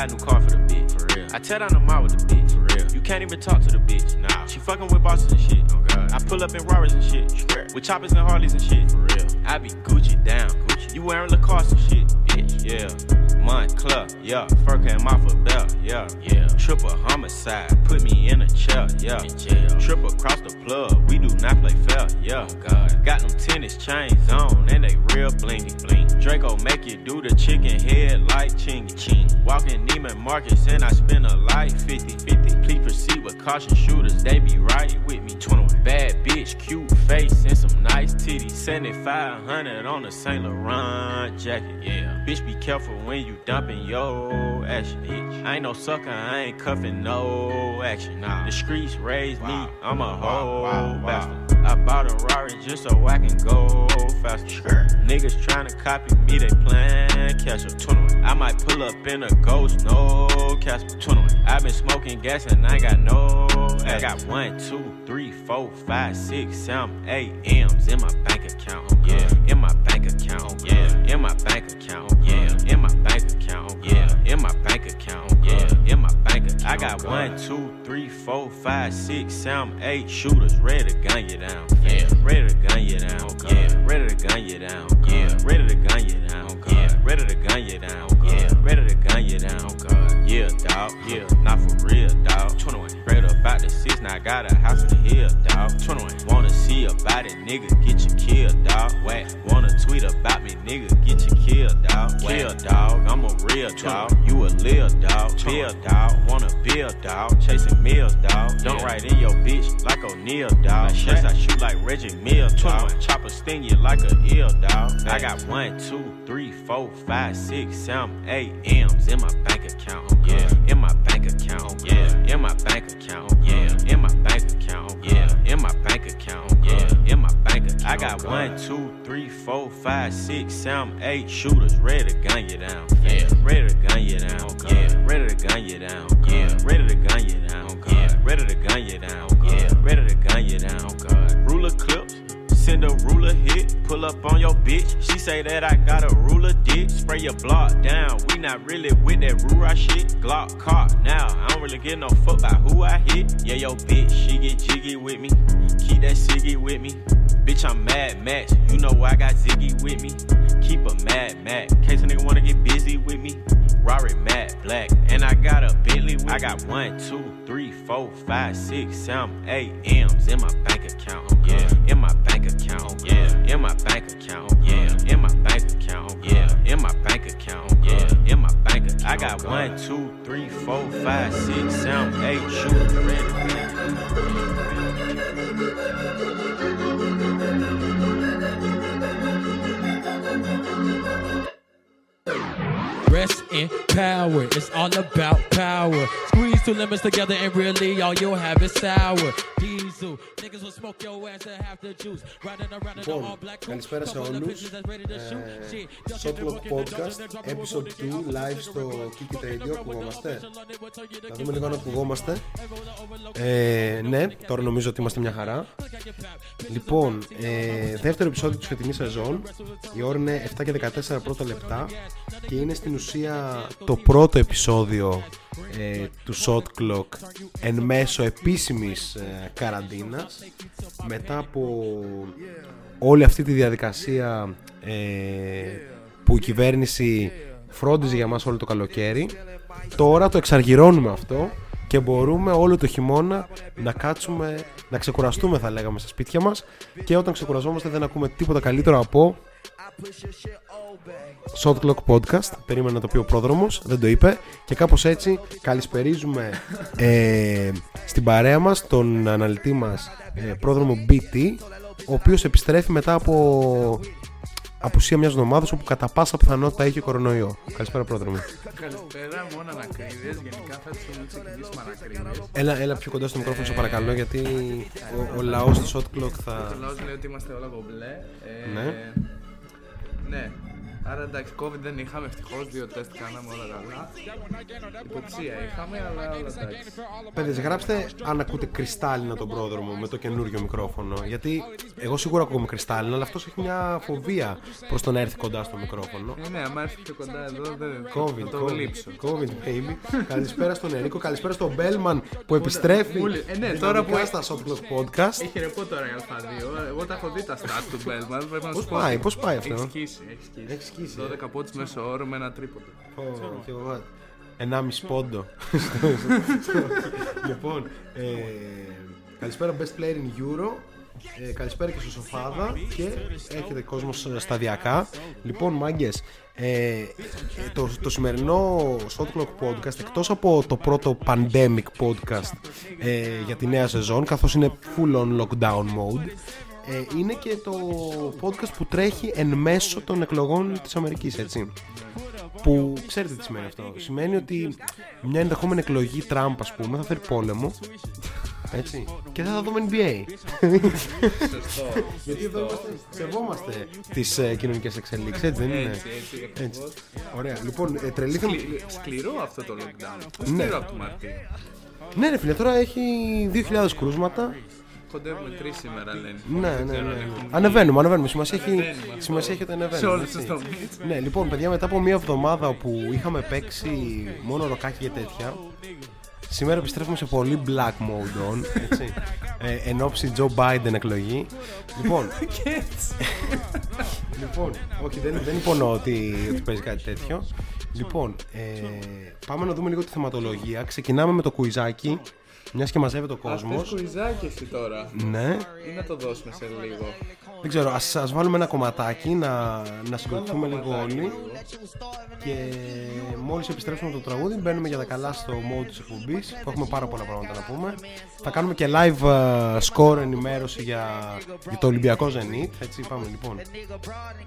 buy a new car for the bitch. For real. I tear down the mall with the bitch. For real. You can't even talk to the bitch. Nah. She fucking with bosses and shit. Oh god. I pull up in Rarers and shit. Swear. With choppers and Harleys and shit. For real. I be Gucci down. Gucci. You wearing Lacoste and shit. Bitch. Yeah. Montclair. Yeah. Fur came off a belt. Yeah. Yeah. Triple homicide. Put me in a chair. Yeah. In jail. Triple across the plug. We do not play fair. Yeah. Oh god. Got them tennis chains on and they real blingy. Bling. Draco make you do the chicken head like chingy. Ching. Walking Neiman Marcus and I spend a life 50 50. Please proceed with caution shooters. They be right with me. 21. Bad bitch, cute face and some nice titties. 7500 on a Saint Laurent jacket. Yeah. Bitch, be careful when you dumping yo action. Bitch. I ain't no sucker. I ain't cuffing no action. Nah. The streets raised me. I'm a whole bastard. I bought a Rari just so I can go faster. Sure. Niggas tryna copy me, they plan catch up. 21. I might pull up in a ghost, no Casper. 21. I been smoking gas and I got no. I got one, two, three, four, five, six, seven, eight M's in my bank account. Yeah, in my bank account. Yeah, in my bank account. Yeah, in my bank account. Yeah, in my my bank account. Yeah, uh, in my I got one, two, three, four, five, six, seven, eight shooters ready to gun you down. Yeah, ready to gun you down. Yeah, ready to gun you down. Yeah, ready to gun you down. Yeah, ready to gun you down. Yeah, ready to gun you down. Yeah, dog. Yeah, not for real, dog. 21. Straight up out the six, now I got a house on the hill, dog. 21. Wanna see about it, nigga, get you killed, dog. Whack. Wanna tweet about me, nigga, get you killed, dog. Kill, dog. I'm a real dog. You a lil dog. Bill, dog. Wanna build, dog. Chasing meals, dog. Don't ride in your bitch like O'Neal, dog. Chase, I shoot like Reggie Mills, dog. Chopper sting you like a ill, dog. I got one, two, three, four, five, six, seven, eight M's in my bank account. Yeah, in my bank account. Oh yeah, in my bank account. Oh yeah, in my bank account. Yeah, in my bank account. Yeah, in my. I got one, two, three, four, five, six, seven, eight shooters ready to gun you down. Yeah, ready to gun you down. Yeah, ready to gun you down. Yeah, ready to gun you down. Yeah, ready to gun you down. Yeah, ready to gun you down. Ruler clips. Send ruler hit, pull up on your bitch. She say that I got a ruler dick. Spray your block down. We not really with that Rura shit. Glock caught now. I don't really get no fuck by who I hit. Yeah, yo bitch, she get jiggy with me. Keep that ciggy with me. Bitch, I'm mad Max. You know I got Ziggy with me. Keep a mad Mac. Case a nigga wanna get busy with me. Rari matte black. And I got a Bentley with I got one, two, three, four, five, six, seven, eight M's in my bank account. Yeah, in my bank account. Yeah, in my bank account. Yeah, in my bank account. Yeah, in my bank account. Yeah, in my bank account. I got one, two, three, four, five, six, seven, eight shooters ready. Rest in power, it's all about power. Squeeze two lemons together and really all you'll have is sour. Diesel, niggas will smoke your ass and have the juice. Riding around in the Λοιπόν, all black coupe, καλησπέρα σε couple of όλους. bitches that's ready to shoot. Shit, Ε, Shotlock Podcast, episode 2, live στο Kiki Radio, ακουγόμαστε. Θα δούμε λίγο αν ακουγόμαστε. Ε, ναι, τώρα νομίζω ότι είμαστε μια χαρά. Λοιπόν, ε, δεύτερο επεισόδιο της φετινής σεζόν. Η ώρα είναι 7 και 14 πρώτα λεπτά και είναι στην ουσία το πρώτο επεισόδιο ε, του Shot Clock εν μέσω επίσημης ε, καραντίνας μετά από όλη αυτή τη διαδικασία ε, που η κυβέρνηση φρόντιζε για μας όλο το καλοκαίρι τώρα το εξαργυρώνουμε αυτό και μπορούμε όλο το χειμώνα να κάτσουμε, να ξεκουραστούμε θα λέγαμε στα σπίτια μας. Και όταν ξεκουραζόμαστε δεν ακούμε τίποτα καλύτερο από Shot Clock Podcast. Περίμενα να το πει ο πρόδρομος, δεν το είπε. Και κάπως έτσι καλησπερίζουμε ε, στην παρέα μας τον αναλυτή μας ε, πρόδρομο BT, ο οποίος επιστρέφει μετά από απουσία μιας εβδομάδας όπου κατά πάσα πιθανότητα έχει κορονοϊό. Καλησπέρα πρόδρομο. Καλησπέρα, μόνο ανακρίδες. Γενικά θα ξεκινήσουμε ανακρίδες. Έλα, έλα πιο κοντά στο μικρόφωνο, σε παρακαλώ, γιατί ο, ο λαός του Shot Clock Το θα... λαός λέει ότι είμαστε όλα κομπλέ. Ε, Ναι. Ναι. Άρα εντάξει, COVID δεν είχαμε ευτυχώς, δύο τεστ κάναμε όλα καλά. Υποψία είχαμε, αλλά όλα εντάξει. Παιδες, γράψτε αν ακούτε κρυστάλλινα τον πρόδρομο με το καινούριο μικρόφωνο. Γιατί εγώ σίγουρα ακούγομαι κρυστάλλινα, αλλά αυτός έχει μια φοβία προς το να έρθει κοντά στο μικρόφωνο. Ε, ναι, άμα έρθει πιο κοντά εδώ δεν COVID, θα το COVID, γλύψω. COVID, baby. καλησπέρα στον Ερίκο, καλησπέρα στον Μπέλμαν που επιστρέφει. μου λέει- ε, ναι, δυναμικά τώρα που- στα Shot Clock Podcast. Έχει ρεπό τώρα η Α2. Εγώ τα έχω δει τα stats του Μπέλμαν. Πρέπει να Πώς σου πω. πάει, πώς πάει αυτό; Έχει σκίσει. Έχει σκίσει. Έχει σκίσει, 12 πόντους μέσω όρο με ένα τρίποντο. Πω, και εγώ, Ενάμιση πόντο. λοιπόν, ε, καλησπέρα Best Player in Euro. Ε, καλησπέρα και στο Σοφάδα και έρχεται κόσμος ε, σταδιακά. Λοιπόν, μάγκες, ε, ε, το, το σημερινό Shot Clock Podcast, εκτός από το πρώτο pandemic podcast ε, για τη νέα σεζόν, καθώς είναι full on lockdown mode, ε, είναι και το podcast που τρέχει εν μέσω των εκλογών της Αμερικής, έτσι. Που ξέρετε τι σημαίνει αυτό. Σημαίνει ότι μια ενδεχόμενη εκλογή Τραμπ, ας πούμε, θα φέρει πόλεμο. Έτσι. Και δεν θα δούμε NBA. Σωστό. Γιατί εδώ είμαστε, σεβόμαστε τις ε, κοινωνικές εξελίξεις, έτσι δεν είναι; Έτσι, έτσι. Έτσι. ακριβώς. Ωραία. Λοιπόν, ε, τρελήθηκα. Σκλη- Σκληρό αυτό το lockdown. Ναι. Σκληρό από το Μαρτίο. Ναι, ρε φίλε, τώρα έχει 2.000 κρούσματα. Κοντεύουμε τρεις σήμερα λένε. Ναι, Δεν ναι, ξέρω ναι. αν ναι. έχουν- Ανεβαίνουμε, ανεβαίνουμε. Σημασία έχει, Ανεβαίνουμε, αυτό. σημασία έχει ότι Σε ανεβαίνουμε. όλους έτσι. τους τομείς. Ναι, λοιπόν, παιδιά, μετά από μία εβδομάδα που είχαμε παίξει μόνο ροκάκι και τέτοια, σήμερα επιστρέφουμε σε πολύ black mode on, έτσι, ε, εν ώψη Joe Biden εκλογή. Λοιπόν, λοιπόν, όχι, δεν, δεν υπονοώ ότι, ότι παίζει κάτι τέτοιο. Λοιπόν, ε, πάμε να δούμε λίγο τη θεματολογία. Ξεκινάμε με το κουιζάκι, μιας και μαζεύεται ο Ας πες κόσμος. κουιζάκι εσύ τώρα. Ναι, Ή να το δώσουμε σε λίγο. δεν ξέρω, ας, ας βάλουμε ένα κομματάκι να, να συγκροτηθούμε λίγο όλοι. Και μόλις επιστρέψουμε από το τραγούδι μπαίνουμε για τα καλά στο mode της εκπομπής που έχουμε πάρα πολλά πράγματα να πούμε Θα κάνουμε και live ε, score ενημέρωση για, για το Ολυμπιακό Zenit Έτσι πάμε λοιπόν nigga broad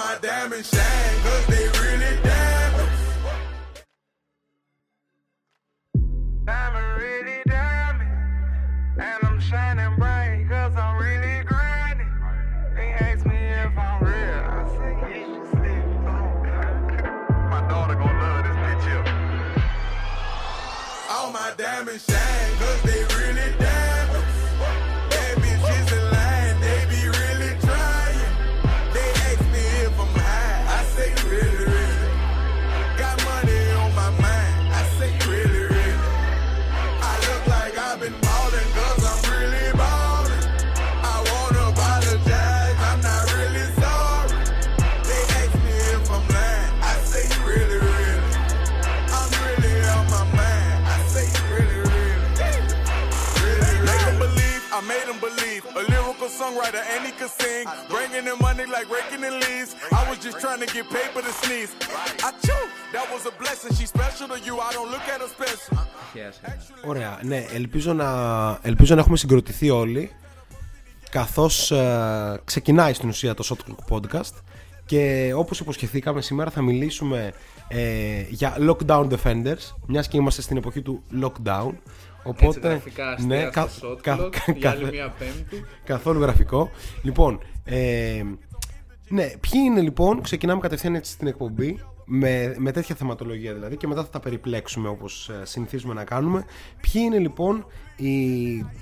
my diamonds shine, cause they really diamonds. Diamond really diamond. And I'm shining bright, cause I'm really grinding. They ask me if I'm real, I say, you should sleep My daughter gon' love this bitch here. All my diamonds shine, songwriter and he could sing. Bringing in money like raking in leaves. I was just trying to get paper to sneeze. I chew, that was a blessing. She's special to you, I don't look at her special. Ωραία, ναι, ελπίζω να, ελπίζω να έχουμε συγκροτηθεί όλοι καθώς ε, ξεκινάει στην ουσία το Shot Clock Podcast και όπως υποσχεθήκαμε σήμερα θα μιλήσουμε ε, για Lockdown Defenders μιας και είμαστε στην εποχή του Lockdown Έτσι, Οπότε, γραφικά αστεία ναι, κα- στο κα- Shotclock, κα- για άλλη κάθε- μια πέμπτη. καθόλου γραφικό. Λοιπόν, ε, ναι, ποιοι είναι λοιπόν, ξεκινάμε κατευθείαν έτσι στην εκπομπή με, με τέτοια θεματολογία δηλαδή και μετά θα τα περιπλέξουμε όπως ε, συνηθίζουμε να κάνουμε. Ποιοι είναι λοιπόν οι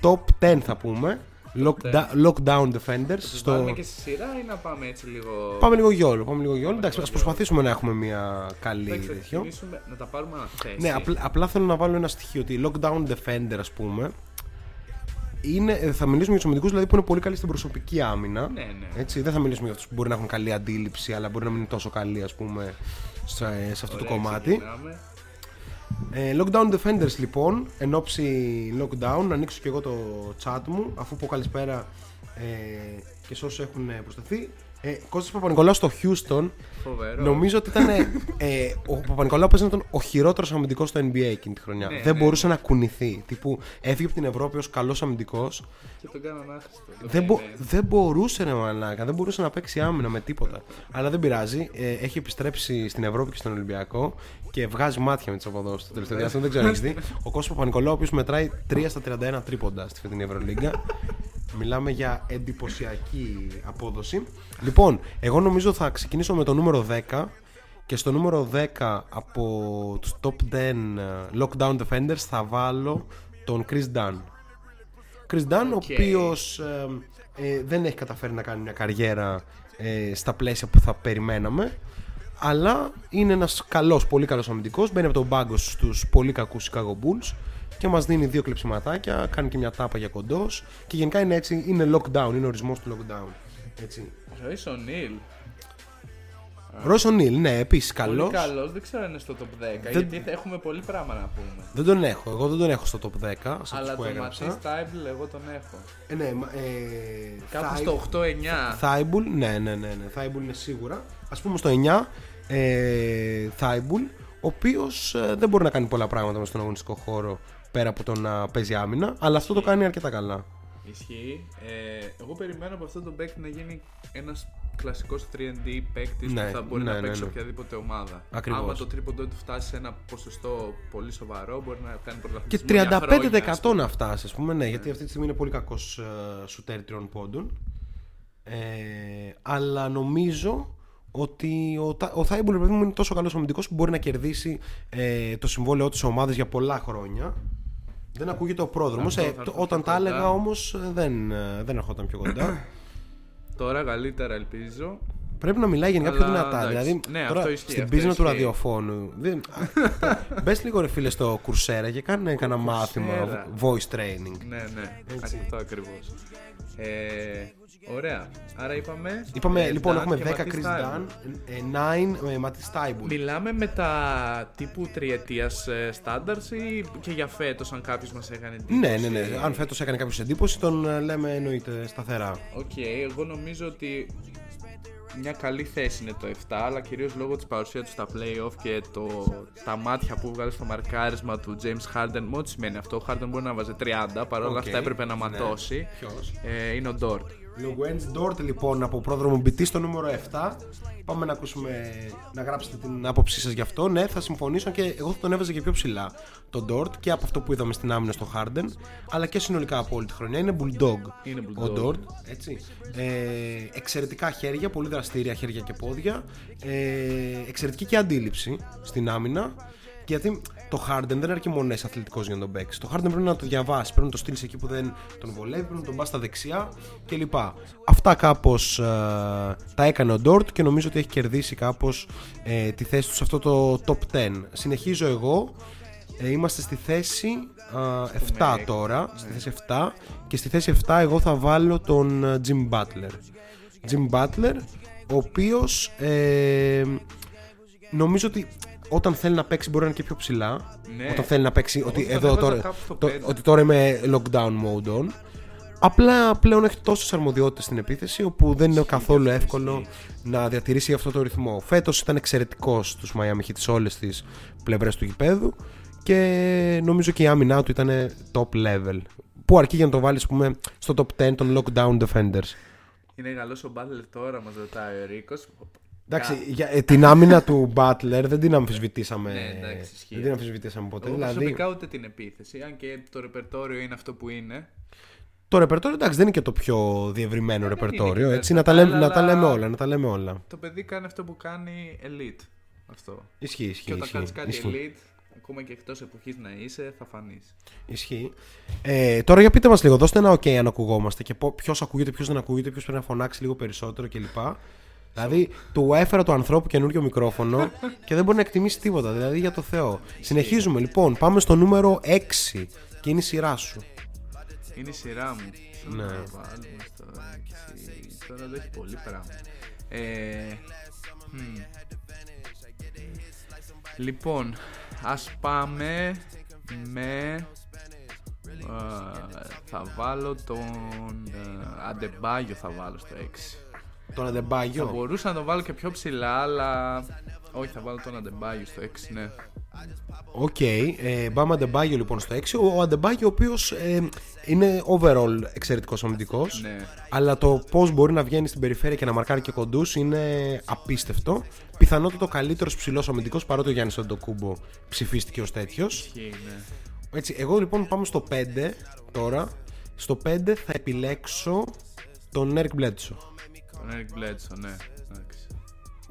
top 10 θα πούμε lockda- lockdown defenders Τους στο... βάλουμε και στη σειρά ή να πάμε έτσι λίγο... Πάμε λίγο γιόλο, πάμε λίγο γιόλο. Εντάξει, ας προσπαθήσουμε να έχουμε μια καλή Εντάξει, θα τέτοιο. ξεκινήσουμε να τα πάρουμε αναθέσει. Ναι, απλ- απλά θέλω να βάλω ένα στοιχείο ότι η lockdown defender, ας πούμε, είναι, ε, θα μιλήσουμε για τους αμυντικούς δηλαδή που είναι πολύ καλοί στην προσωπική άμυνα. Ναι, ναι. Έτσι, δεν θα μιλήσουμε για αυτούς που μπορεί να έχουν καλή αντίληψη, αλλά μπορεί να μην είναι τόσο καλοί, ας πούμε, σε, σε αυτό το Ωραία, κομμάτι. ξεκινάμε. Ε, lockdown defenders λοιπόν, εν ώψη lockdown, να ανοίξω και εγώ το chat μου, αφού πω καλησπέρα ε, και σε όσους έχουν προσταθεί. Ε, Κώστας Παπα-Νικολάου στο Houston Φοβερό. νομίζω ότι ήταν. Ε, ο Παπα-Νικολάου παίζει να ήταν ο χειρότερος αμυντικός στο NBA εκείνη τη χρονιά. Ναι, δεν ναι, μπορούσε να κουνηθεί. Τύπου έφυγε από την Ευρώπη ως καλός αμυντικός. Και τον κάναν άχρηστο. Δεν, μπο- Ναι, ναι. δεν μπορούσε ρε μαλάκα, δεν μπορούσε να παίξει άμυνα με τίποτα. Αλλά δεν πειράζει. Ε, έχει επιστρέψει στην Ευρώπη και στον Ολυμπιακό και βγάζει μάτια με τις αποδόσεις του τελευταίο διάστημα. Δεν ξέρω αν έχεις δει. Ο Κώστας Παπα-Νικολάου, ο οποίος μετράει 3 στα 31 τρίποντα στη φετινή Ευρωλίγκα. Μιλάμε για εντυπωσιακή απόδοση. Λοιπόν, εγώ νομίζω θα ξεκινήσω με το νούμερο 10 και στο νούμερο 10 από τους top 10 ε, lockdown defenders θα βάλω τον Chris Dunn. Chris Dunn, ο οποίος ε, ε, δεν έχει καταφέρει να κάνει μια καριέρα ε, στα πλαίσια που θα περιμέναμε αλλά είναι ένας καλός, πολύ καλός αμυντικός μπαίνει από τον πάγκο στους πολύ κακούς Chicago Bulls και μας δίνει δύο κλεψιματάκια κάνει και μια τάπα για κοντός και γενικά είναι έτσι, είναι lockdown, είναι ορισμός του lockdown έτσι. Ροϊς ο Νίλ. Ρος O'Neal, ναι, επίσης Πολύ καλός καλός, δεν ξέρω αν είναι στο top 10. Δεν- Γιατί θα έχουμε πολύ πράγμα να πούμε. δεν τον έχω, εγώ δεν τον έχω στο top 10 σε αυτούς Αλλά που το έγραψα Ματσί Στάιμπλ εγώ τον έχω. ε, ναι, μα- ε, Κάπου Thai- στο 8-9. Thibault, ναι, ναι, ναι, ναι. Thibault είναι σίγουρα. Α πούμε στο 9, ε, Thibault, ο οποίος δεν μπορεί να κάνει πολλά πράγματα μες στον αγωνιστικό χώρο πέρα από το να παίζει άμυνα, αλλά αυτό το κάνει αρκετά καλά. Ισχύει. Ε, εγώ περιμένω από αυτό το παίκτη να γίνει ένας κλασικός 3D παίκτης Ναι, που θα μπορεί ναι, να ναι, παίξει ναι. οποιαδήποτε ομάδα. Ακριβώς. Άμα το τρίποντο του φτάσει σε ένα ποσοστό πολύ σοβαρό, μπορεί να κάνει Και πρωταθλητισμό. για 35% χρόνια, ας πούμε. να φτάσει, ας πούμε, ναι, γιατί αυτή τη στιγμή είναι πολύ κακός σουτέρ τριών πόντων. Ε, αλλά νομίζω ότι ο, Τα- ο Thibault παιδί μου είναι τόσο καλός αμυντικό που μπορεί να κερδίσει ε, το συμβόλαιό του σε ομάδες για πολλά χρόνια. Δεν ακούγεται ο πρόδρομο. Αυτό θα Ε, έρθω το- πιο όταν τα κοντά. έλεγα όμω δεν, ε, δεν ερχόταν πιο κοντά. Τώρα καλύτερα ελπίζω. Πρέπει να μιλάει γενικά πιο Αλλά, δυνατά. εντάξει. Δηλαδή, Ναι, τώρα αυτό ισχύει, στην αυτό πίσνα του ισχύει. ραδιοφώνου. Μπες λίγο ρε φίλε στο κουρσέρα και κάνε κανένα μάθημα Κουρσέρα. voice training. Ναι, ναι. Αυτό ακριβώς. Ε, ωραία. Άρα είπαμε. Είπαμε ε, λοιπόν Dan έχουμε και 10 Matisse Chris Thybulle. Dunn, 9 Ματί Στάιμπουλ. Μιλάμε με τα τύπου τριετίας στάνταρ ή και για φέτος, αν κάποιος μας έκανε εντύπωση. Ναι, ναι, ναι. Αν φέτος έκανε κάποιος εντύπωση, τον ε, λέμε εννοείται σταθερά. Οκ, εγώ νομίζω ότι μια καλή θέση είναι το 7, αλλά κυρίως λόγω της παρουσίας τους στα playoff και το, τα μάτια που βγάλε στο μαρκάρισμα του James Harden. Με ό,τι σημαίνει αυτό, ο Harden μπορεί να βάζει 30, παρόλα Οκ, αυτά έπρεπε να ναι. ματώσει. Ποιος; Ε, είναι ο Dort. Λουγκέντζ Ντορτ λοιπόν από πρόδρομο BT στο νούμερο 7. Πάμε να ακούσουμε, να γράψετε την άποψή σας γι' αυτό. Ναι, θα συμφωνήσω και εγώ θα τον έβαζα και πιο ψηλά τον Ντόρτ και από αυτό που είδαμε στην άμυνα στο Harden, αλλά και συνολικά από όλη τη χρονιά. Είναι bulldog, Είναι ο bulldog. Ντόρτ. Έτσι. Ε, εξαιρετικά χέρια, πολύ δραστήρια χέρια και πόδια. Ε, εξαιρετική και αντίληψη στην άμυνα. Γιατί το Harden δεν αρκεί μόνο να είσαι αθλητικός για να τον παίξεις. Το Harden πρέπει να το διαβάσεις, πρέπει να το στείλεις εκεί που δεν τον βολεύει, πρέπει να τον πας στα δεξιά κλπ. Αυτά κάπως τα έκανε ο Ντόρτ και νομίζω ότι έχει κερδίσει κάπως ε, τη θέση τους σε αυτό το top 10. Συνεχίζω εγώ. Ε, είμαστε στη θέση α, 7 τώρα. Στη θέση 7 και στη θέση 7 εγώ θα βάλω τον ε, Jim Butler. Jim Butler, ο οποίος ε, νομίζω ότι όταν θέλει να παίξει μπορεί να είναι και πιο ψηλά. Ναι. Όταν θέλει να παίξει ότι τον εδώ έβαζα τώρα, κάπου στο το- πέντε. ότι τώρα είμαι lockdown mode on. Απλά πλέον έχει τόσες αρμοδιότητες στην επίθεση όπου δεν είναι καθόλου εύκολο να διατηρήσει αυτό το ρυθμό. Φέτος ήταν εξαιρετικός στους Miami Heat σε όλες τις πλευρές του γηπέδου και νομίζω και η άμυνά του ήταν top level. Που αρκεί για να το βάλεις, πούμε, στο top 10 των lockdown defenders. Είναι καλό ο Butler τώρα, μας ρωτάει ο Ρίκος. Εντάξει, για, ε, την άμυνα του Butler δεν την αμφισβητήσαμε. Ναι, εντάξει, ισχύει. δεν την αμφισβητήσαμε ποτέ. Εγώ δηλαδή, προσωπικά ούτε την επίθεση, αν και το ρεπερτόριο είναι αυτό που είναι. το ρεπερτόριο εντάξει, δεν είναι και το πιο διευρυμένο είναι ρεπερτόριο. και Έτσι, να τα, λέμε, αλλά- να τα λέμε όλα. Να τα λέμε όλα. Το παιδί κάνει αυτό που κάνει elite. Αυτό. Ισχύει, ισχύει. Και όταν ισχύει, κάνεις κάτι ισχύει. elite, ακόμα και εκτός εποχής να είσαι, θα φανείς. Ισχύει. Ε, τώρα για πείτε μας λίγο, δώστε ένα OK αν ακουγόμαστε και ποιος ακούγεται, ποιος δεν ακούγεται, ποιος πρέπει να φωνάξει λίγο περισσότερο κλπ. Δηλαδή, του έφερα του ανθρώπου καινούριο μικρόφωνο και δεν μπορεί να εκτιμήσει τίποτα. Δηλαδή, για το Θεό. Συνεχίζουμε λοιπόν. Πάμε στο νούμερο 6 και είναι η σειρά σου. Είναι η σειρά μου. Τι Ναι. να βάλουμε στο 6. Τώρα δεν έχει πολύ πράγμα. Ε, μ. Λοιπόν, ας πάμε με... ε, θα βάλω τον ε, Αντεμπάγιο θα βάλω στο 6. Τον Θα Αντεμπάγιο. μπορούσα να τον βάλω και πιο ψηλά, αλλά. Όχι, θα βάλω τον Αντεμπάγιο στο 6, ναι. Οκ. ε, Μπαμ Αντεμπάγιο λοιπόν στο 6. Ο Αντεμπάγιο ο οποίος είναι overall εξαιρετικός αμυντικός. Ναι. Αλλά το πώς μπορεί να βγαίνει στην περιφέρεια και να μαρκάρει και κοντούς είναι απίστευτο. Πιθανότατα ο καλύτερος ψηλός αμυντικός παρότι ο Γιάννης Αντετοκούνμπο ψηφίστηκε ως τέτοιος. Ισχύει, ναι. Έτσι, εγώ λοιπόν πάμε στο 5 τώρα. Στο 5 θα επιλέξω τον Eric Bledsoe. Τον Eric Bledsoe, ναι. Εντάξει.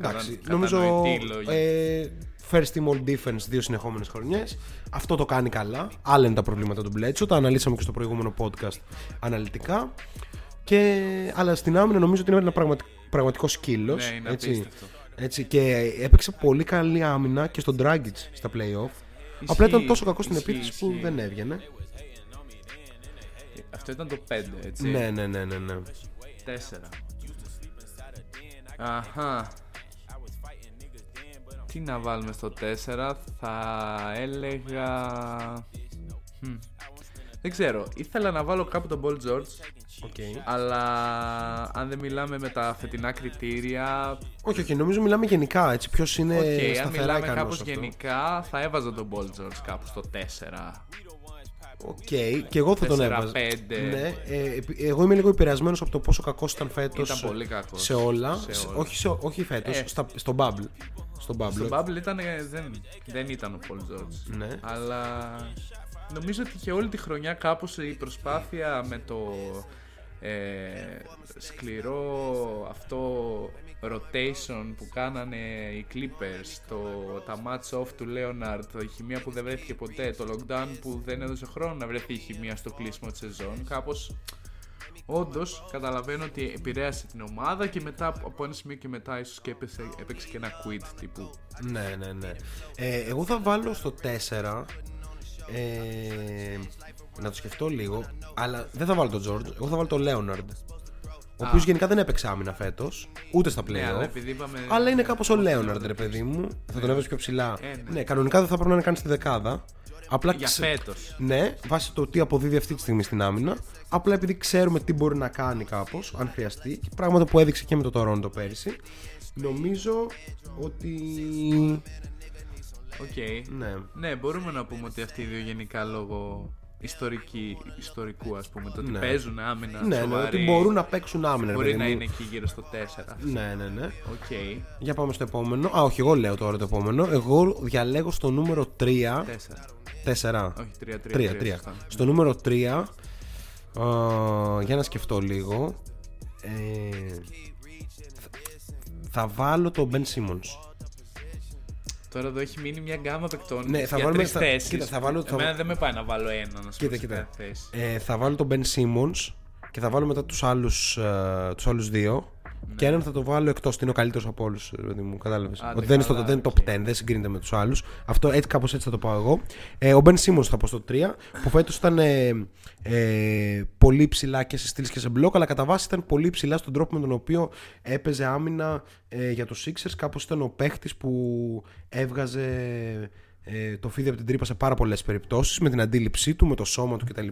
Εντάξει, Κατα- νομίζω κατανοητή λόγη. ε, first team all defense δύο συνεχόμενες χρονιές. Αυτό το κάνει καλά. Άλλα είναι τα προβλήματα του Bledsoe. Τα αναλύσαμε και στο προηγούμενο podcast αναλυτικά. Και, αλλά στην άμυνα νομίζω ότι είναι ένα πραγματι- πραγματικός σκύλος. Ναι, είναι έτσι, απίστευτο. έτσι, και έπαιξε πολύ καλή άμυνα και στον Dragic στα playoff. Απλά ήταν τόσο κακός στην ισχύει, επίθεση που ισχύει. δεν έβγαινε. Αυτό ήταν το 5, έτσι. Ναι, ναι, ναι, ναι. ναι. 4. Αχα. Τι να βάλουμε στο 4, θα έλεγα. Μμ. Δεν ξέρω. Ήθελα να βάλω κάπου τον Paul George, Okay. αλλά αν δεν μιλάμε με τα φετινά κριτήρια. Όχι, όχι, νομίζω μιλάμε γενικά. Έτσι, ποιος είναι Οκ, αν Ε, σταθερά μιλάμε ικανός κάπως αυτό. γενικά, θα έβαζα τον Paul George κάπου στο 4. Οκ, και εγώ θα τον 4-5. έβαζα. Ναι, ε, επί- εγώ είμαι λίγο επηρεασμένος από το πόσο κακός ήταν φέτος. Ήταν πολύ κακός. Σε όλα. Σε Σε- όλα. όχι, σε, όχι φέτος, Ε. στο Bubble. Στο Bubble. Στο Bubble ήταν, ε, δεν, δεν ήταν ο Paul George. Ναι. Αλλά νομίζω ότι και όλη τη χρονιά κάπως η προσπάθεια με το ε, σκληρό αυτό rotation που κάνανε οι Clippers, το, τα match off του Leonard, η χημεία που δεν βρέθηκε ποτέ, το lockdown που δεν έδωσε χρόνο να βρεθεί η χημεία στο κλείσιμο της σεζόν, κάπως Όντως, καταλαβαίνω ότι επηρέασε την ομάδα και μετά από ένα σημείο και μετά ίσως και έπαιξε, έπαιξε και ένα quit τύπου. Ναι, ναι, ναι. Ε, εγώ θα βάλω στο 4. Ε, να το σκεφτώ λίγο. Αλλά δεν θα βάλω τον George. Εγώ θα βάλω τον Leonard. Ο οποίο γενικά δεν έπαιξε άμυνα φέτος. Ούτε στα playoff. Ναι, αλλά επειδή είπαμε. Αλλά είναι κάπως ο Λέοναρντ, ρε παιδί μου. Θα τον έβαζε πιο ψηλά. Ε, ναι. ναι, κανονικά δεν θα πρέπει να είναι καν στη δεκάδα. Απλά Για ξε- φέτος. Ναι, βάσει το τι αποδίδει αυτή τη στιγμή στην άμυνα. Απλά επειδή ξέρουμε τι μπορεί να κάνει κάπως, αν χρειαστεί. Και πράγματα που έδειξε και με το Toronto πέρυσι. Νομίζω ότι. Οκ. Ναι. Ναι, μπορούμε να πούμε ότι αυτοί οι δύο γενικά λόγω ιστορική, ιστορικού ας πούμε, το ότι Ναι. παίζουν άμυνα Ναι, ναι, σοβαρή, ότι μπορούν να παίξουν άμυνα. ρε μπορεί παιδί να μου. είναι εκεί γύρω στο 4. Ναι, ναι, ναι. Οκ. Για πάμε στο επόμενο. Α, όχι, εγώ λέω τώρα το επόμενο. Εγώ διαλέγω στο νούμερο 3. 4. 4. Όχι, 3, 3. 3, 3. Στο νούμερο 3 για να σκεφτώ λίγο ε, θα, θα βάλω τον Ben Simmons Τώρα εδώ έχει μείνει μια γκάμα παικτών Ναι, θα για βάλουμε- τρεις θα- θέσεις. κοίτα, θα βάλω- θα Εμένα βα- δεν με πάει να βάλω ένα να σου Κοίτα, πω σε κοίτα. κάθε θέση. ε, θα βάλω τον Ben Simmons και θα βάλω μετά τους άλλους, ε, τους άλλους δύο και έναν θα το βάλω εκτός είναι ο καλύτερος από όλους ε, μου κατάλαβες. Άντε, ότι δεν είναι, στο, καλά, δεν είναι οκ. top 10 δεν συγκρίνεται με τους άλλους. Αυτό έτσι κάπως έτσι θα το πάω εγώ. Ε, ο Ben Simmons θα πω στο 3 που φέτος ήταν ε, ε, πολύ ψηλά και σε στήλες και σε μπλοκ αλλά κατά βάση ήταν πολύ ψηλά στον τρόπο με τον οποίο έπαιζε άμυνα ε, για τους Sixers. Κάπως ήταν ο παίχτης που έβγαζε ε, το φίδι από την τρύπα σε πάρα πολλές περιπτώσεις με την αντίληψή του, με το σώμα του κτλ.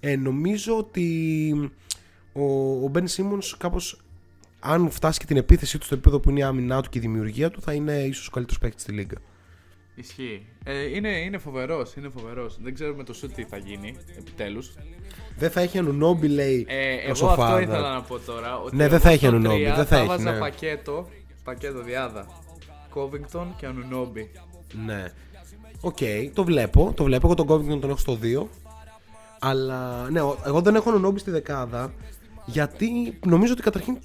Ε, νομίζω ότι ο, ο Ben Simmons κάπως αν φτάσει και την επίθεσή του στο επίπεδο που είναι η άμυνά του και η δημιουργία του θα είναι ίσως ο καλύτερος παίκτης στη λίγα. Ισχύει. Ε, είναι, είναι φοβερός, είναι φοβερός. Δεν ξέρω με το σουτ τι θα γίνει, επιτέλους. Δεν θα έχει Ανουνόμπι λέει Ε, ο εγώ Σοφάδα. αυτό ήθελα να πω τώρα. Ότι Ναι, δεν εγώ θα έχει στο Ανουνόμπι, τρία δεν θα έχει, βάζα ναι. πακέτο, πακέτο δυάδα. Covington και Ανουνόμπι. Ναι. Οκ, το βλέπω. Το βλέπω. Εγώ τον Covington τον έχω στο 2. Αλλά ναι, ο- εγώ δεν έχω Ανουνόμπι στη δεκάδα. Γιατί νομίζω ότι καταρχήν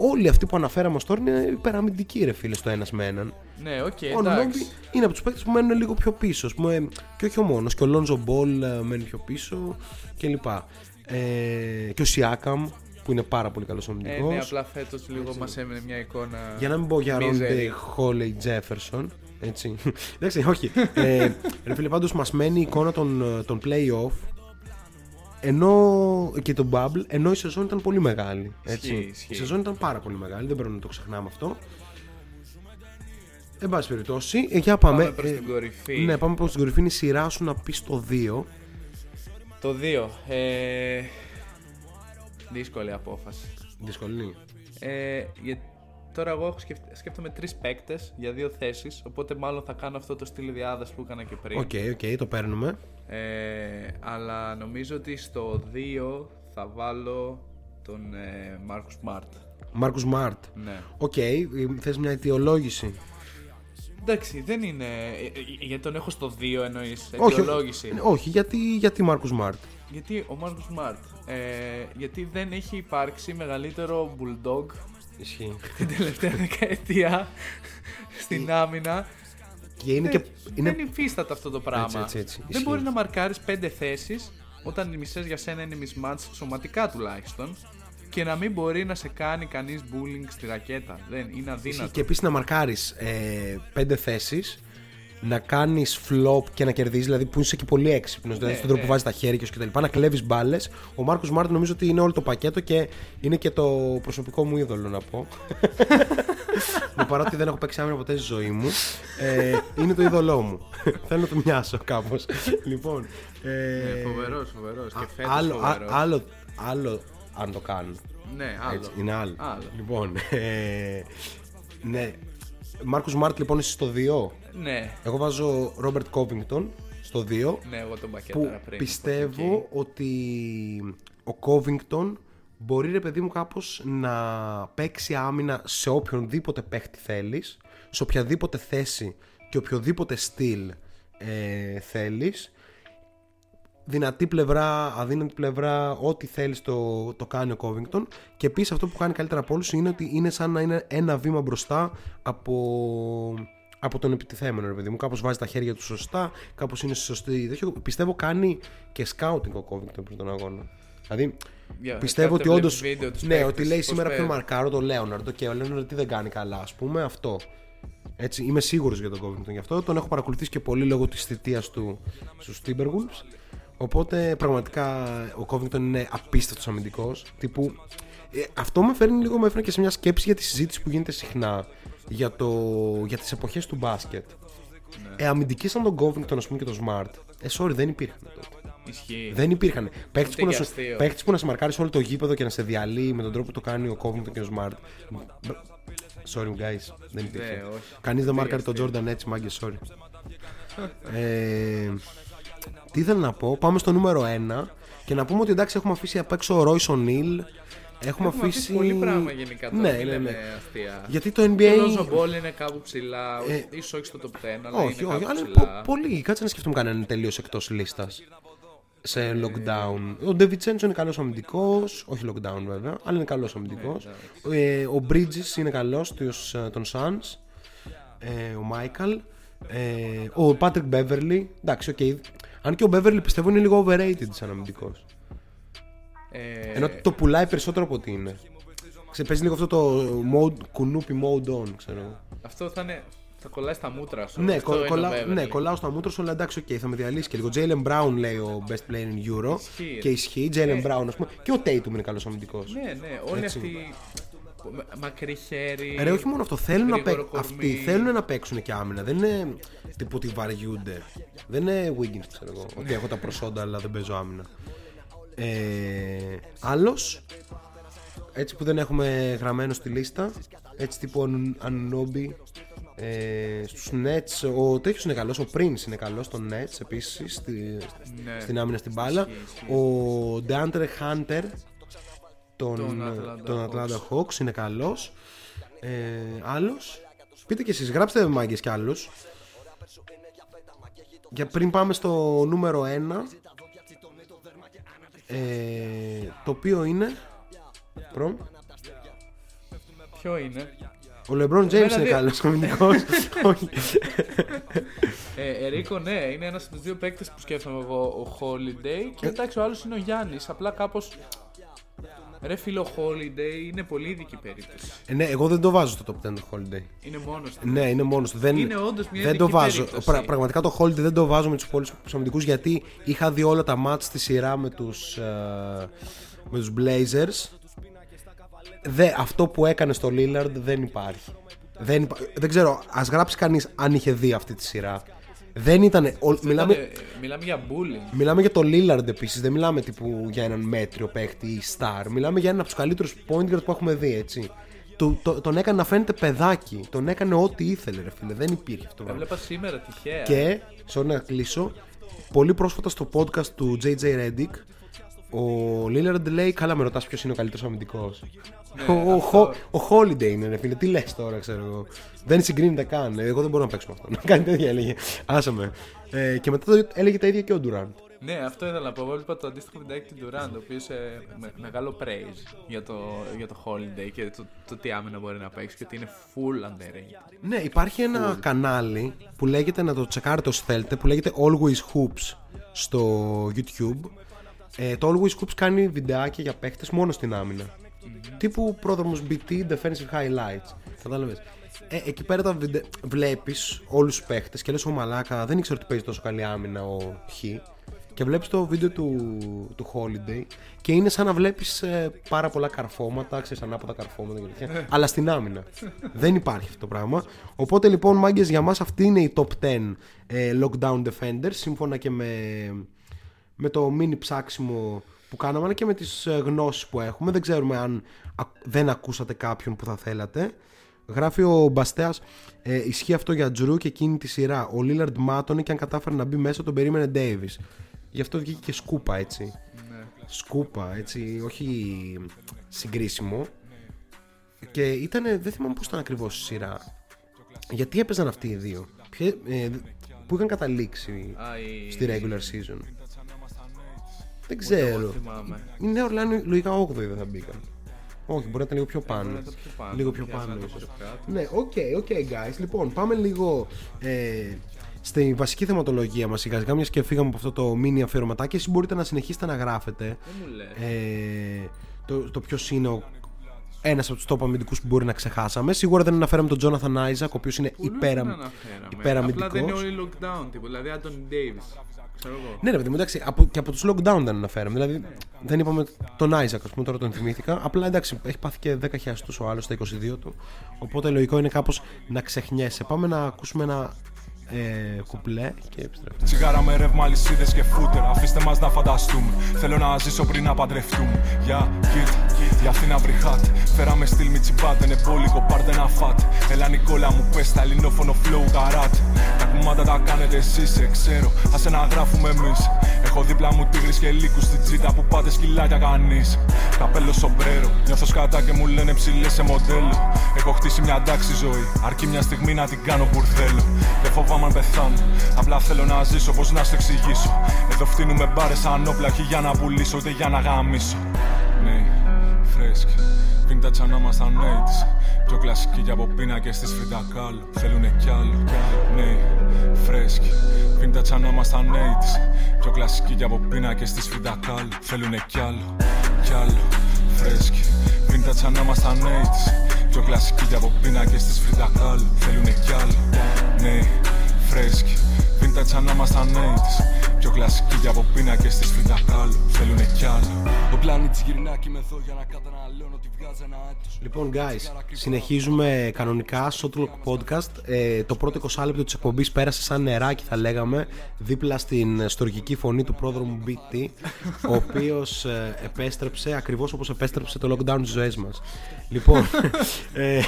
όλοι αυτοί που αναφέραμε ως τώρα είναι υπεραμυντικοί ρε φίλε στο ένας με έναν. Ναι, οκ, Ανουνόμπι εντάξει. είναι από τους παίκτες που μένουν λίγο πιο πίσω. Ας πούμε, και όχι ο μόνος. Και ο Λόνζο Μπολ ε, μένει πιο πίσω κλπ. Ε, και ο Σιάκαμ που είναι πάρα πολύ καλός Ε, αμυντικό. ναι, απλά φέτος λίγο μας έμενε μια εικόνα. Για να μην πω για misery. Ρόντεϊ Χόλις Τζέφερσον. Έτσι. Εντάξει, όχι. ε, ρε φίλε, πάντως μας μένει η εικόνα των, ε, των playoff ενώ και τον Bubble, ενώ η σεζόν ήταν πολύ μεγάλη. Έτσι. Ισχύει, ισχύει. Η σεζόν ήταν πάρα πολύ μεγάλη, δεν πρέπει να το ξεχνάμε αυτό. Εν πάση περιπτώσει, ε, για πάμε. Πάμε προς ε, την κορυφή. Ναι, πάμε προς την κορυφή. Είναι η σειρά σου να πεις το 2. Το 2. Ε... Δύσκολη απόφαση. Δύσκολη. Ε, για- τώρα εγώ έχω σκεφ- σκέφτομαι τρεις παίκτες για δύο θέσεις. Οπότε μάλλον θα κάνω αυτό το στυλ διάδραση που έκανα και πριν. Οκ, οκ, το παίρνουμε. Ε, αλλά νομίζω ότι στο 2 θα βάλω τον ε, Μάρκους Σμαρτ. Μάρκους Σμαρτ. Ναι. Οκ, ε, θες μια αιτιολόγηση; Εντάξει, δεν είναι. ε, ε, Γιατί τον έχω στο 2 εννοείς. Όχι, Αιτιολόγηση. όχι, γιατί, γιατί Μάρκους Σμαρτ. Γιατί ο Μάρκους Σμαρτ. Ε, γιατί δεν έχει υπάρξει μεγαλύτερο bulldog Ισχύει. την τελευταία δεκαετία στην άμυνα. Και είναι και. Δεν- Είναι... Δεν υφίσταται αυτό το πράγμα. Έτσι, έτσι, έτσι. Δεν Ισχύει. μπορείς να μαρκάρεις πέντε θέσεις όταν οι μισές για σένα είναι mismatch, σωματικά τουλάχιστον, και να μην μπορεί να σε κάνει κανείς bullying στη ρακέτα. Δεν είναι Ισχύει. αδύνατο. Και επίσης να μαρκάρεις ε, πέντε θέσεις, να κάνεις flop και να κερδίζεις, δηλαδή που είσαι και πολύ έξυπνος, δηλαδή στον τρόπο που βάζεις τα χέρια σου κτλ. Να κλέβεις μπάλες. Ο Μάρκος Μάρτιν νομίζω ότι είναι όλο το πακέτο και είναι και το προσωπικό μου είδωλο να πω. Ναι, παρότι δεν έχω παίξει άμυνα ποτέ στη ζωή μου, ε, είναι το είδωλό μου. Θέλω να το μοιάσω κάπως. λοιπόν. Ε, Φοβερός, φοβερός. Και φέτος άλλο, α- φοβερός. άλλο, άλλο αν το κάνουν. Ναι, άλλο. Έτσι, είναι άλλο. Άλλο. Λοιπόν, ε, ναι. Μάρκους Σμαρτ λοιπόν είσαι στο 2. Ναι, Εγώ βάζω Ρόμπερτ Κόβινγκτον στο 2. ναι, εγώ τον Που πακέταρα πριν. πιστεύω Οκ. ότι ο Κόβινγκτον μπορεί ρε παιδί μου κάπως να παίξει άμυνα σε οποιονδήποτε παίχτη θέλεις, σε οποιαδήποτε θέση και οποιοδήποτε στυλ ε, θέλεις δυνατή πλευρά, αδύνατη πλευρά, ό,τι θέλεις το, το κάνει ο Covington. Και επίσης αυτό που κάνει καλύτερα από όλους είναι ότι είναι σαν να είναι ένα βήμα μπροστά από, από τον επιτιθέμενο, ρε παιδί μου. Κάπως βάζει τα χέρια του σωστά, κάπως είναι σε σωστή. τέτοιο. Πιστεύω κάνει και scouting ο Covington πριν τον αγώνα. Δηλαδή, Για- πιστεύω κάθε ότι όντω. βλέπει βίντεο τους Ναι, παίκτες, ότι λέει πώς σήμερα ποιον παίζουν. μαρκάρω τον Λέοναρντ και ο Λέοναρντ τι δεν κάνει καλά, ας πούμε, αυτό. Έτσι, είμαι σίγουρος για τον Covington γι' αυτό. Τον έχω παρακολουθήσει και πολύ λόγω της θητείας του στους Timberwolves. Οπότε πραγματικά ο Covington είναι απίστευτος αμυντικός. Τύπου. ε, αυτό με φέρνει λίγο, με έφερε και σε μια σκέψη για τη συζήτηση που γίνεται συχνά για, το, για τις εποχές του μπάσκετ. Ε, αμυντικοί σαν τον Covington, ας πούμε, και τον Smart. Ε, sorry, δεν υπήρχαν τότε. Ισχύει. Δεν υπήρχαν. Παίχτη που, να για σου- αστείο. παίχτης που να σε μαρκάρει σε όλο το γήπεδο και να σε διαλύει με τον τρόπο που το κάνει ο Covington και ο Smart. Sorry, guys. Δεν υπήρχε. Ναι, όχι. Κανείς δεν Τι μάρκαρε τον Jordan έτσι, μάγκες, sorry. ε, τι ήθελα να πω, πάμε στο νούμερο 1 και να πούμε ότι εντάξει έχουμε αφήσει απ' έξω ο Royce O'Neal. Έχουμε, Έχουμε αφήσει πολύ πράγμα γενικά τώρα. Ναι, μην ναι, λέμε ναι. αστεία. Γιατί το Και NBA. ο Lonzo Ball είναι κάπου ψηλά. Ε, ίσως όχι στο top 10, αλλά Όχι, είναι όχι, κάπου αλλά ψηλά. πο- πολύ. Κάτσε να σκεφτούμε κανέναν τελείως εκτός λίστας. Σε lockdown. Ο Ντεβιτσέντσο είναι καλός αμυντικός. Όχι lockdown βέβαια, αλλά είναι καλός αμυντικός. Ε, ο Bridges είναι καλός των Suns. Ε, ο Mikal. Ε, ο Patrick Beverley. Εντάξει, οκ. Αν και ο Beverley πιστεύω είναι λίγο overrated σαν αμυντικός. Ε, Ενώ το πουλάει περισσότερο από ότι είναι. Ξες παίζει λίγο αυτό το mode, κουνούπι mode on, ξέρω εγώ. Αυτό θα, είναι, θα κολλάει στα μούτρα σου. Ναι, Αυτό κο, είναι κολλά, ο Beverley. ναι, κολλάω στα μούτρα σου, αλλά εντάξει, οκ, θα με διαλύσει και λίγο. Jaylen Brown λέει ο best player in Euro. Ισχύει. Και ισχύει. Jaylen Brown, ας πούμε. Και ο Tatum είναι καλός αμυντικός. Ναι, ναι, όλοι Έτσι. αυτοί. μα- Μακρύ χέρι. Ρε, όχι μόνο αυτό. Θέλουν να, γρήγορο παί... κορμί. αυτοί θέλουν να παίξουν και άμυνα. Δεν είναι τύπου ότι βαριούνται. Δεν είναι Wiggins, ξέρω εγώ. Ότι έχω τα προσόντα, αλλά δεν παίζω άμυνα. Ε, Άλλος. Έτσι που δεν έχουμε γραμμένο στη λίστα. Έτσι τύπου Anunobi. Ε, στους Nets ο τέτοιος είναι καλός, ο Prince είναι καλός στο Nets επίσης στη, Ναι. στην άμυνα στην μπάλα ο Deandre Hunter τον, Τον Atlanta τον Atlanta Hawks είναι καλός ε, άλλος πείτε και εσείς γράψτε μάγκες κι άλλους για πριν πάμε στο νούμερο 1 ε, το οποίο είναι προ, Ποιο είναι; ο LeBron James Εμένα είναι δεν- καλός αμυντικός Όχι. Ε, Ερίκο, ναι, είναι ένας από τους δύο παίκτες που σκέφτομαι εγώ. Ο Holiday. Και εντάξει, ο άλλος είναι ο Γιάννης. Απλά κάπως. Ρε φίλο Holiday είναι πολύ ειδική περίπτωση. Ε, ναι, εγώ δεν το βάζω στο top 10 το Holiday. Είναι μόνος του. Ναι, είναι μόνος του. Δεν, Είναι όντως μια δεν ειδική το βάζω. περίπτωση. Πρα- πραγματικά το Holiday δεν το βάζω με τους υπόλοιπου αμυντικού γιατί είχα δει όλα τα μάτς στη σειρά με τους με τους Blazers. Δε, αυτό που έκανε στο Lillard δεν υπάρχει. Δεν, υπά- δεν ξέρω, ας γράψει κανείς αν είχε δει αυτή τη σειρά. Δεν ήταν. ο- μιλάμε, Ήτανε- μιλάμε για bullying. Μιλάμε για το Lillard επίσης. Δεν μιλάμε τύπου για έναν μέτριο παίχτη ή star. Μιλάμε για έναν από τους καλύτερους point guard που έχουμε δει, έτσι. του, το- τον έκανε να φαίνεται παιδάκι. Τον έκανε ό,τι ήθελε, ρε φίλε. Δεν υπήρχε αυτό το πράγμα. Έβλεπα σήμερα τυχαία. Και, sorry να κλείσω, πολύ πρόσφατα στο podcast του JJ Reddick, ο Lillard λέει, καλά με ρωτάς ποιος είναι ο καλύτερος αμυντικός. ο, ο, Ho- ο Holiday είναι ρε φίλε, τι λες τώρα ξέρω εγώ. Δεν συγκρίνεται καν, εγώ δεν μπορώ να παίξω με αυτό. Να κάνει τέτοια έλεγε, άσε με. Ε, και μετά το έλεγε τα ίδια και ο Durant. Ναι, αυτό ήθελα να πω. Εγώ Έβλεπα το αντίστοιχο βιντεάκι του Durant, ο οποίος με, μεγάλο praise για το, για το Holiday και το, το τι άμυνα μπορεί να παίξει και ότι είναι full underrated. Ναι, υπάρχει ένα κανάλι που λέγεται, να το τσεκάρετε όσοι θέλετε, που λέγεται Always Hoops στο YouTube. Ε, το Always Hoops κάνει βιντεάκια για παίχτες μόνο στην άμυνα. Τύπου πρόδρομος BT, Defensive Highlights. Κατάλαβες. Ε, εκεί πέρα τα βιντε... βλέπεις όλους τους παίχτες και λες ο Μαλάκα δεν ήξερα ότι παίζει τόσο καλή άμυνα ο Χ. Και βλέπεις το βίντεο του, του Holiday και είναι σαν να βλέπεις ε, πάρα πολλά καρφώματα, ξέρεις ανάποδα καρφώματα και τέτοια, αλλά στην άμυνα. δεν υπάρχει αυτό το πράγμα. Οπότε λοιπόν μάγκες για μας αυτή είναι η top 10 ε, lockdown defenders σύμφωνα και με, με το mini ψάξιμο που κάναμε αλλά και με τις ε, γνώσεις που έχουμε. Δεν ξέρουμε αν α- δεν ακούσατε κάποιον που θα θέλατε. Γράφει ο Μπαστέας ε, ισχύει αυτό για Τζρου και εκείνη τη σειρά. Ο Λίλαρντ μάτωνε και αν κατάφερε να μπει μέσα τον περίμενε Ντέιβις. Γι' αυτό βγήκε και σκούπα έτσι. Σκούπα έτσι, όχι συγκρίσιμο. Και ήταν, δεν θυμάμαι πώς ήταν ακριβώς η σειρά. Γιατί έπαιζαν αυτοί οι δύο; Ποιε- ε, που είχαν καταλήξει Α, η- στη regular season; Δεν Εγώ ξέρω. θυμάμαι. Η Νέα Ορλεάνη λογικά 8η δεν θα μπήκαν. Όχι, μπορεί να ήταν λίγο πιο πάνω. μπορεί να ήταν πιο πάνω. Λίγο πιο Πιάσανε πάνω. το ίσως. πιο κάτω. Ναι, οκ, οκ, guys. Λοιπόν, πάμε λίγο ε, στη βασική θεματολογία μας σιγά σιγά, μιας και φύγαμε από αυτό το mini αφιερωματάκι. Εσείς μπορείτε να συνεχίσετε να γράφετε Δεν μου λες. ε, το, το ποιος είναι ο ένας από τους top αμυντικούς που μπορεί να ξεχάσαμε. Σίγουρα δεν αναφέραμε τον Jonathan Isaac, ο οποίος είναι Πολλούς υπέρα, δεν αναφέραμε. υπεραμυντικός. Απλά δεν είναι όλοι lockdown τύπου. Δηλαδή, Άντων Davis. Ξέρω εγώ. Ναι, ρε παιδί μου, εντάξει, από, και από τους lockdown δεν αναφέραμε. Δηλαδή, δεν είπαμε τον Isaac, ας πούμε, τώρα τον θυμήθηκα. Απλά εντάξει, έχει πάθει και 10 χιλιαστού ο άλλος στα 22 του. Οπότε λογικό είναι κάπως να ξεχνιέσαι. Πάμε να ακούσουμε ένα ε, κουπλέ και επιστρέφουμε. Τσιγάρα με ρεύμα, αλυσίδες και φούτερ. Αφήστε μας να φανταστούμε. Θέλω να ζήσω πριν να παντρευτούμε. Για κοίτα, η Αθήνα μπριχάτ. Φέραμε στυλ μη τσιμπάτε, είναι πόλικο, πάρτε ένα φάτ. Έλα Νικόλα μου, πες τα ελληνόφωνο flow καράτ. Τα κουμάτα τα κάνετε εσείς, σε ξέρω. Α να γράφουμε εμείς. Έχω δίπλα μου τίγρη και λύκους στην τσίτα που πάτε σκυλάκια κανείς. Καπέλο σομπρέρο, νιώθω σκατά και μου λένε ψηλές σε μοντέλο. Έχω χτίσει μια τάξη ζωή, αρκεί μια στιγμή να την κάνω μπουρδέλο. Δεν φοβάμαι αν πεθάνω, απλά θέλω να ζήσω, πώ να σου εξηγήσω. Εδώ φτύνουμε μπάρες σαν όπλα, όχι για να πουλήσω, ούτε για να γαμίσω. Ναι, φρέσκι, vintage σαν να ήμασταν 80's. Πιο κλασική για από πίνακες της φρυτακάλου Θέλουνε κι άλλο, ναι, φρέσκι Vintage σαν να ήμασταν 80's. Πιο κλασική για από πίνακες της φρυτακάλου Θέλουνε κι άλλο, κι άλλο, φρέσκι Vintage σαν να ήμασταν 80's. Πιο κλασική για από πίνακες της φρυτακάλου Θέλουνε κι άλλο, ναι, φρέσκι Vintage σαν να ήμασταν 80's. Πιο κλασική για από πίνακες της φρυτακάλου Θέλουνε κι άλλο Ο πλανήτης γυρνά και είμαι εδώ για να καταναλώνω ότι βγάζει ένα έτος Λοιπόν, guys, συνεχίζουμε κανονικά Shotlock Podcast. Ε, το πρώτο 20 λεπτό της εκπομπής πέρασε σαν νεράκι, θα λέγαμε, δίπλα στην στοργική φωνή του πρόδρομου BT, ο οποίος επέστρεψε ακριβώς όπως επέστρεψε το lockdown στις ζωές μας. Λοιπόν, ε, ε,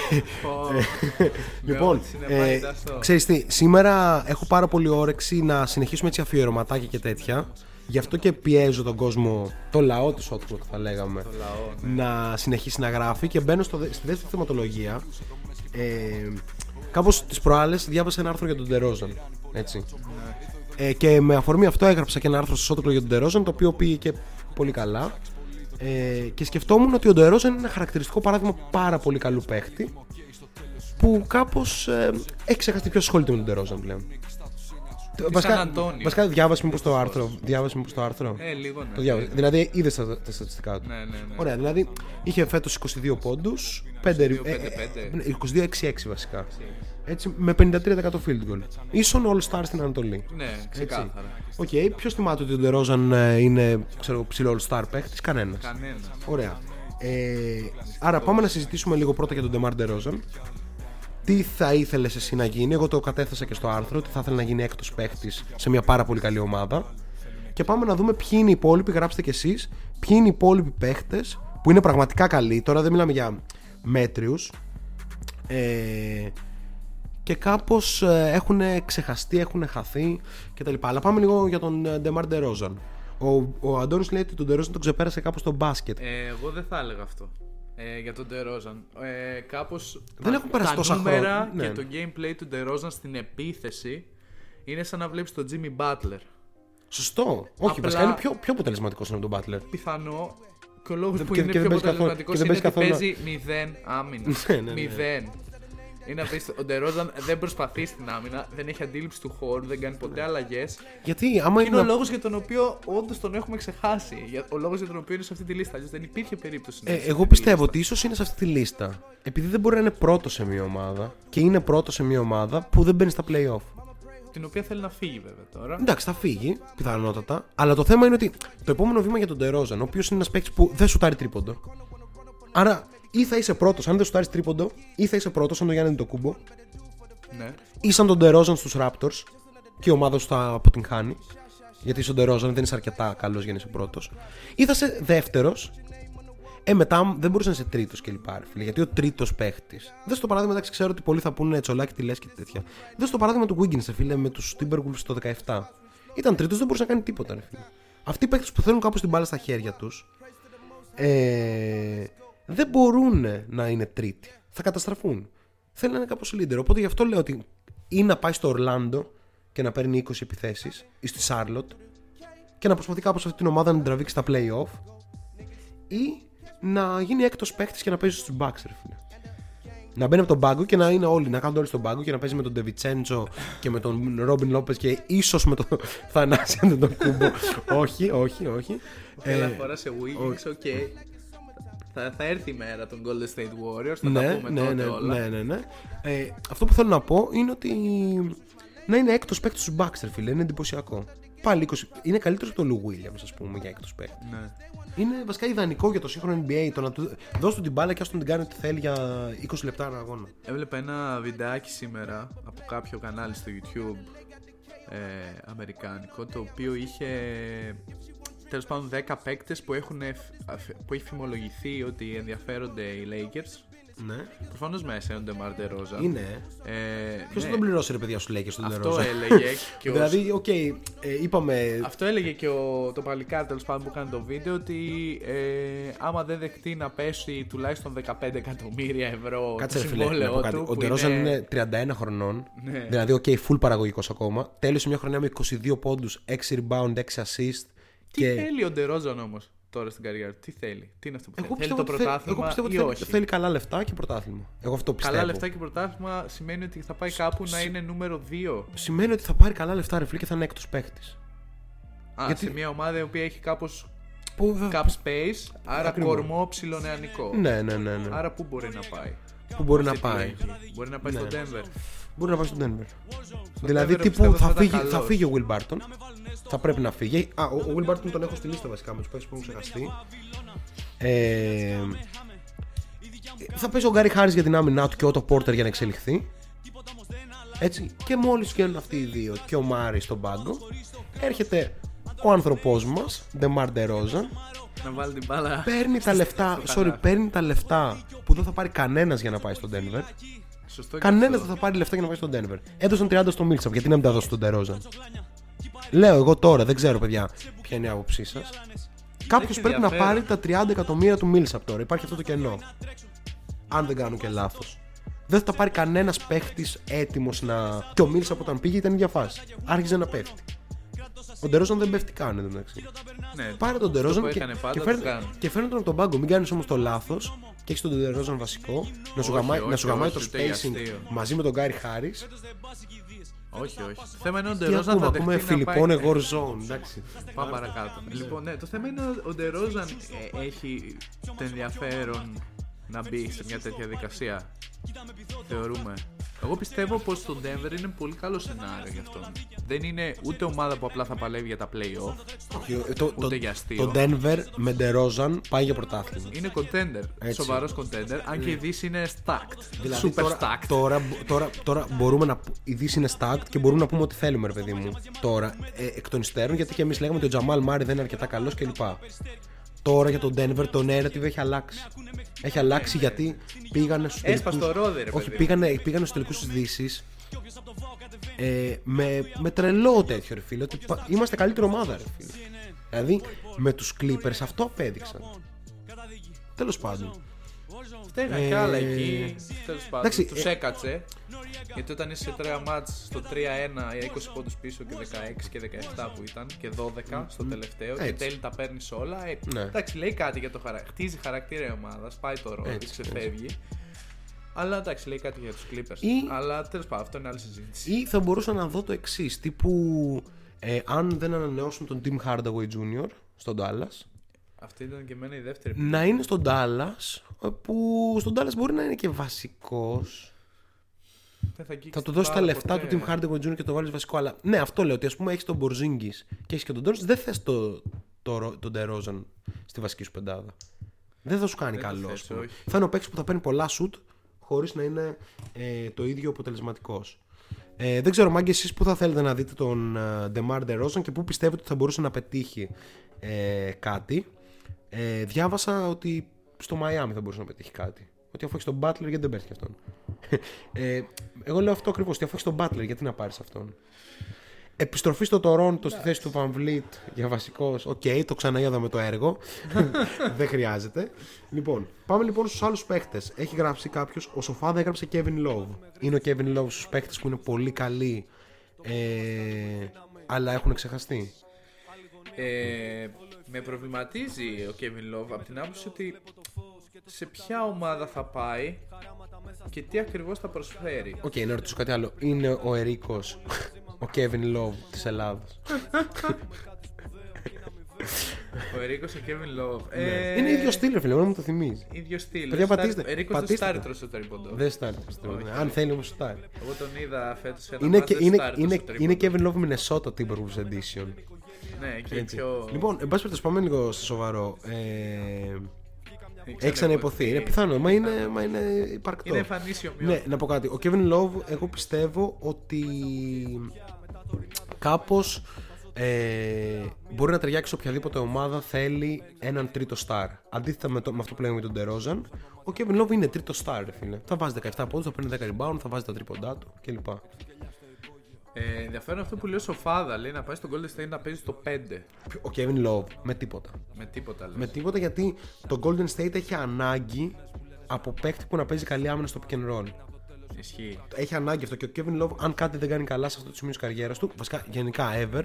λοιπόν ό,τι συνεπάγεται ε, αυτό. ξέρεις τι, σήμερα έχω πάρα πολύ όρεξη να συνεχίσουμε έτσι αφιερωματάκια και τέτοια. Γι' αυτό και πιέζω τον κόσμο, το λαό του Shotlock θα λέγαμε, ναι. να συνεχίσει να γράφει και μπαίνω στο, δε- στη δεύτερη θεματολογία. Ε, κάπως τις προάλλες διάβασα ένα άρθρο για τον Τερόζαν, έτσι. Ε, και με αφορμή αυτό έγραψα και ένα άρθρο στο Shotlock για τον Τερόζαν, το οποίο πήγε και πολύ καλά. Ε, και σκεφτόμουν ότι ο Ντερόζαν είναι ένα χαρακτηριστικό παράδειγμα πάρα πολύ καλού παίχτη που κάπως ε, έχει ξεχαστεί ποιο ασχολείται με τον Τερόζαν πλέον. Βασικά, Αντώνιο. βασικά διάβασε μήπως το άρθρο. Διάβασε μήπως το άρθρο. Ε, λίγο ναι. Το διάβασα. Δηλαδή είδες τα, τα στατιστικά του. Ναι, ναι, ναι. Ωραία, δηλαδή είχε φέτος 22 πόντους, 5 22-5-5. 22-6-6 βασικά. Έτσι, με 53% field goal. Ίσον All Star στην Ανατολή. Ναι, ξεκάθαρα. Οκ, ποιος θυμάται ότι ο Ντερόζαν ε, είναι ξέρω, ψηλό All Star παίχτης, κανένας. Κανένας. Ωραία. Ε, άρα πάμε να συζητήσουμε λίγο πρώτα για τον Ντεμάρ Ντερόζαν. Τι θα ήθελες εσύ να γίνει, εγώ το κατέθεσα και στο άρθρο, ότι θα ήθελε να γίνει έκτος παίχτης σε μια πάρα πολύ καλή ομάδα. Και πάμε να δούμε ποιοι είναι οι υπόλοιποι, γράψτε κι εσείς, ποιοι είναι οι υπόλοιποι παίχτες που είναι πραγματικά καλοί. Τώρα δεν μιλάμε για μέτριους ε, και κάπως ε, έχουν ξεχαστεί, έχουν χαθεί κτλ. Αλλά πάμε λίγο για τον ε, Ντεμάρ Ντερόζαν. Ο, ο Αντώνης λέει ότι τον Ντερόζαν τον ξεπέρασε κάπως στο μπάσκετ. Ε, εγώ δεν θα έλεγα αυτό ε, για τον DeRozan. Ε, κάπως Δεν έχουν περάσει τόσα χρόνια. Ναι. και το gameplay του DeRozan στην επίθεση είναι σαν να βλέπεις τον Jimmy Butler. Σωστό. Όχι, Απλά... βασικά είναι πιο, πιο αποτελεσματικός από τον Butler. Πιθανό. Και ο λόγος που και, είναι και πιο αποτελεσματικός είναι ότι παίζει 0 άμυνα. Ναι, ναι, ναι. 0 είναι να ο Ντερόζαν δεν προσπαθεί στην άμυνα, δεν έχει αντίληψη του χώρου, δεν κάνει ποτέ αλλαγές. Γιατί άμα είναι. Είναι ο λόγος για τον οποίο όντως τον έχουμε ξεχάσει. Ο λόγος για τον οποίο είναι σε αυτή τη λίστα. δεν υπήρχε περίπτωση. Ε, εγώ πιστεύω ότι ίσως είναι σε αυτή τη λίστα. Επειδή δεν μπορεί να είναι πρώτο σε μια ομάδα και είναι πρώτο σε μια ομάδα που δεν μπαίνει στα playoff την οποία θέλει να φύγει βέβαια τώρα. Εντάξει, θα φύγει, πιθανότατα. Αλλά το θέμα είναι ότι το επόμενο βήμα για τον Ντερόζαν, ο οποίος είναι ένας παίκτης που δεν σουτάρει τρίποντο. Άρα ή θα είσαι πρώτος αν δεν σουτάρει τρίποντο, ή θα είσαι πρώτος σαν τον Γιάννη το κούμπο, Ναι. ή σαν τον Τερόζαν στους Raptors και η ομάδα σου θα αποτυγχάνει. Γιατί στον Τερόζαν δεν είσαι αρκετά καλός για να είσαι πρώτος. Ή θα είσαι δεύτερος. Ε, μετά δεν μπορούσε να είσαι τρίτος κλπ. ρε φίλε, Γιατί ο τρίτος παίχτης. Δες στο παράδειγμα, εντάξει, ξέρω ότι πολλοί θα πούνε τσολάκι, τι λες και τέτοια. Δες στο παράδειγμα του Wiggins, ρε φίλε, με τους Timberwolves το 17. Ήταν τρίτος, δεν μπορούσε να κάνει τίποτα, ρε φίλε. Αυτοί οι παίχτες που θέλουν κάπω την μπάλα στα χέρια τους. Ε, δεν μπορούν να είναι τρίτοι. Θα καταστραφούν. Θέλει να είναι κάπως leader. Οπότε γι' αυτό λέω ότι ή να πάει στο Ορλάντο και να παίρνει 20 επιθέσεις ή στη Σάρλοτ και να προσπαθεί κάπως αυτή την ομάδα να την τραβήξει στα playoff ή να γίνει έκτος παίχτης και να παίζει στους Bucks ρε φίλε. Να μπαίνει από τον πάγκο και να είναι όλοι, να κάνουν όλοι στον πάγκο και να παίζει με τον Ντεβιτσέντσο και με τον Ρόμπιν Λόπες και ίσως με τον Θανάση αν δεν τον κούμπο. όχι, όχι, όχι. Έλα Ε, φορά σε Wiggins, οκ. Θα, θα έρθει η μέρα των Golden State Warriors, θα τα ναι, πούμε ναι, τότε ναι, όλα. ναι, ναι, ναι. Ε, αυτό που θέλω να πω είναι ότι να είναι έκτος παίκτης στους Bucks, ρε φίλε, είναι εντυπωσιακό. Πάλι 20, είναι καλύτερος από τον Λου Williams, ας πούμε, για έκτος παίκτη. Ναι. Είναι βασικά ιδανικό για το σύγχρονο NBA το να του δώσει του την μπάλα και ας τον την κάνει ό,τι θέλει για 20 λεπτά ένα αγώνα. Έβλεπα ένα βιντεάκι σήμερα από κάποιο κανάλι στο YouTube ε, αμερικάνικο το οποίο είχε τέλος πάντων 10 παίκτες που, έχουν, εφ- αφ- που έχει φημολογηθεί ότι ενδιαφέρονται οι Lakers Ναι. Προφανώς μέσα είναι ο Ντεμάρ Ντερόζαν. Είναι. Ε, Ποιος ναι. θα τον πληρώσει, ρε παιδιά, σου λέει και στον Αυτό Ντερόζαν. έλεγε και ο Δηλαδή, οκ, ε, είπαμε. Αυτό έλεγε και ο, το παλικάρι τέλος πάντων που έκανε το βίντεο ότι ε, άμα δεν δεχτεί να πέσει τουλάχιστον 15 εκατομμύρια ευρώ Κάτσε το ρε φίλε, να πω συμβόλαιό κάτι. του. Ο που Ντερόζαν είναι 31 χρονών. Ναι. Δηλαδή, οκ, full παραγωγικός ακόμα. Τέλειωσε μια χρονιά με 22 πόντους, 6 rebound, 6 assist. Τι και... θέλει ο Ντερόζαν όμως τώρα στην καριέρα του, τι θέλει, τι είναι αυτό που Εγώ θέλει; Θέλει πιστεύω, το ότι θέλει, πρωτάθλημα εγώ πιστεύω ότι ή θέλει, όχι; θέλει καλά λεφτά και πρωτάθλημα. Εγώ αυτό πιστεύω. Καλά λεφτά και πρωτάθλημα σημαίνει ότι θα πάει κάπου να είναι νούμερο 2. Σημαίνει ότι θα πάρει καλά λεφτά, ρε φίλε, και θα είναι έκτος παίχτη. Α, Γιατί- σε μια ομάδα η οποία έχει κάπως Που... cap space, άρα Ακριβώς. κορμό ψηλονεανικό. Ναι, ναι, ναι. ναι. Άρα πού μπορεί να πάει; Που μπορεί να Αυτή τη πάει. λογική. Μπορεί να πάει Ναι. στο Denver. Μπορεί να πάει στον Denver. δηλαδή, Denver τύπου πιστεύω θα θα ήταν φύγει, θα καλός. φύγει ο Will Barton. Θα πρέπει να φύγει. Α, ο, ο Will Barton τον έχω στη λίστα βασικά με τους παίκτες που έχουν ξεχαστεί. Ε, θα παίζει ο Γκάρι Χάρη για την άμυνά του και ο Otto Porter για να εξελιχθεί. Έτσι. Και μόλις βγαίνουν αυτοί οι δύο και ο Μάρις στον πάγκο, έρχεται ο άνθρωπός μας, Ντεμάρ Ντερόζαν, Να βάλει την μπάλα. παίρνει τα λεφτά, στο sorry, χαλάθι. παίρνει τα λεφτά που δεν θα πάρει κανένας για να πάει στον Denver. Σωστό και Κανένας αυτό. δεν θα πάρει λεφτά για να πάει στον Denver. Έδωσαν 30 στο Μίλσαπ, γιατί να μην τα δώσει στον Ντερόζαν. Λέω εγώ τώρα, δεν ξέρω παιδιά ποια είναι η άποψή σας. Κάποιος Έχει πρέπει να ενδιαφέρον. πάρει τα 30 εκατομμύρια του Μίλσαπ τώρα. Υπάρχει αυτό το κενό. Αν δεν κάνω και λάθος. Δεν θα τα πάρει κανένας παίχτης έτοιμος να. Και ο Μίλσαπ όταν πήγε ήταν η ίδια φάση. Άρχιζε να πέφτει. Ο Ντερόζαν δεν πέφτει καν εντωμεταξύ. Ναι, Πάρε τον αυτό Ντερόζαν που και, έκανε πάντα και, το φέρνει, κάνει. και φέρνει τον από τον πάγκο. Μην κάνεις όμως το λάθος και έχεις τον Ντερόζαν βασικό να σου Όχι, γαμάει, όχι, να σου γαμάει όχι, το ούτε για spacing αστείο. μαζί με τον Γκάρι Χάρη. Όχι, όχι. Το θέμα είναι ο Τι Ντερόζαν ακούμε, θα ακούμε δεχτεί να Φιλιππόνε πάει... War Zone. Εντάξει. Πάμε παρακάτω. Λοιπόν, ναι, το θέμα είναι ο- ο Ντερόζαν ε, έχει το ενδιαφέρον να μπει σε μια τέτοια δικασία. Θεωρούμε. Εγώ πιστεύω πως το Denver είναι πολύ καλό σενάριο για αυτόν. Δεν είναι ούτε ομάδα που απλά θα παλεύει για τα playoff. Ε, Το, Ούτε το, για αστείο. το Denver με Ντερόζαν πάει για πρωτάθλημα. Είναι contender. Έτσι. Σοβαρός contender. Αν και η Δύση είναι stacked. Δηλαδή Super τώρα, stacked. τώρα, τώρα, τώρα μπορούμε να. πού- Η Δύση είναι stacked και μπορούμε να πούμε ό,τι θέλουμε, ρε παιδί μου. Τώρα, ε, εκ των υστέρων, γιατί και εμείς λέγαμε ότι ο Τζαμάλ Μάρι δεν είναι αρκετά καλός κλπ. Τώρα για τον Denver το narrative έχει αλλάξει. Έχει αλλάξει γιατί πήγανε στους Έσπασε τελικούς- το ρόδι, ρε Όχι, παιδί. πήγανε, πήγανε στους τελικούς της Δύσης ε, με, με τρελό τέτοιο ρε φίλε ότι πα- είμαστε καλύτερη ομάδα ρε φίλε δηλαδή με τους Clippers αυτό απέδειξαν τέλος πάντων Φταίγαν Ε, κι άλλα εκεί. Τέλος πάντων. εντάξει, Τους ε, έκατσε. Γιατί όταν είσαι σε τρία μάτς στο 3-1 ή 20 πόντους πίσω και 16 και 17 που ήταν και 12 στο τελευταίο και Έτσι. τέλει τα παίρνεις όλα. Ε, Ναι. Εντάξει, λέει κάτι για το χαρακτήρα. Χτίζει χαρακτήρα η ομάδα, πάει το ρόλο, Έτσι, ξεφεύγει. Αλλά εντάξει, λέει κάτι για τους Clippers. Ή- Αλλά τέλος πάντων, αυτό είναι άλλη συζήτηση. ή θα μπορούσα να δω το εξής τύπου ε, αν δεν ανανεώσουν τον Tim Hardaway Jr. στον Dallas Αυτή ήταν και εμένα η δεύτερη. να είναι στον Dallas ε, που στον Dallas μπορεί να είναι και βασικός Δεν θα, αγγίξεις Θα του την δώσεις τα μπάλα λεφτά ποτέ. του Tim Hardaway Jr. και το βάλεις βασικό. Αλλά ναι, αυτό λέω ότι ας πούμε έχεις τον Borzingis και έχεις και τον Doncic, δεν θες το, το, Ρο- τον DeRozan στη βασική σου πεντάδα. Δεν θα σου κάνει Δεν το καλό. θες, ας πούμε. όχι. Θα είναι ο παίκτης που θα παίρνει πολλά shoot χωρίς να είναι ε, το ίδιο αποτελεσματικός. Ε, δεν ξέρω, μάγκε, εσείς που θα θέλετε να δείτε τον ε, DeMar DeRozan και πού πιστεύετε ότι θα μπορούσε να πετύχει ε, κάτι. Ε, διάβασα ότι στο Miami θα μπορούσε να πετύχει κάτι. Ότι αφού έχεις τον Butler, γιατί δεν παίρνεις και αυτόν; ε, εγώ λέω αυτό ακριβώς. Ότι αφού έχεις τον Butler, γιατί να πάρεις αυτόν; Επιστροφή στο Toronto στη θέση του Van Vliet για βασικός. Οκ, το ξαναείδαμε το έργο. δεν χρειάζεται. Λοιπόν, πάμε λοιπόν στους άλλους παίχτες. Έχει γράψει κάποιος. Ο Σοφάδα έγραψε Kevin Love. Είναι ο Kevin Love στους παίχτες που είναι πολύ καλοί. Ε, αλλά έχουν ξεχαστεί. Ε, με προβληματίζει ο Kevin Love από την άποψη ότι σε ποια ομάδα θα πάει και τι ακριβώς θα προσφέρει. Οκ, να ρωτήσω κάτι άλλο. Είναι ο Ερίκος, ο Kevin Love της Ελλάδας. Ο Ερίκος ο Kevin Love. Ναι. Ε, Είναι ίδιο στυλ, ρε φίλε, μόνο μου το θυμίζει. ίδιο στυλ. Παιδιά, Σουτάρ- πατήστε. Ο Ερίκος δεν πατήστε σουτάρει το. τόσο τρίποντο. Δεν σουτάρει. Αν θέλει όμως σουτάρει. Εγώ τον είδα φέτος σε ένα Είναι, μάτς, και, δεν είναι, σουτάρει είναι, τόσο είναι τρίποντο. Kevin Love Minnesota Timberwolves Edition. Ναι, και Έτσι. πιο... Λοιπόν, εν πάση περιπτώσει, πάμε λίγο στο σοβαρό. Ε, έχει έχει ξαναυποθεί. Είναι πιθανό, μα είναι, μα είναι υπαρκτό. Είναι εμφανίσει ομοιό. Ναι, να πω κάτι. Ο Kevin Love, εγώ πιστεύω ότι κάπως ε, μπορεί να ταιριάξει σε οποιαδήποτε ομάδα θέλει έναν τρίτο star. Αντίθετα με, το, με αυτό που λέμε για τον DeRozan, ο Kevin Love είναι τρίτο star, ρε φίλε. Θα βάζει 17 πόντους, θα παίρνει 10 rebound, θα βάζει τα τρίποντά του κλπ. Ε, ενδιαφέρον αυτό που λέει ο Σοφάδα, λέει να πάει στο Golden State να παίζει στο 5. Ο Kevin Love με τίποτα. Με τίποτα λες. Με τίποτα γιατί το Golden State έχει ανάγκη από παίκτη που να παίζει καλή άμυνα στο pick and roll. Ισχύει. Έχει ανάγκη αυτό και ο Kevin Love, αν κάτι δεν κάνει καλά σε αυτό το σημείο της καριέρας του, βασικά γενικά ever,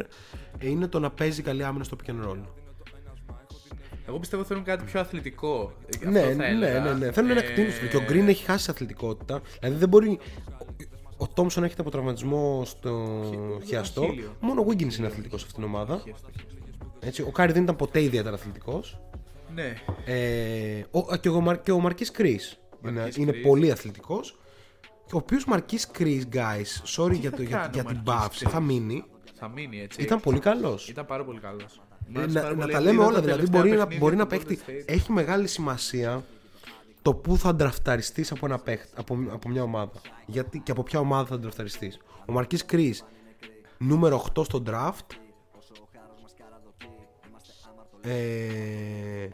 είναι το να παίζει καλή άμυνα στο pick and roll. Εγώ πιστεύω θέλουν κάτι πιο αθλητικό. Αυτό ναι, θα ναι, έλεγα. ναι, ναι. Θέλουν ένα Ε, κτίνο. Και ο Green έχει χάσει αθλητικότητα. Δηλαδή δεν μπορεί. Ο Τόμσον έρχεται από τραυματισμό στο χιαστό. χίλιο. Μόνο ο Wiggins είναι αθλητικός σε αυτήν την ομάδα. Έτσι, ο Κάρι δεν ήταν ποτέ ιδιαίτερα αθλητικός. Ναι. Ε, ο, και, ο, Μαρ- και ο Μαρκής Κρι είναι, Μαρκής είναι Κρίς. πολύ αθλητικός. Ο οποίος Μαρκής Κρι, guys, sorry για, το, για, κάνει για ο την Μαρκής Buffs, Κρίς; θα μείνει. Θα μείνει έτσι. Ήταν πολύ καλός. Ήταν πάρα πολύ καλός. Ε, να, να τα λέμε όλα, δηλαδή μπορεί να, μπορεί να παίχτη. Έχει μεγάλη σημασία το πού θα ντραφταριστείς από, ένα παίχτη, από, από μια ομάδα. Γιατί και από ποια ομάδα θα ντραφταριστείς. Ο Μαρκής Κρι, νούμερο 8 στο draft. Ε,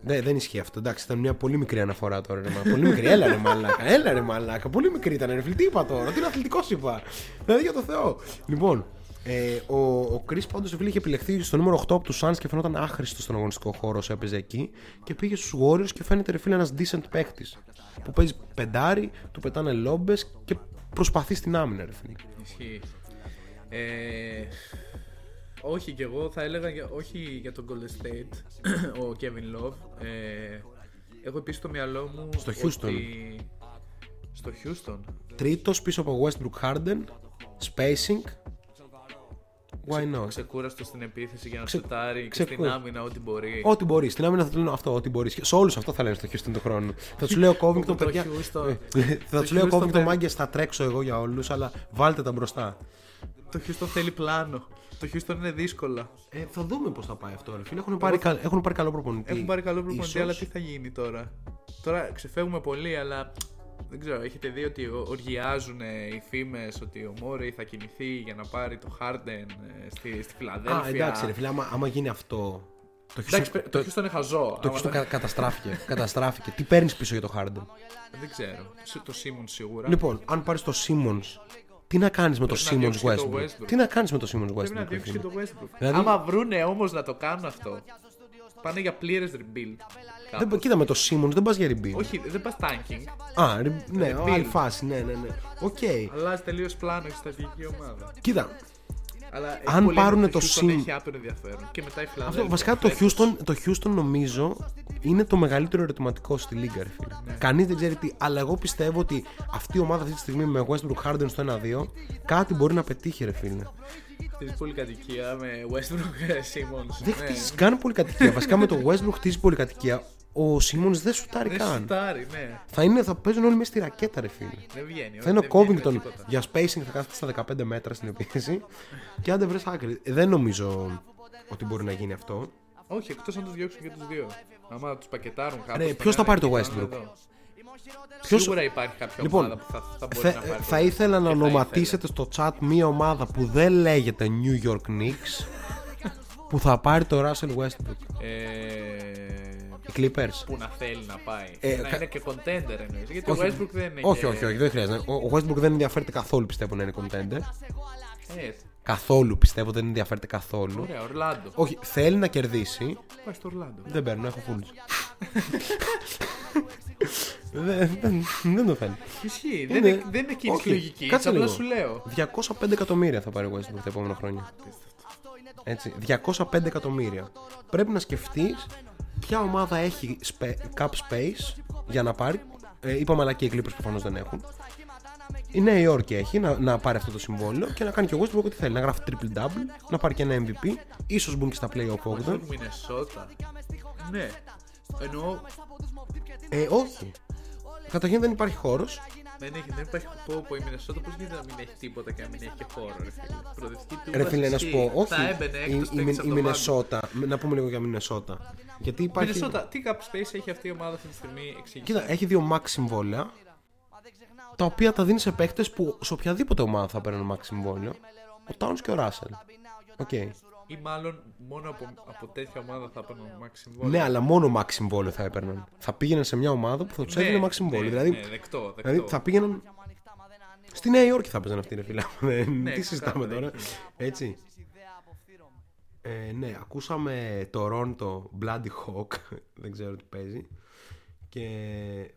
δεν, δεν ισχύει αυτό. Εντάξει, ήταν μια πολύ μικρή αναφορά τώρα. Ρε, μα. πολύ μικρή. Έλα ρε μαλάκα. Έλα ρε μαλάκα. Πολύ μικρή ήταν. Ρε, φίλε. τι είπα τώρα. Τι είναι αθλητικός είπα. Δηλαδή για το Θεό. Λοιπόν, ε, ο, ο Chris πάντως φίλε είχε επιλεχθεί στο νούμερο 8 από τους Suns και φαινόταν άχρηστος στον αγωνιστικό χώρο όσο έπαιζε εκεί. Και πήγε στους Warriors και φαίνεται ρε φίλε ένας decent παίχτη. Που παίζει πεντάρι, του πετάνε λόμπες και προσπαθεί στην άμυνα, ρε φίλε. Ισχύει. Ε, όχι και εγώ θα έλεγα για- όχι για τον Golden State ο Kevin Love. Ε, έχω επίσης στο μυαλό μου Στο Houston. ότι- Στο Houston. Τρίτος πίσω από Westbrook Harden, spacing. Why not? Ξεκούραστο στην επίθεση για να Ξε- σουτάρει και ξεκου- στην άμυνα ό,τι μπορεί. Ό,τι μπορεί. Στην άμυνα θα του λένε αυτό, ό,τι μπορείς. Σε όλους αυτό θα λένε στο Houston του χρόνου. θα τους λέω Covington, Το παιδιά. Houston. Ε, θα Το τους λέω Houston Covington, δεν- μάγκες, θα τρέξω εγώ για όλους, αλλά βάλτε τα μπροστά. Το Houston θέλει πλάνο. Το Houston είναι δύσκολα. Ε, θα δούμε πώς θα πάει αυτό, ρε φίλε. Έχουν πάρει, κα- έχουν πάρει καλό προπονητή. Έχουν πάρει καλό προπονητή, Ίσως. αλλά τι θα γίνει τώρα; Τώρα ξεφεύγουμε πολύ, αλλά δεν ξέρω. Έχετε δει ότι ο- οργιάζουν οι φήμες ότι ο Μόρεϊ θα κινηθεί για να πάρει το Harden ε, στη, στη Α, Φιλαδέλφια. εντάξει, ρε φίλε, άμα, άμα γίνει αυτό. Το Εντάξει, Houston, το Houston είναι χαζό. το άμα Houston δεν- κα- καταστράφηκε. καταστράφηκε. Τι παίρνεις πίσω για το Harden. Δεν ξέρω. Σ- Το Simmons σίγουρα. Λοιπόν, αν πάρεις το Simmons, τι να κάνεις με το Πρέπει να Simmons διώξεις και το Westbrook; Westbrook. Τι να κάνεις με το Simmons Πρέπει να Westbrook. διώξεις και φίλε; το Westbrook. Δηλαδή- Άμα βρούνε όμως να το κάνουν αυτό. Πάνε για πλήρες rebuild. Δεν, κάπως. κοίτα με το Simmons δεν πας για rebuild. Όχι, δεν πας tanking. Α, re- ναι, Rebuild. άλλη φάση, ναι, ναι, ναι. Οκ. Αλλάζει τελείως πλάνο η στρατηγική ομάδα. Κοίτα, Αλλά έχει Αν πολύ- πάρουνε το το Houston Sim- έχει άπειρο ενδιαφέρον. Και μετά η αυτό, Φιλανδία. βασικά το Houston, το Houston νομίζω είναι το μεγαλύτερο ερωτηματικό στη Λίγκα, ρε φίλε. Ναι. Κανείς δεν ξέρει τι, αλλά εγώ πιστεύω ότι αυτή η ομάδα αυτή τη στιγμή με Westbrook Harden στο 1-2 κάτι μπορεί να πετύχει, ρε φίλε. Χτίζει πολυκατοικία με Westbrook ε, Simmons. Δεν Ναι. χτίζεις καν πολυκατοικία. Βασικά με το Westbrook χτίζει πολυκατοικία. Ο Simmons δεν σουτάρει Δεν καν. σουτάρει, ναι. Θα, είναι, θα παίζουν όλοι μέσα στη ρακέτα, ρε φίλε. Δεν βγαίνει. Θα είναι ο δεν βγαίνει με Covington τίποτα. για spacing, θα κάθεται στα 15 μέτρα στην επίθεση και αν δεν βρει άκρη. Δεν νομίζω ότι μπορεί να γίνει αυτό. Όχι, εκτός αν τους διώξουν και τους δύο. Άμα τους πακετάρουν κάπου. Ρε, στον ποιος θα ένα πάρει και το πάνε Westbrook? εδώ. Ποιος- Σίγουρα υπάρχει κάποια Λοιπόν, ομάδα που θα, θα μπορεί Θε- να πάρει. θα το- ήθελα να και θα ονοματίσετε στο chat μία ομάδα που δεν λέγεται New York Knicks που θα πάρει το Russell Westbrook. Ε, Οι Clippers. που να θέλει να πάει. Ε, να κα- είναι και contender εννοείς. Γιατί Όχι, ο Westbrook δεν είναι. όχι, και- όχι, όχι, δεν χρειάζεται. Ο, ο Westbrook δεν ενδιαφέρεται καθόλου πιστεύω να είναι contender. Ε, Καθόλου πιστεύω δεν ενδιαφέρεται καθόλου. ωραία, Ορλάντο. Όχι, θέλει να κερδίσει. Πάει στο Ορλάντο. Δεν παίρνω, έχω φούλτ. δεν, δεν, δεν το θέλει. Ισχύει. Δεν Είναι- είναι, δεν είναι εκείνη όχι, η λογική. κάτσε Απλά λίγο. σου λέω. 205 εκατομμύρια θα πάρει ο Westbrook τα επόμενα χρόνια. Έτσι, 205 εκατομμύρια. Πρέπει να σκεφτείς ποια ομάδα έχει spa- cap space για να πάρει. Ε, είπαμε αλλά και οι Clippers προφανώς δεν έχουν. Η Νέα Υόρκη έχει να, να πάρει αυτό το συμβόλαιο και να κάνει και ο Westbrook ό,τι θέλει. Να γράφει triple double, να πάρει και ένα MVP, ίσως μπουν και στα playoff 8. Στον Μινεσότα. Ναι. Εννοώ Ε, όχι. Καταρχήν δεν υπάρχει χώρος. Δεν, έχει, δεν υπάρχει πω πω η Μινεσότα πώς γίνεται να μην έχει τίποτα και να μην έχει και χώρο. Ρε φίλε; Προοδευτική του Ρε φίλε, να σου πω, όχι. Θα έμπαινε η, έκτος η, παίκτης η από το πάγκο. Μινεσότα, να πούμε λίγο για Μινεσότα. Γιατί υπάρχει. Μινεσότα, τι cap space έχει αυτή η ομάδα αυτή τη στιγμή, εξήγησε. Κοίτα, έχει δύο max συμβόλαια. Τα οποία τα δίνει σε παίκτες που σε οποιαδήποτε ομάδα θα παίρνουν max συμβόλαιο. Ο Towns και ο Russell. Οκ. Ή μάλλον μόνο από, από τέτοια ομάδα θα παίρνουν max συμβόλαιο. Ναι, αλλά μόνο max συμβόλαιο θα έπαιρναν. Θα πήγαιναν σε μια ομάδα που θα τους έδινε max συμβόλαιο. ναι, δηλαδή, ναι, δεκτό, δεκτό. δηλαδή θα πήγαιναν. Στη Νέα Υόρκη θα παίζανε αυτοί, ρε φίλε. Δεν- Ναι, Τι συζητάμε ξεκάθαρα, τώρα. Έτσι. Ε, ναι, ακούσαμε το Ρόντο Bloody Hawk. Δεν ξέρω τι παίζει. Και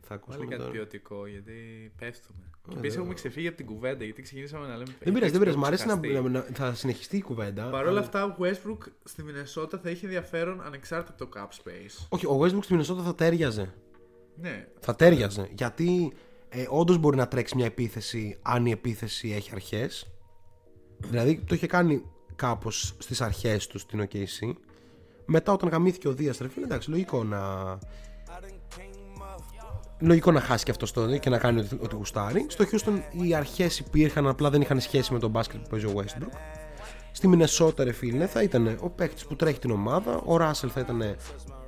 θα Βάλε ακούσουμε κάτι τώρα. ποιοτικό γιατί πέφτουμε. Και δεν- επίση έχουμε ξεφύγει από την κουβέντα γιατί ξεκινήσαμε να λέμε. Δεν πειράζει, δεν πειράζει. Μ' αρέσει να, ξεχαστεί. να, να- θα συνεχιστεί η κουβέντα. Παρ' όλα αλλά- αυτά, ο Westbrook στη Μινεσότα θα είχε ενδιαφέρον ανεξάρτητο το cap space. Όχι, ο Westbrook στη Μινεσότα θα τέριαζε. Ναι, Θα τέριαζε. Γιατί ε, όντως μπορεί να τρέξει μια επίθεση αν η επίθεση έχει αρχές. Δηλαδή το είχε κάνει κάπως στις αρχές του στην OKC. Μετά όταν γαμήθηκε ο Δίας, ρε φίλε, εντάξει, λογικό να. Λογικό να χάσει και αυτό το και να κάνει ό,τι, ό,τι γουστάρει. Στο Houston οι αρχές υπήρχαν, απλά δεν είχαν σχέση με τον μπάσκετ που παίζει ο Westbrook. Στη Μινεσότα, ρε φίλε, θα ήταν ο παίκτης που τρέχει την ομάδα. Ο Ράσελ θα ήταν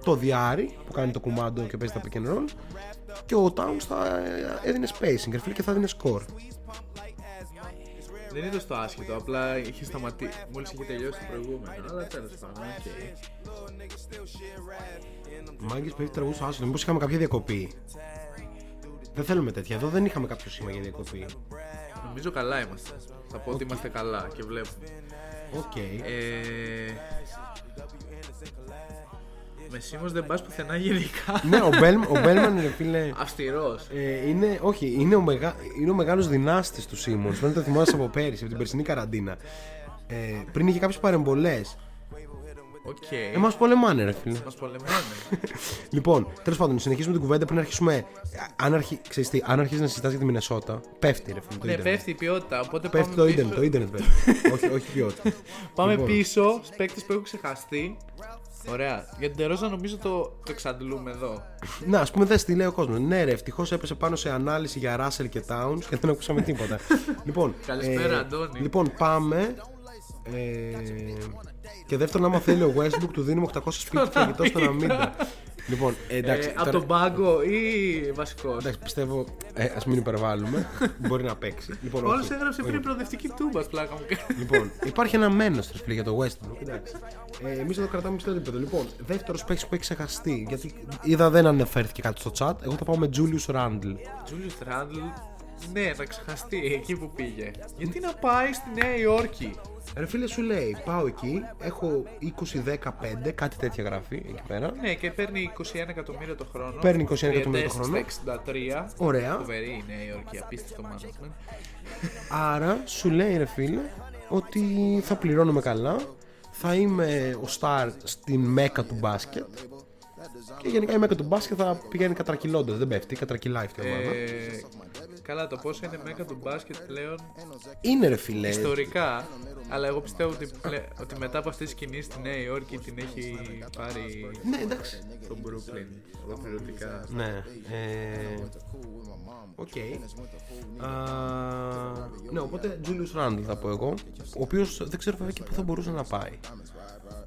το διάρι που κάνει το κουμάντο και παίζει τα pick and roll. Και ο Towns θα ε, έδινε spacing, ρε φίλε, και θα έδινε score. δεν είναι στο άσχετο, απλά είχε σταματήσει. Μόλις είχε τελειώσει το προηγούμενο. Αλλά τέλος πάντων, οκ. Μάγκε παίζει τραγούδι στο άσυλο. Μήπως είχαμε κάποια διακοπή. Δεν θέλουμε τέτοια. Εδώ δεν είχαμε κάποιο σήμα για διακοπή. Νομίζω καλά είμαστε. Θα πω ότι είμαστε καλά και βλέπουμε. Οκ. Ε, με Σίμος δεν πας πουθενά γενικά. ναι, ο, Μπέλ, ο Μπέλμαν, ρε φίλε. Αυστηρός. Ε, είναι, όχι, είναι ο, μεγα, είναι ο μεγάλος δυνάστης του Σίμονς Πρέπει να το θυμάσαι από πέρυσι, από την περσινή καραντίνα ε, Πριν είχε κάποιες παρεμβολές Οκ. Ε, μας πολεμάνε ρε φίλε Μας πολεμάνε. Λοιπόν, τέλος πάντων, συνεχίζουμε την κουβέντα πριν αρχίσουμε Αν, αρχι, ξέρεις τι, αν αρχίσει να συζητάς για τη Μινεσότα Πέφτει ρε φίλε το ναι, ίντερνετ πέφτει η ποιότητα. Οπότε Πέφτει πάμε το πίσω. ίντερνετ, το ίντερνετ πέφτει όχι, όχι ποιότητα Πάμε Λοιπόν. πίσω στους παίκτες που έχουν ξεχαστεί. Ωραία. Για την Τερόζα νομίζω το, το εξαντλούμε εδώ. Να, ας πούμε, δες τι λέει ο κόσμος. Ναι, ρε, ευτυχώς έπεσε πάνω σε ανάλυση για Russell και Towns και δεν ακούσαμε τίποτα. λοιπόν, Καλησπέρα, Αντώνη. Λοιπόν, πάμε. Ε, και δεύτερον, άμα θέλει ο Westbrook, του δίνουμε 800 σπίτι φαγητό στον Αμίντα. Λοιπόν, ε, εντάξει. Ε, από τώρα- τον πάγκο ή βασικός; Εντάξει, πιστεύω. Ε, Α μην υπερβάλλουμε. Μπορεί να παίξει. Λοιπόν, Όλο όχι. έγραψε Όχι. πριν προοδευτική τούμπα, πλάκα μου κάνει. Λοιπόν, υπάρχει ένα μένος φίλε για το Westbrook. Εντάξει. Ε, Εμείς εδώ κρατάμε στο επίπεδο. Λοιπόν, δεύτερος παίκτης που έχει ξεχαστεί. Γιατί είδα δεν αναφέρθηκε κάτι στο chat. Εγώ θα πάω με Julius Randle. Τζούλιου Ράντλ, ναι, να ξεχαστεί εκεί που πήγε. Γιατί να πάει στη Νέα Υόρκη; Ρε φίλε σου λέει, πάω εκεί, έχω 20-15, κάτι τέτοια γράφει εκεί πέρα. Ναι, και παίρνει 21 εκατομμύρια το χρόνο. Παίρνει 21 εκατομμύρια το Τριετές χρόνο. στα 63. Ωραία. Φοβερή η Νέα Υόρκη, απίστευτο management. Άρα σου λέει ρε φίλε ότι θα πληρώνομαι καλά, θα είμαι ο star στην μέκα του μπάσκετ και γενικά η μέκα του μπάσκετ θα πηγαίνει κατρακυλώντας, δεν πέφτει, κατρακυλάει αυτή η ομάδα. Ε, καλά, το πόσο είναι μέκα του μπάσκετ πλέον Είναι ρε φίλε, ιστορικά. Αλλά εγώ πιστεύω ότι, πλε- ότι μετά από αυτές τις κινήσεις στη Νέα Υόρκη την έχει πάρει ναι εντάξει, το Brooklyn ολοκληρωτικά. ναι, ε, οκ. Α, Ναι, οπότε Julius Randle θα πω εγώ, ο οποίος δεν ξέρω βέβαια και πού θα μπορούσε να πάει.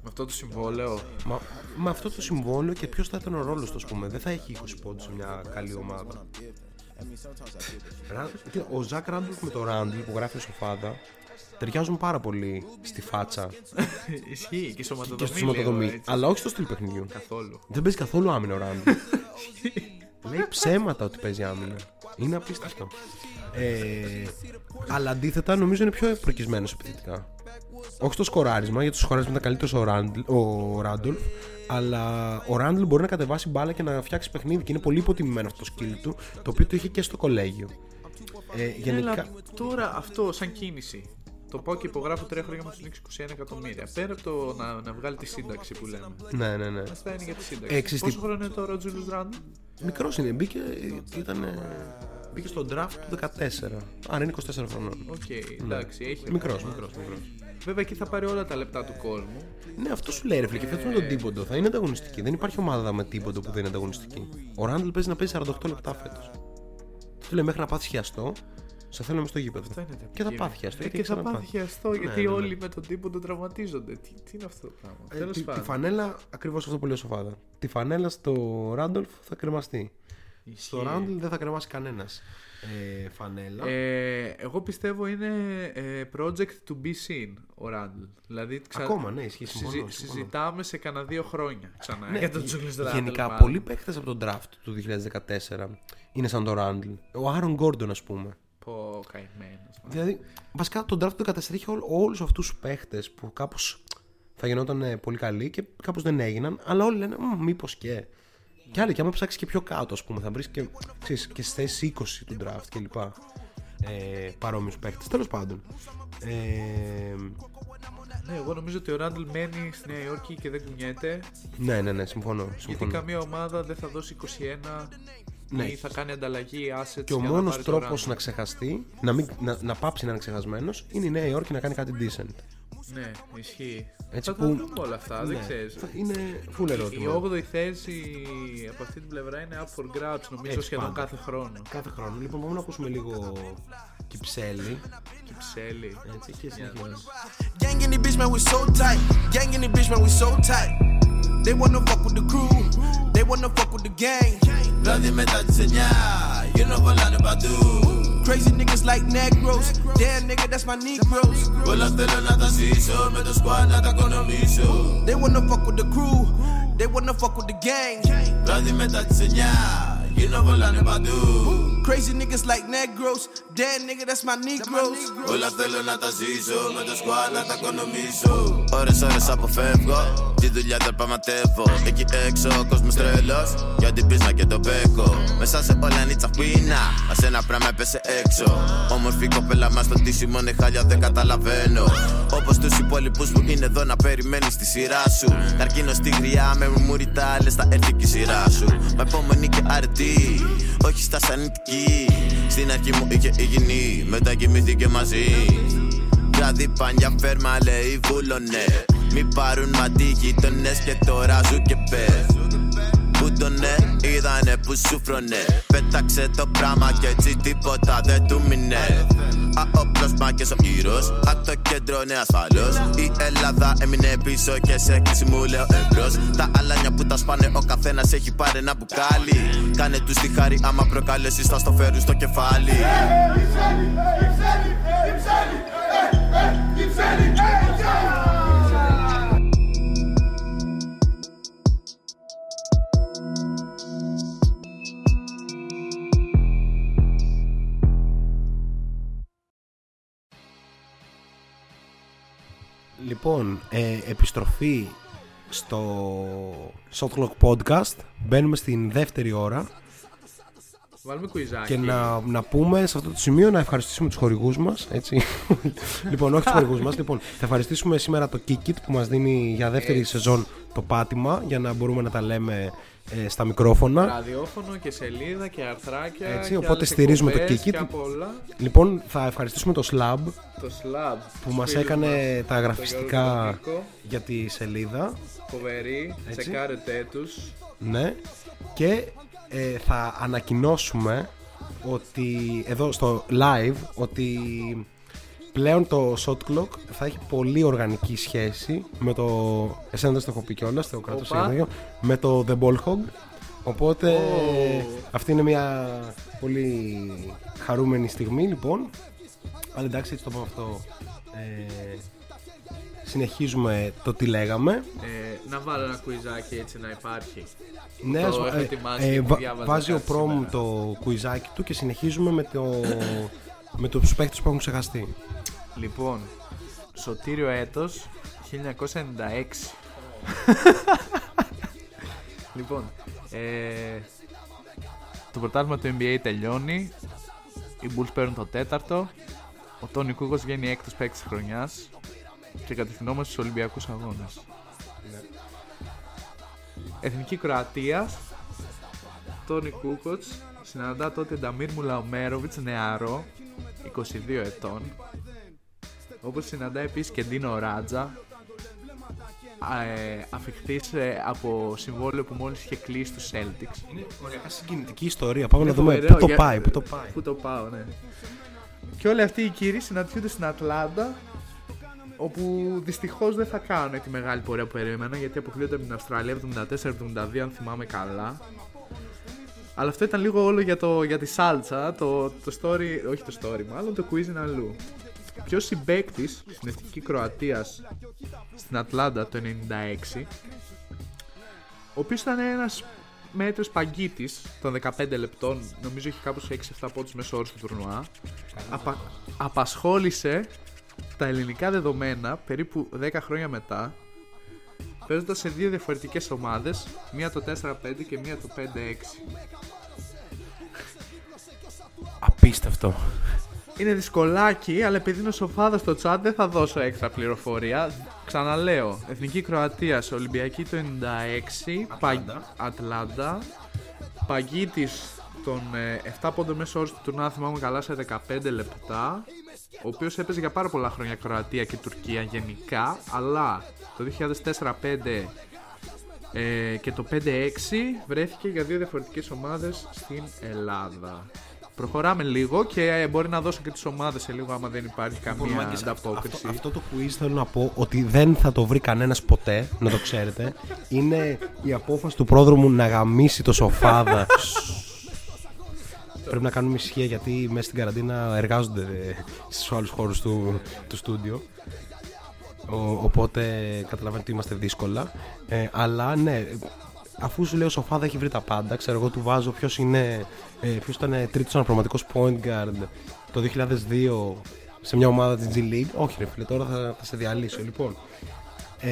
Με αυτό το συμβόλαιο. Μα με αυτό το συμβόλαιο και ποιος θα ήταν ο ρόλος του, ας πούμε. Δεν θα έχει 20 πόντους σε μια καλή ομάδα. Ρα- τι- Ο Zach Randolph με το Ράντλ που γράφει ο Σοφάδα ταιριάζουν πάρα πολύ στη φάτσα Ισχύει και και σωματοδομή. στη σωματοδομή. λίγο, έτσι. Αλλά όχι στο στυλ παιχνιδιού. Καθόλου. Δεν παίζει καθόλου άμυνα ο Ράντλ. Λέει ψέματα ότι παίζει άμυνα. Είναι απίστευτο. Ε, αλλά αντίθετα νομίζω είναι πιο προκισμένος επιθετικά. Όχι στο σκοράρισμα, γιατί στο σκοράρισμα ήταν καλύτερος ο, Ράντλ, ο Ράντολφ. Αλλά ο Ράντλ μπορεί να κατεβάσει μπάλα και να φτιάξει παιχνίδι και είναι πολύ υποτιμημένο αυτό το skill του, το οποίο το είχε και στο κολέγιο. Ε, γενικά. Έλα, τώρα αυτό σαν κίνηση. Το πάω και υπογράφω τρία χρόνια με του Knicks 21 εκατομμύρια. Πέρα από το να, να βγάλει τη σύνταξη που λέμε. Ναι, ναι, ναι. Αυτά είναι για τη σύνταξη. Ε, ξέρεις τι- Πόσο χρόνο είναι τώρα ο Julius Randle. Μικρός είναι, μπήκε, ήταν, μπήκε στο draft του 14. Άρα είναι 24 χρονών. Οκ, εντάξει, έχει. Μικρός, μικρός, μικρός. Βέβαια εκεί θα πάρει όλα τα λεπτά του κόσμου. Ναι, αυτό σου λέει ρε φίλε. Και φέτο με τον Thibodeau θα είναι ανταγωνιστική. Δεν υπάρχει ομάδα με Thibodeau που δεν είναι ανταγωνιστική. Ο Ράντλ παίζει να παίζει 48 λεπτά φέτος. Του λέει μέχρι να πάθεις χιαστό, σε θέλω μες στο γήπεδο. Αυτά είναι τα Και θα επικείμενα. πάθεις χιαστό. Ε, γιατί και έχει θα ξαναπάθει. πάθει χιαστό γιατί ναι, ναι. όλοι με τον τύπο τον τραυματίζονται. Τι, τι είναι αυτό το πράγμα; Ε, Τέλος τη, τη πάντων. φανέλα, ακριβώς αυτό που λέει ο Σοφάδα. Τη φανέλα στο Ράντολφ θα κρεμαστεί. Στο Ράντλ δεν θα κρεμάσει κανένας ε, φανέλα. Ε, εγώ πιστεύω είναι ε, project to be seen ο Ράντλ. Δηλαδή ξα... Ακόμα, ναι, ισχύει. Συμφωνώ, συζη- συμφωνώ. συζητάμε σε κανένα δύο χρόνια ξανά Ναι, για τον γε- Τζούλιους Ράντλ. Γενικά, μάλλον. πολλοί παίκτε από τον draft του 2014 είναι σαν τον Ράντλ. Ο Άρον Γκόρντον, ας πούμε. Πω καημένος. Δηλαδή, βασικά τον draft του 2014 είχε όλους αυτούς τους παίχτες που κάπως θα γινόταν ε, πολύ καλοί και κάπως δεν έγιναν, αλλά όλοι λένε μήπως και. Και άλλοι, και άμα ψάξεις και πιο κάτω, ας πούμε, θα βρεις και, ξέρεις, και στις θέσει 20 του draft κλπ. Ε, Παρόμοιους παίχτε. Τέλος πάντων. Ε, Ναι, εγώ νομίζω ότι ο Ράντλ μένει στη Νέα Υόρκη και δεν κουνιέται. ναι, ναι, ναι, συμφωνώ. Γιατί συμφωνώ. καμία ομάδα δεν θα δώσει 21 Ναι. ή θα κάνει ανταλλαγή assets. Και ο για να μόνος πάρει το τρόπος Randle. να ξεχαστεί, να, μην, να, να πάψει να είναι ξεχασμένος, είναι η Νέα Υόρκη να κάνει κάτι decent. Ναι, ισχύει. Έτσι θα που- τα δούμε όλα αυτά, δεν Ναι, ξέρεις. θα- Είναι full Η ερώτημα. 8η θέση από αυτή την πλευρά είναι up for grabs νομίζω Έτσι, σχεδόν πάντα. κάθε χρόνο. Κάθε χρόνο. Λοιπόν, πάμε να ακούσουμε λίγο κυψέλη. Κυψέλη. Έτσι και συνεχίζουμε. Gang in the bitch, man, we so tight. Gang in the bitch, man, we so tight. They wanna fuck with the crew, they wanna fuck with the gang. Δηλαδή μετά τις 9, you know βολάνε παντού. Crazy niggas like Negros, damn nigga, that's my Negroes. Όλα θέλω να τα ζήσω, με το squad να τα οικονομήσω. They wanna fuck with the crew, they wanna fuck with the gang. Δηλαδή μετά τις 9, you know βολάνε παντού. Crazy niggas like Negros, damn nigga, that's my Negroes. Όλα θέλω να τα ζήσω, με το squad να τα οικονομήσω. Ώρες ώρες αποφεύγω, τη δουλειά δεν πραγματεύω. Εκεί έξω ο κόσμος τρελός, για την πίσνα και τον μπέκο. Μέσα σε όλα είναι η τσαχπίνα, ας ένα πράγμα έπεσε έξω. Όμορφη κοπέλα μας στο τίσιμο είναι χάλια δεν καταλαβαίνω. Όπως τους υπόλοιπους που είναι εδώ να περιμένεις τη σειρά σου. Καρκίνο στη γριά με μουρμουριτά, λες θα έρθει και η σειρά σου. Με υπομονή και αρετή, όχι στα σανιτική. Στην αρχή μου είχε υγιεινή, μετά κοιμήθηκε μαζί. Βράδυ πάνια φέρμα λέει βούλωνε Μη πάρουν μάτι γείτονες και τώρα ζου και πες Που σκούντωνε Είδανε που σούφρωνε Πέταξε το πράγμα και έτσι τίποτα δεν του μείνε Αόπλος μάκες ο ήρος Απ' το κέντρο ναι ασφαλώς Η Ελλάδα έμεινε πίσω και σε κλείσει μου λέω εμπρός Τα αλάνια που τα σπάνε ο καθένας έχει πάρει ένα μπουκάλι Κάνε τους τη χάρη άμα προκαλέσεις θα στο φέρουν στο κεφάλι Λοιπόν, ε, επιστροφή στο Shot Clock Podcast. Μπαίνουμε στην δεύτερη ώρα Βάλουμε κουιζάκι. και να, να πούμε σε αυτό το σημείο να ευχαριστήσουμε τους χορηγούς μας, έτσι. λοιπόν, όχι τους χορηγούς μας. Λοιπόν, θα ευχαριστήσουμε σήμερα το Kikit που μας δίνει για δεύτερη σεζόν το πάτημα για να μπορούμε να τα λέμε ε, στα μικρόφωνα. Ραδιόφωνο και σελίδα και αρθράκια. Έτσι, και οπότε άλλες στηρίζουμε το εκπομπές Kikit. Και απ' όλα. Λοιπόν, θα ευχαριστήσουμε το Slab Το Slab. που μας φίλους έκανε μας, τα τον γραφιστικά Γιώργο τον Νίκο. για τη σελίδα. Φοβερή. Έτσι. Τσεκάρετε τους. Ναι. Και ε, θα ανακοινώσουμε ότι εδώ στο live ότι πλέον το shot clock θα έχει πολύ οργανική σχέση με το. Εσένα δεν στο έχω πει κιόλας, το κρατώ σε Οπα. ίδιο, με το The Ball Hog. Οπότε Ω. αυτή είναι μια πολύ χαρούμενη στιγμή λοιπόν. Αλλά εντάξει, έτσι το πω αυτό. Ε, συνεχίζουμε το τι λέγαμε. Ε, να βάλω ένα κουιζάκι έτσι να υπάρχει. Ναι, Το ας- έχω ε, ετοιμάσει ε, και βα- διάβαζα βάζει ο κάτι Πρόμ σήμερα. το κουιζάκι του και συνεχίζουμε με, το, με τους παίχτες που έχουν ξεχαστεί. Λοιπόν, Σωτήριο έτος 1996. λοιπόν, ε, το πρωτάθλημα του NBA τελειώνει. Οι Bulls παίρνουν το τέταρτο. Ο Τόνι Κούκος βγαίνει έκτος παίκτης της χρονιάς. Και κατευθυνόμαστε στους Ολυμπιακούς Αγώνες. Εθνική Κροατία. Τόνι Κούκοτς συναντά τότε Νταμίρ Μουλαομέροβιτς νεαρό, 22 ετών. Όπως συναντά επίσης και Ντίνο Ράτζα, α, ε, αφιχθείς ε, από συμβόλαιο που μόλις είχε κλείσει τους Celtics. Είναι οριακά συγκινητική ιστορία. Πάμε να Είναι δούμε φοβερό, πού το για- πάει, πού το πάει. Πού το πάω, ναι. Και όλοι αυτοί οι κύριοι συναντιούνται στην Ατλάντα, όπου δυστυχώς δεν θα κάνουν τη μεγάλη πορεία που περίμενα, γιατί αποκλείονται από την Αυστραλία 74-72, αν θυμάμαι καλά. Αλλά αυτό ήταν λίγο όλο για, το, για τη σάλτσα, το, το story, όχι το story μάλλον, το quiz είναι αλλού. Ποιος συμπαίκτης στην εθνική Κροατίας στην Ατλάντα το 96, ο οποίος ήταν ένας μέτρο παγκίτης των 15 λεπτών, νομίζω έχει κάπου σε 6-7 πόντους μέσο όρο του τουρνουά. Απα, απασχόλησε τα ελληνικά δεδομένα περίπου 10 χρόνια μετά, παίζοντας σε δύο διαφορετικές ομάδες, μία το 4-5 και μία το 5-6. Απίστευτο. Είναι δυσκολάκι, αλλά επειδή είναι σοφάδα στο chat δεν θα δώσω έξτρα πληροφορία. Ξαναλέω, Εθνική Κροατία, Ολυμπιακή το 96, Ατλάντα. Πα... Ατλάντα. Παγκίτης των ε, 7 πόντων μέσο όρο στο τουρνουά, θυμάμαι καλά, σε 15 λεπτά. Ο οποίος έπαιζε για πάρα πολλά χρόνια Κροατία και Τουρκία γενικά, αλλά το 2004-5 ε, και το 5-6 βρέθηκε για δύο διαφορετικές ομάδες στην Ελλάδα. Προχωράμε λίγο και ε, μπορεί να δώσω και τις ομάδες σε λίγο άμα δεν υπάρχει καμία Λοιπόν, μάγκες, αυτό, ανταπόκριση. αυτό, αυτό το quiz θέλω να πω ότι δεν θα το βρει κανένας ποτέ, να το ξέρετε. Είναι η απόφαση του πρόδρομου να γαμίσει το σοφάδα. Πρέπει να κάνουμε ησυχία γιατί μέσα στην καραντίνα εργάζονται ε, στους άλλους χώρους του, του στούντιο. Ο, οπότε καταλαβαίνετε ότι είμαστε δύσκολα. Ε, αλλά ναι, αφού σου λέω Σοφάδα έχει βρει τα πάντα, ξέρω εγώ του βάζω ποιος είναι, ε, ποιος ήταν τρίτος αναπληρωματικός point guard το 2002 σε μια ομάδα της G League. Όχι ρε φίλε, τώρα θα, θα σε διαλύσω. Λοιπόν, ε,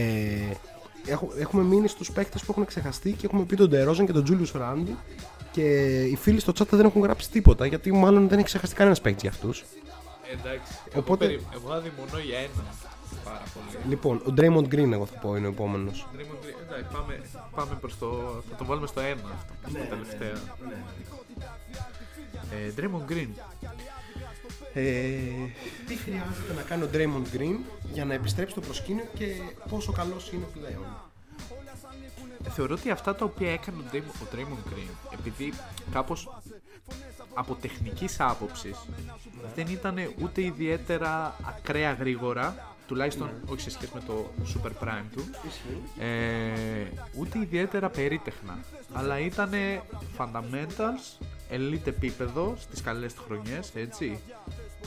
έχω, έχουμε μείνει στους παίκτες που έχουν ξεχαστεί και έχουμε πει τον Ντερόζαν και τον Julius Randle και οι φίλοι στο chat δεν έχουν γράψει τίποτα γιατί μάλλον δεν έχει ξεχαστεί κανένας παίκτης για αυτούς. Εντάξει, Οπότε- εγώ, περι... εγώ αδειμονώ για ένα. Πάρα πολύ. Λοιπόν, ο Draymond Green εγώ θα πω είναι ο επόμενος. Draymond Green, εντάξει, πάμε, πάμε προς το... θα το βάλουμε στο ένα αυτό, στο τελευταίο. Ε, Draymond Green. Ε, Τι χρειάζεται να κάνει ο Draymond Green για να επιστρέψει στο προσκήνιο και πόσο καλός είναι πλέον; Θεωρώ ότι αυτά τα οποία έκανε ο Draymond, ο Draymond Green, επειδή κάπως από τεχνικής άποψης δεν ήταν ούτε ιδιαίτερα ακραία γρήγορα, τουλάχιστον όχι σε σχέση με το Super Prime του, ε, ούτε ιδιαίτερα περίτεχνα, αλλά ήταν fundamentals, elite επίπεδο στις καλές του χρονιές, έτσι.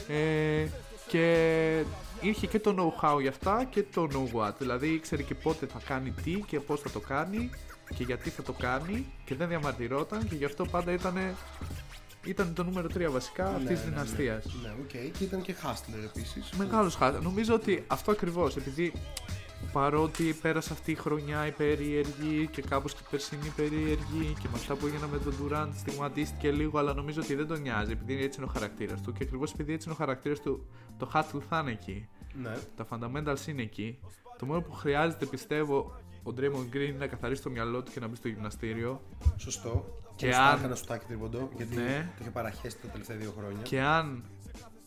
Ε, και είχε και το know-how για αυτά και το know-what. Δηλαδή ήξερε και πότε θα κάνει τι και πώς θα το κάνει και γιατί θα το κάνει και δεν διαμαρτυρόταν και γι' αυτό πάντα ήταν, ήταν το νούμερο 3 βασικά Ναι, αυτής της δυναστείας. Ναι, οκ. Και ήταν και hustler επίσης. Μεγάλος χάρτη. Νομίζω ότι αυτό ακριβώς, επειδή παρότι πέρασε αυτή η χρονιά η περίεργη και κάπως και η περσινή περίεργη και με αυτά που έγιναν με τον Durant στιγματίστηκε λίγο αλλά νομίζω ότι δεν τον νοιάζει επειδή έτσι είναι ο χαρακτήρας του και ακριβώς επειδή έτσι είναι ο χαρακτήρας του το hustle θα είναι εκεί. Ναι. Τα fundamentals είναι εκεί. Το μόνο που χρειάζεται πιστεύω ο Draymond Green είναι να καθαρίσει το μυαλό του και να μπει στο γυμναστήριο Σωστό. Και Και αν- αν. ένα σουτάκι τρίποντο, γιατί Ναι. το είχε παραχέσει τα τελευταία δύο χρόνια. και αν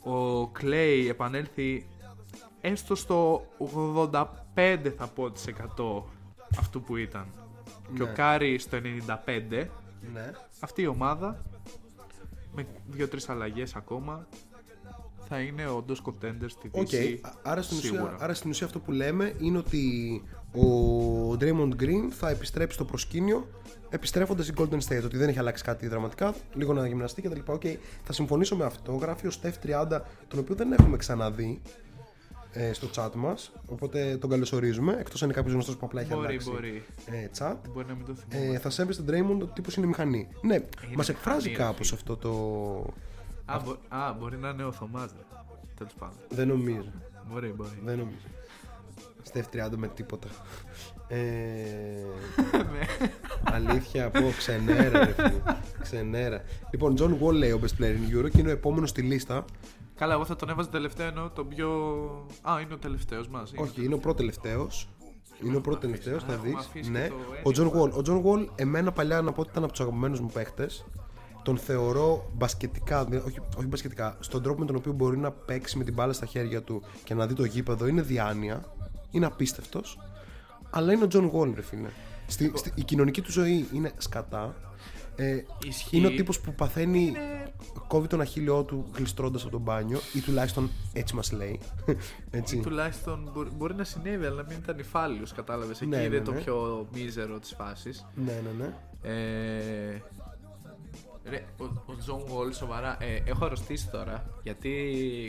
ο Clay επανέλθει έστω στο 85 θα πω τοις 100 αυτού που ήταν και ο Ναι. Κάρι στο 95 Ναι. αυτή η ομάδα με δύο-τρεις αλλαγές ακόμα θα είναι όντως contender στη Οκ, Δύση α- άρα, στην ουσία, σίγουρα. άρα στην ουσία αυτό που λέμε είναι ότι ο Draymond Green θα επιστρέψει στο προσκήνιο επιστρέφοντας στην Golden State. Ότι δεν έχει αλλάξει κάτι δραματικά, λίγο να γυμναστεί κτλ. Οκ, θα συμφωνήσω με αυτό. Γράφει ο Steph 30, τον οποίο δεν έχουμε ξαναδεί ε, στο chat μας. Οπότε τον καλωσορίζουμε. Εκτός αν είναι κάποιος γνωστός που απλά έχει Μπορεί, αλλάξει μπορεί. ε, chat. Μπορεί να μην το θυμάμαι. Ε, θα σέβεσαι τον Draymond ότι ο τύπος είναι μηχανή. Ναι, μας εκφράζει μηχανή, ρε κάπως φίλε. αυτό το. Α, μπο- α, μπορεί να είναι ο Θωμάς ρε. Τέλος πάντων. Δεν νομίζω. Μπορεί, μπορεί. Δεν νομίζω. Στεφ 30 με τίποτα. Ε, Ναι. αλήθεια, πω ξενέρα, ρε φίλε. Ξενέρα. Λοιπόν, John Wall λέει ο best player in Euro και είναι ο επόμενος στη λίστα. Καλά, εγώ θα τον έβαζα τελευταίο ενώ τον πιο. Α, είναι ο τελευταίος μας. Όχι, είναι ο πρώτο τελευταίο. Είναι ο πρώτο τελευταίο, θα έχουμε δεις. αφήσει Ναι. και το Ο John Wall. Ο John Wall, εμένα παλιά να πω ότι ήταν από τους αγαπημένους μου παίχτες. Τον θεωρώ μπασκετικά, δηλαδή, όχι, όχι μπασκετικά, στον τρόπο με τον οποίο μπορεί να παίξει με την μπάλα στα χέρια του και να δει το γήπεδο είναι διάνοια. Είναι απίστευτος. Αλλά είναι ο John Wall, ρε φίλε. Στη, στη- η κοινωνική του ζωή είναι σκατά. Ε, Ισχύει. είναι ο τύπος που παθαίνει, κόβει τον αχίλιό του γλιστρώντας από τον μπάνιο ή τουλάχιστον έτσι μας λέει. έτσι. Ή τουλάχιστον μπορεί, μπορεί να συνέβη, αλλά να μην ήταν νηφάλιος, κατάλαβες. Εκεί Ναι, είναι ναι, το ναι. πιο μίζερο της φάσης. ναι, ναι, ναι. Ε, ρε, ο, ο John Wall, σοβαρά, ε, έχω αρρωστήσει τώρα. Γιατί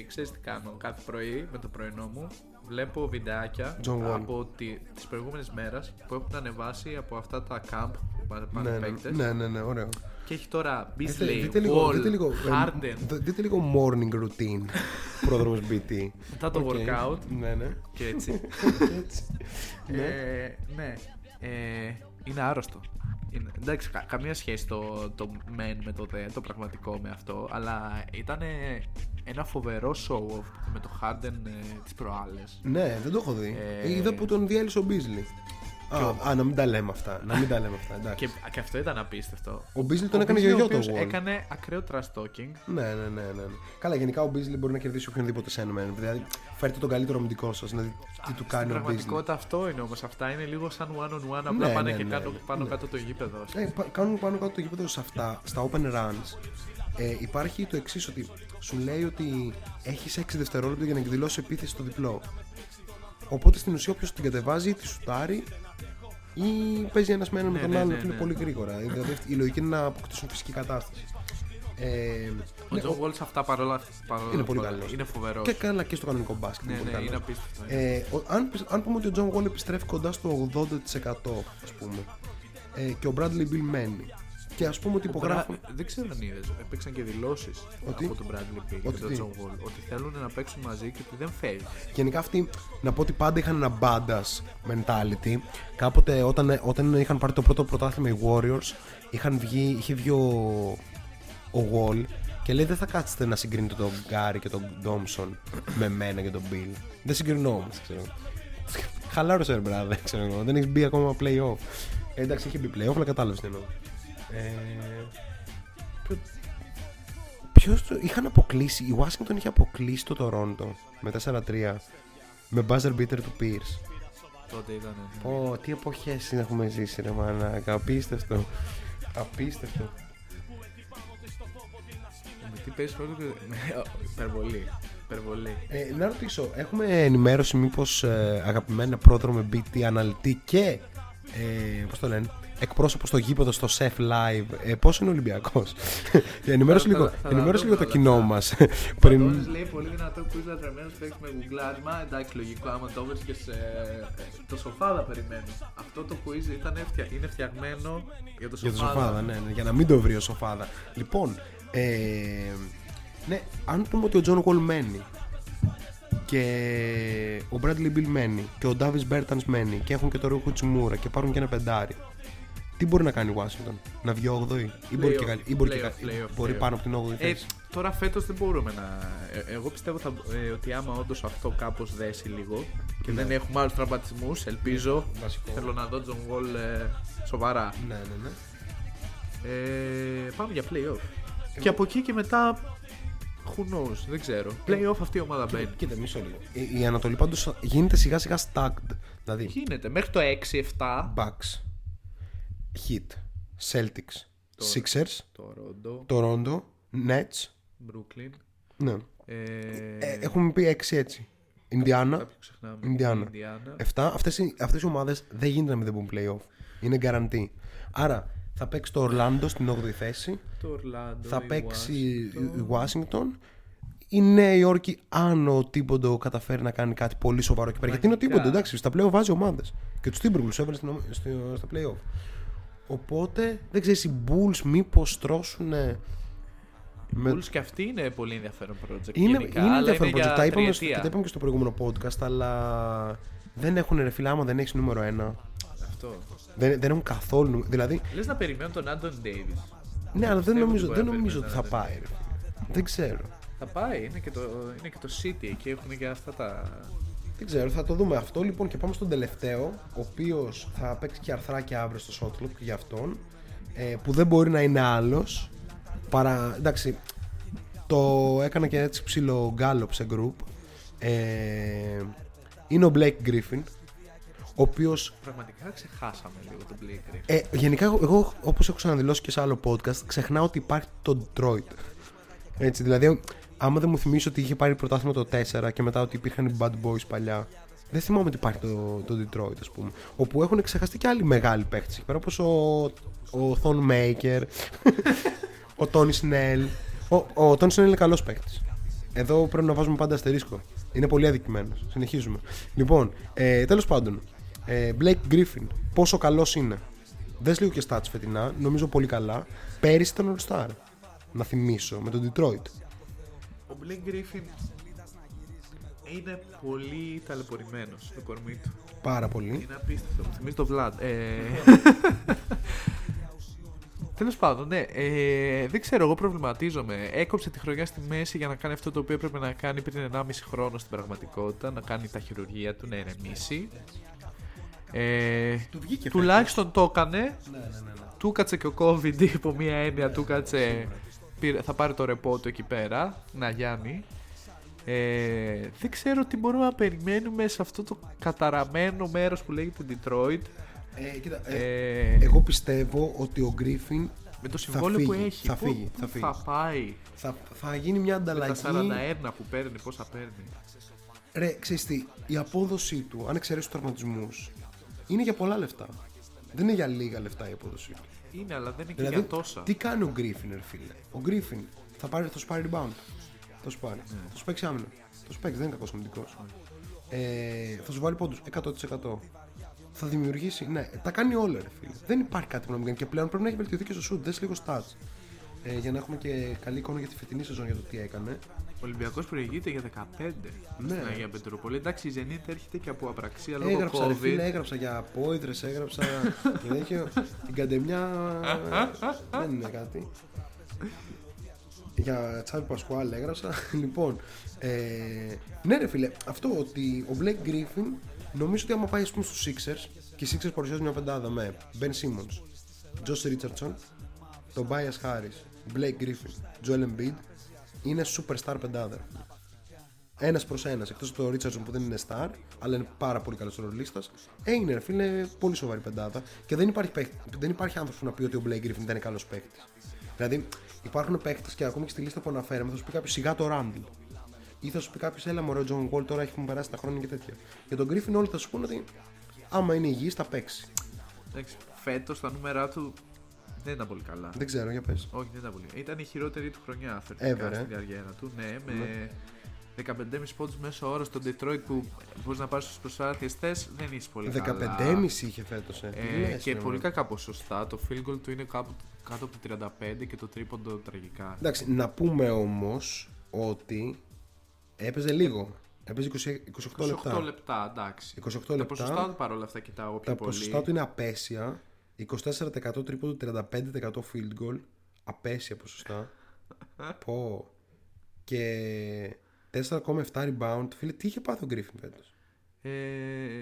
ξέρεις τι κάνω κάθε πρωί με το πρωινό μου. Βλέπω βιντεάκια John Wall. από τη, τις προηγούμενες μέρες που έχουν ανεβάσει από αυτά τα camp που πάνε Ναι, ναι, παίκτες. ναι, ναι, ναι, ωραίο. Και έχει τώρα Δείτε, Beasley, δείτε λίγο, Wall, δείτε, λίγο, ε, Harden, δ- δείτε λίγο morning routine Πρόδρομος BT. μετά το Ok. workout Ναι, ναι. και έτσι. Έτσι. Ε, ναι. Ε, είναι άρρωστο. Είναι, εντάξει, κα- καμία σχέση το, το men με το δε, το πραγματικό με αυτό, αλλά ήταν ένα φοβερό show off με το Harden ε, τις προάλλες. Ναι, δεν το έχω δει. Ε, Είδα που τον διέλυσε ο Beasley. Α, α, να μην τα λέμε αυτά. Να μην τα λέμε αυτά. Εντάξει. Και, και αυτό ήταν απίστευτο. Ο Beasley τον Ο έκανε Beasley, γιογιό ο το οποίος Wall. Έκανε ακραίο trash talking. Ναι, ναι, ναι, ναι. ναι. Καλά, γενικά ο Beasley μπορεί να κερδίσει οποιονδήποτε σένομεν. Δηλαδή, φέρτε τον καλύτερο αμυντικό σας να δείτε τι του Στην κάνει ο Beasley. πραγματικότητα αυτό είναι όμως. Αυτά είναι λίγο σαν one on one. Απλά Ναι, πάνε ναι, και ναι, κάνω ναι, πάνω ναι. κάτω το γήπεδο. Ε, πα- κάνουν πάνω κάτω το γήπεδο σε αυτά, στα open runs. Ε, υπάρχει το εξής ότι σου λέει ότι έχεις 6 δευτερόλεπτα για να εκδηλώσεις επίθεση στο διπλό. Οπότε στην ουσία όποιος την κατεβάζει, τη σουτάρει ή παίζει ένας με έναν με Ναι, τον ναι, άλλον ναι, φίλε, ναι. πολύ γρήγορα. Δηλαδή αυτή- η λογική είναι να αποκτήσουν φυσική κατάσταση. Ε, Ο ναι, John Wall σε αυτά παρόλα παρόλα Είναι πολύ αυτά, καλός. Είναι φοβερός. και καλά και στο κανονικό μπάσκετ. Ναι, είναι πολύ ναι, καλός. είναι απίστευτο. Ε, ο- αν, πι- αν πούμε ότι ο John Wall επιστρέφει κοντά στο 80% ας πούμε ε, και ο Bradley Beal μένει και ας πούμε ότι Ο υπογράφουν Bra- Δεν ξέρω αν είδες. Έπαιξαν και δηλώσεις Ότι; από τον Bradley Beal και Ότι τον τι; John Wall ότι θέλουν να παίξουν μαζί και ότι δεν φεύγει. Γενικά αυτοί να πω ότι πάντα είχαν ένα badass mentality. Κάποτε όταν, όταν είχαν πάρει το πρώτο πρωτάθλημα οι Warriors, είχαν βγει, είχε βγει ο, ο Wall και λέει δεν θα κάτσετε να συγκρίνετε τον Γκάρι και τον Ντόμσον με μένα και τον Bill. Δεν συγκρινόμαστε, ξέρω. Χαλάρωσε ρε μπράδε, ξέρω εγώ. Δεν έχει μπει ακόμα playoff. Ε, εντάξει, είχε μπει playoff, αλλά κατάλαβες τι εννοώ. Ε, ποιο- Ποιος το είχαν αποκλείσει, η Washington είχε αποκλείσει το Toronto με 4-3 με buzzer beater του Pierce. Τότε ήταν. Πω, τι εποχές έχουμε ζήσει ρε μανάκα, απίστευτο. Απίστευτο. Με τι παίζει ρόλο και. Υπερβολή. Υπερβολή. Ε, να ρωτήσω, έχουμε ενημέρωση μήπως ε, αγαπημένα πρόδρομο BT αναλυτή και ε, πώς το λένε, εκπρόσωπος στο γήπεδο στο SEF Live. Ε, πώς είναι ο Ολυμπιακός; Για ενημέρωση Θα- λίγο, θα- θα ενημέρωση τα λίγο το δούμε κοινό όλα μας. Πριν... Πριν, λέει πολύ δυνατό quiz λατρεμένο παίξει με γουγκλάσμα. Εντάξει, λογικό άμα το έβρισκε και σε. ε, Το σοφάδα περιμένω. Αυτό το quiz ήταν φτια... είναι φτιαγμένο για το για σοφάδα. το Σοφάδα, ναι, ναι, για να μην το βρει ο Σοφάδα. Λοιπόν, ε, ναι, αν πούμε ότι ο Τζον Wall μένει και ο Bradley Bill μένει και ο Davis Bertans μένει και έχουν και το Ρούχο Τσιμούρα και πάρουν και ένα πεντάρι. Τι μπορεί να κάνει η Washington, να βγει 8η ή μπορεί, και, Playoff, καλ- ή μπορεί, και playoff, καλ- playoff, μπορεί playoff. πάνω από την 8η Ε, θέση. τώρα φέτος δεν μπορούμε να. ε, εγώ πιστεύω θα, ε, ότι άμα όντως αυτό κάπως δέσει λίγο και δεν έχουμε άλλους τραυματισμούς, ελπίζω. Ναι. Βασικό. Θέλω να δω τον Wall ε, σοβαρά. Ναι, ναι, ναι. Ε, πάμε για playoff. Και από εκεί και μετά. Who knows, δεν ξέρω. Playoff αυτή η ομάδα μπαίνει. Κοίτα, μισό λίγο. Η, η Ανατολή πάντως γίνεται σιγά σιγά stacked. Δηλαδή, Γίνεται μέχρι το 6-7. Bucks, Heat, Celtics, Sixers, Το Ρόντο, Toronto, Nets. Brooklyn. Ναι. Ε, Ε, έχουμε πει 6 έτσι. Ινδιάνα, κάποιο ξεχνάμε. Ινδιάνα. Ινδιάνα. 7. Αυτές, οι- αυτές οι ομάδες δεν γίνεται να μην δεν μπουν playoff. Είναι guarantee. Άρα θα παίξει το Orlando στην 8η θέση. Το Ορλάντο. θα η παίξει Washington. η Washington. Η Νέα Υόρκη, αν ο Τίμποντο καταφέρει να κάνει κάτι πολύ σοβαρό εκεί πέρα. Γιατί είναι ο Μαγικά. Τίμποντο, εντάξει, στα playoff βάζει ομάδες. Και τους Τίμπουργου έβαλε στην ομα- στο- στα playoff. Οπότε δεν ξέρεις, οι Bulls μήπως τρώσουν. Με... Bulls και αυτή είναι πολύ ενδιαφέρον project. Είναι, γενικά, είναι αλλά ενδιαφέρον για project. Τα είπαμε, στο- τριετία. τα είπαμε και στο προηγούμενο podcast, αλλά δεν έχουν ρε φίλε, άμα δεν έχεις νούμερο ένα. Αυτό. Δεν, δεν έχουν καθόλου. νούμερο- Δηλαδή, Λες να περιμένουν τον Άντων Ντέιβις. ναι, αλλά δεν Πιστεύω νομίζω, ότι μπορεί δεν να νομίζω ότι θα περιμένουν πάει. Ρε. φίλε. Δεν ξέρω. Θα πάει, είναι και, το, είναι και το City εκεί έχουν και αυτά τα. Δεν ξέρω, θα το δούμε αυτό λοιπόν και πάμε στον τελευταίο, ο οποίος θα παίξει και αρθράκια αύριο στο Shotloop και για αυτόν. Ε, που δεν μπορεί να είναι άλλος. Παρά. Εντάξει, το έκανα και έτσι ψηλό γκάλωπ σε group. Ε, είναι ο Blake Griffin, ο οποίο. Πραγματικά ξεχάσαμε λίγο τον Blake Griffin. Ε, γενικά, εγώ, εγώ όπως έχω ξαναδηλώσει και σε άλλο podcast, ξεχνάω ότι υπάρχει το Detroit. Έτσι, δηλαδή, άμα δεν μου θυμίσει ότι είχε πάρει πρωτάθλημα το 4 και μετά ότι υπήρχαν οι Bad Boys παλιά, δεν θυμάμαι ότι υπάρχει το, το Detroit, ας πούμε. Όπου έχουν ξεχαστεί και άλλοι μεγάλοι παίχτε εκεί πέρα, όπως ο, ο Thon Maker, ο Tony Snell. Ο, ο Tony Snell είναι καλός παίχτη. Εδώ πρέπει να βάζουμε πάντα αστερίσκο. Είναι πολύ αδικημένος. Συνεχίζουμε. Λοιπόν, ε, τέλος πάντων, ε, Blake Griffin, πόσο καλός είναι. Δες λίγο και stats φετινά, νομίζω πολύ καλά. Πέρυσι ήταν All Star. Να θυμίσω, με τον Detroit. Ο Blake Griffin είναι πολύ ταλαιπωρημένος στο κορμί του. Πάρα πολύ. Είναι απίστευτο. Μου θυμίζει το Vlad. Ε... Τέλος πάντων, ναι. Ε, δεν ξέρω, εγώ προβληματίζομαι. Έκοψε τη χρονιά στη μέση για να κάνει αυτό το οποίο έπρεπε να κάνει πριν 1,5 χρόνο στην πραγματικότητα. Να κάνει τα χειρουργία του, να ηρεμήσει. Ε, Του βγήκε τουλάχιστον το έκανε. Ναι, ναι, ναι, ναι. Του κάτσε και ο COVID υπό μία έννοια. Του κάτσε. Πήρε- θα πάρει το ρεπό του εκεί πέρα. Να Γιάννη. Ε, δεν ξέρω τι μπορούμε να περιμένουμε σε αυτό το καταραμένο μέρος που λέγεται Detroit. Ε, κοίτα, ε, Ε, εγώ πιστεύω ότι ο Griffin με το θα συμβόλαιο που φύγει, έχει, θα πού- φύγει, πού θα φύγει. θα πάει; θα, θα γίνει μια Με τα ανταλλαγή. 41 που παίρνει, πόσα παίρνει; Ρε, ξέρεις τι, η απόδοσή του, αν εξαιρέσει τους τραυματισμούς, είναι για πολλά λεφτά. Δεν είναι για λίγα λεφτά η απόδοσή του. Είναι, αλλά δεν είναι και Δηλαδή, για τόσα. τι κάνει ο Griffin, ρε φίλε; Ο Griffin θα, πάρει, θα σου πάρει rebound. Θα σου πάρει. Ναι. Θα σου παίξει άμυνα. Θα σου παίξει, δεν είναι κακός αμυντικός. Ε, θα σου βάλει πόντους 100%. Θα δημιουργήσει. Ναι, τα κάνει όλα, ρε φίλε. Δεν υπάρχει κάτι που να μην κάνει. Και πλέον πρέπει να έχει βελτιωθεί και στο shoot. Δες λίγο stats. Ε, για να έχουμε και καλή εικόνα για τη φετινή σεζόν για το τι έκανε. Ο Ολυμπιακός προηγείται για 15. Ναι. στην Αγία Πετρούπολη. Εντάξει, η Zenit έρχεται και από απραξία λόγω Έγραψα, ρε COVID. φίλε, έγραψα για απόϊδρες, έγραψα για τέτοιο. Την καντεμιά δεν είναι κάτι. Για Τσάβη Πασχουάλ έγραψα. λοιπόν, ε, ναι ρε φίλε, αυτό ότι ο Blake Griffin νομίζω ότι άμα πάει ας πούμε στους Sixers και οι Sixers παρουσιάζουν μια πεντάδα με Ben Simmons, Josh Richardson, Tobias Harris, Blake Griffin, Joel Embiid είναι superstar πεντάδα. ρε φίλε. ένας προς ένας. Εκτός από τον Richardson που δεν είναι star, αλλά είναι πάρα πολύ καλός ρολίστα. Έγινε, ρε φίλε, πολύ σοβαρή πεντάδα. Και δεν υπάρχει, παίκτη- δεν υπάρχει άνθρωπος που να πει ότι ο Blake Griffin δεν είναι καλός παίκτη. Δηλαδή, υπάρχουν παίκτες και ακόμη και στη λίστα που αναφέραμε θα σου πει κάποιος σιγά το Ράντλ. Ή θα σου πει κάποιος, έλα μωρέ, ο John Wall τώρα έχουν περάσει τα χρόνια και τέτοια. Για τον Griffin όλοι θα σου πούνε ότι άμα είναι υγιής θα παίξει. Εντάξει, φέτος τα νούμερα του δεν ήταν πολύ καλά. Δεν ξέρω, για πες. Όχι, δεν ήταν πολύ. Ήταν η χειρότερη του χρονιά θεωρητικά Ever, ε. στην καριέρα του. Ναι, με 15,5 πόντους μέσω όρος στο Detroit που μπορείς να πάρεις στου προσπάθειε θες, δεν είσαι πολύ καλά. 15,5 είχε φέτος. Ε. Τι Ε, λες, και ρε, πολύ μωρέ. κακά ποσοστά. Το field goal του είναι κάπου κάτω από το 35 και το τρίποντο τραγικά. Εντάξει, να πούμε όμως ότι έπαιζε λίγο. Έπαιζε 20 28, 28 λεπτά. λεπτά, εντάξει. 28 Τα λεπτά. ποσοστά του παρόλα αυτά κοιτάω πιο Τα πολύ. ποσοστά του είναι απέσια. 24% τρίποντο, 35% field goal. Απέσια ποσοστά. Πω. Και 4,7 rebound. Φίλε, τι είχε πάθει ο Griffin φέτος; Ε,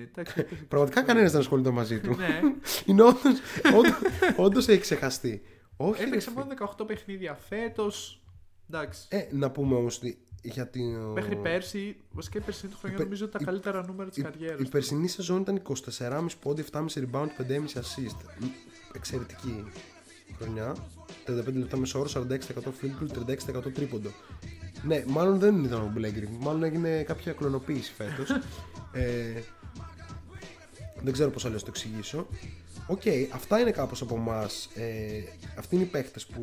εντάξει, Πραγματικά κανένας δεν ασχολείται μαζί του. Ναι. είναι όντως έχει ξεχαστεί. Όχι, ρε Έπαιξε φίλε. μόνο 18 παιχνίδια φέτος. Εντάξει. Ε, να πούμε όμως ότι για την. Μέχρι πέρσι, βασικά η περσινή του χρονιά πε- νομίζω τα η- καλύτερα νούμερα της Η, καριέρας. η περσινή σεζόν ήταν 24,5 πόντοι, 7,5 rebound, 5,5 assist. Μ, Εξαιρετική χρονιά. 35 λεπτά μέσο όρο, 46% field goal, 36% τρίποντο. Ναι, μάλλον δεν ήταν ο Blake Griffin, μάλλον έγινε κάποια κλωνοποίηση φέτος. ε, δεν ξέρω πώς αλλιώς το εξηγήσω. Οκ, αυτά είναι κάπως από εμάς. Ε, αυτοί είναι οι παίχτες που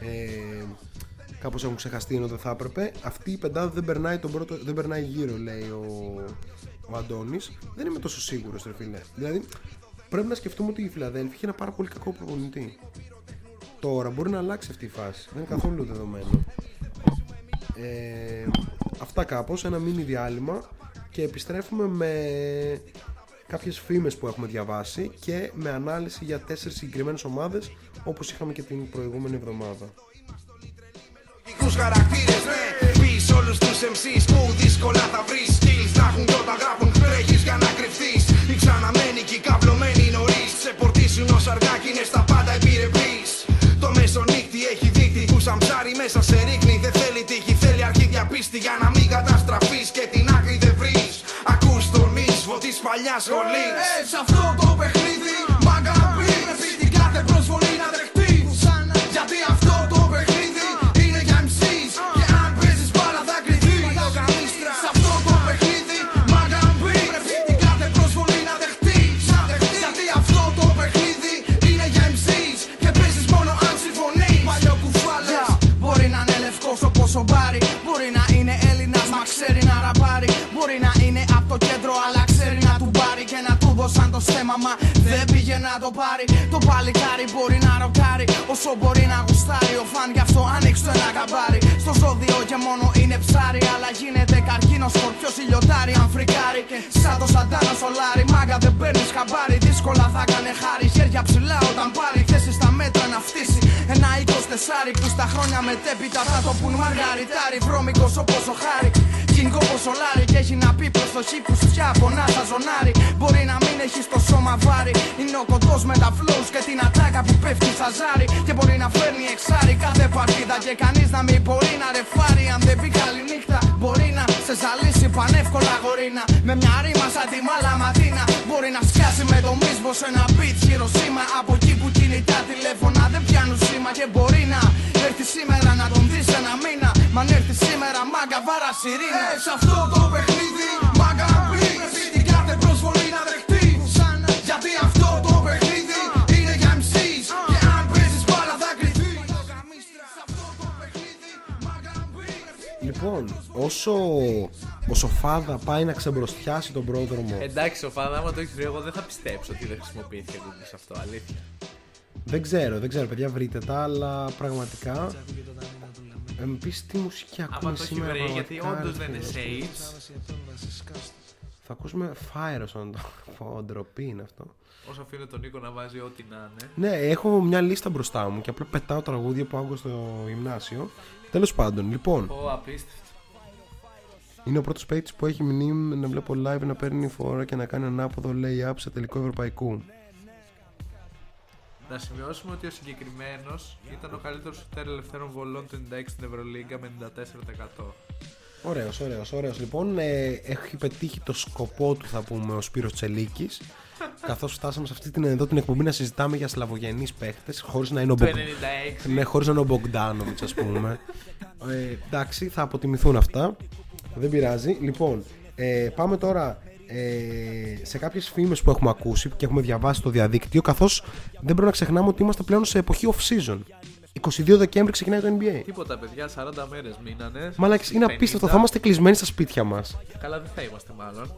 ε, κάπως έχουν ξεχαστεί ενώ δεν θα έπρεπε. Αυτή η πεντάδα δεν περνάει, τον πρώτο, δεν περνάει γύρω, λέει ο, ο Αντώνης. Δεν είμαι τόσο σίγουρος, ρε φίλε. Δηλαδή, πρέπει να σκεφτούμε ότι η Φιλαδέλφια είχε ένα πάρα πολύ κακό προπονητή. Τώρα μπορεί να αλλάξει αυτή η φάση. Δεν είναι καθόλου δεδομένο. Ε, αυτά κάπως, ένα μίνι διάλειμμα και επιστρέφουμε με κάποιες φήμες που έχουμε διαβάσει και με ανάλυση για τέσσερις συγκεκριμένες ομάδες όπως είχαμε και την προηγούμενη εβδομάδα. Τους χαρακτήρες ναι. Πεις όλους τους MCs που δύσκολα θα βρεις. Skills Να έχουν κι όταν γράφουν τρέχεις για να κρυφτείς. Οι ξαναμένοι και οι καυλωμένοι νωρίς. Σε πορτίσουν ως αργάκι είναι στα πάντα επιρρεπείς Το μεσονύχτη έχει δίκτυ που σαν ψάρι μέσα σε ρίχνει. Δεν θέλει τύχη, θέλει αρχή διαπίστη για να μην καταστραφείς Και την άκρη δεν βρεις. Ακούς τον ίσβο της παλιάς σχολής. Ε, σε αυτό το παιχνίδι Και να του δώσαν το στέμα μα δεν πήγε να το πάρει. Το παλικάρι μπορεί να ροκάρει Όσο μπορεί να γουστάρει. Ο φαν γι' αυτό άνοιξε το ένα καμπάρι Στο ζώδιο και μόνο είναι ψάρι Αλλά γίνεται καρκίνο σκορπιός ηλιοτάρι. Αν φρικάρει και σαν το σαντάνα σολάρι. Μάγκα δεν παίρνεις χαμπάρι Δύσκολα θα κάνε χάρη. Χέρια ψηλά όταν πάρει θέση στα μέτρα να φτύσει. Ένα 24 που στα χρόνια μετέπειτα θα το πουν μαργαριτάρι. Βρώμικος όπως ο Χάρη King όπως ο Λάρη. Και έχει να πει προσοχή που στιά πονά θα ζωνάρει Μπορεί να μην έχεις το σώμα βάρη. Είναι ο κοντός με τα flows και την ατάκα που πέφτει σαν ζάρι. Και μπορεί να φέρνει εξάρι κάθε παρτίδα Και κανείς να μην μπορεί να ρεφάρει. Αν δεν πει καλή νύχτα Μπορεί να σε ζαλίσει πανεύκολα γορίνα. Με μια ρήμα σαν τη μαλαματίνα Μπορεί να σκάσει με το μίσμο σε ένα beat χειροσύμα Από εκεί που κινητά τηλέφωνα δεν πιάνουν σήμα. Και μπορεί να έρθει σήμερα να τον δεις ένα μήνα. Μα αν έρθει σήμερα μάγκα βάρα σιρήνα. Ε, σε αυτό το παιχνίδι Λοιπόν, όσο ο Σοφάδα πάει να ξεμπροστιάσει τον πρόδρομο, Εντάξει, ο Φάδα, άμα το έχεις βρει, εγώ δεν θα πιστέψω ότι δεν χρησιμοποιήθηκε Google σε αυτό. Αλήθεια. δεν ξέρω, δεν ξέρω, παιδιά, βρείτε τα, αλλά πραγματικά. Ε, μου πεις τι μουσική Άμα ακούμε το έχει σήμερα. βρει, γιατί πραγματικά, όντως ρε δεν είναι φίλε. shapes. Θα ακούσουμε Fire on το. Πω, ντροπή είναι αυτό. Όσο αφήνω τον Νίκο να βάζει ό,τι να είναι. Ναι, έχω μια λίστα μπροστά μου και απλά πετάω τραγούδια που άκουγα στο γυμνάσιο. Τέλος πάντων, λοιπόν, Ω, απίστευτο. είναι ο πρώτος παίκτης που έχει μνήμη να βλέπω live να παίρνει φορά και να κάνει ανάποδο lay-up σε τελικό ευρωπαϊκού. Να σημειώσουμε ότι ο συγκεκριμένος ήταν ο καλύτερος σουτέρ ελευθέρων βολών του 96 στην Ευρωλίγκα με 94%. Ωραίος, ωραίος, ωραίος. Λοιπόν, ε, έχει πετύχει το σκοπό του, θα πούμε, ο Σπύρος Τσελίκης Καθώς φτάσαμε σε αυτή την, εδώ την εκπομπή να συζητάμε για σλαβογενείς παίχτες, χωρίς να είναι ο Το Μπογκ... 96. Ναι, χωρίς να είναι ο Μπογκδάνοβιτς, ας πούμε. ε, εντάξει, θα αποτιμηθούν αυτά. Δεν πειράζει. Λοιπόν, ε, πάμε τώρα ε, σε κάποιες φήμες που έχουμε ακούσει και έχουμε διαβάσει στο διαδίκτυο. Καθώς δεν πρέπει να ξεχνάμε ότι είμαστε πλέον σε εποχή off-season. 22 Δεκέμβρη ξεκινάει το NBA. Τίποτα, παιδιά, 40 μέρες μείνανε. Μαλάκι, είναι 50. απίστευτο. Θα είμαστε κλεισμένοι στα σπίτια μας. Καλά, δεν θα είμαστε μάλλον.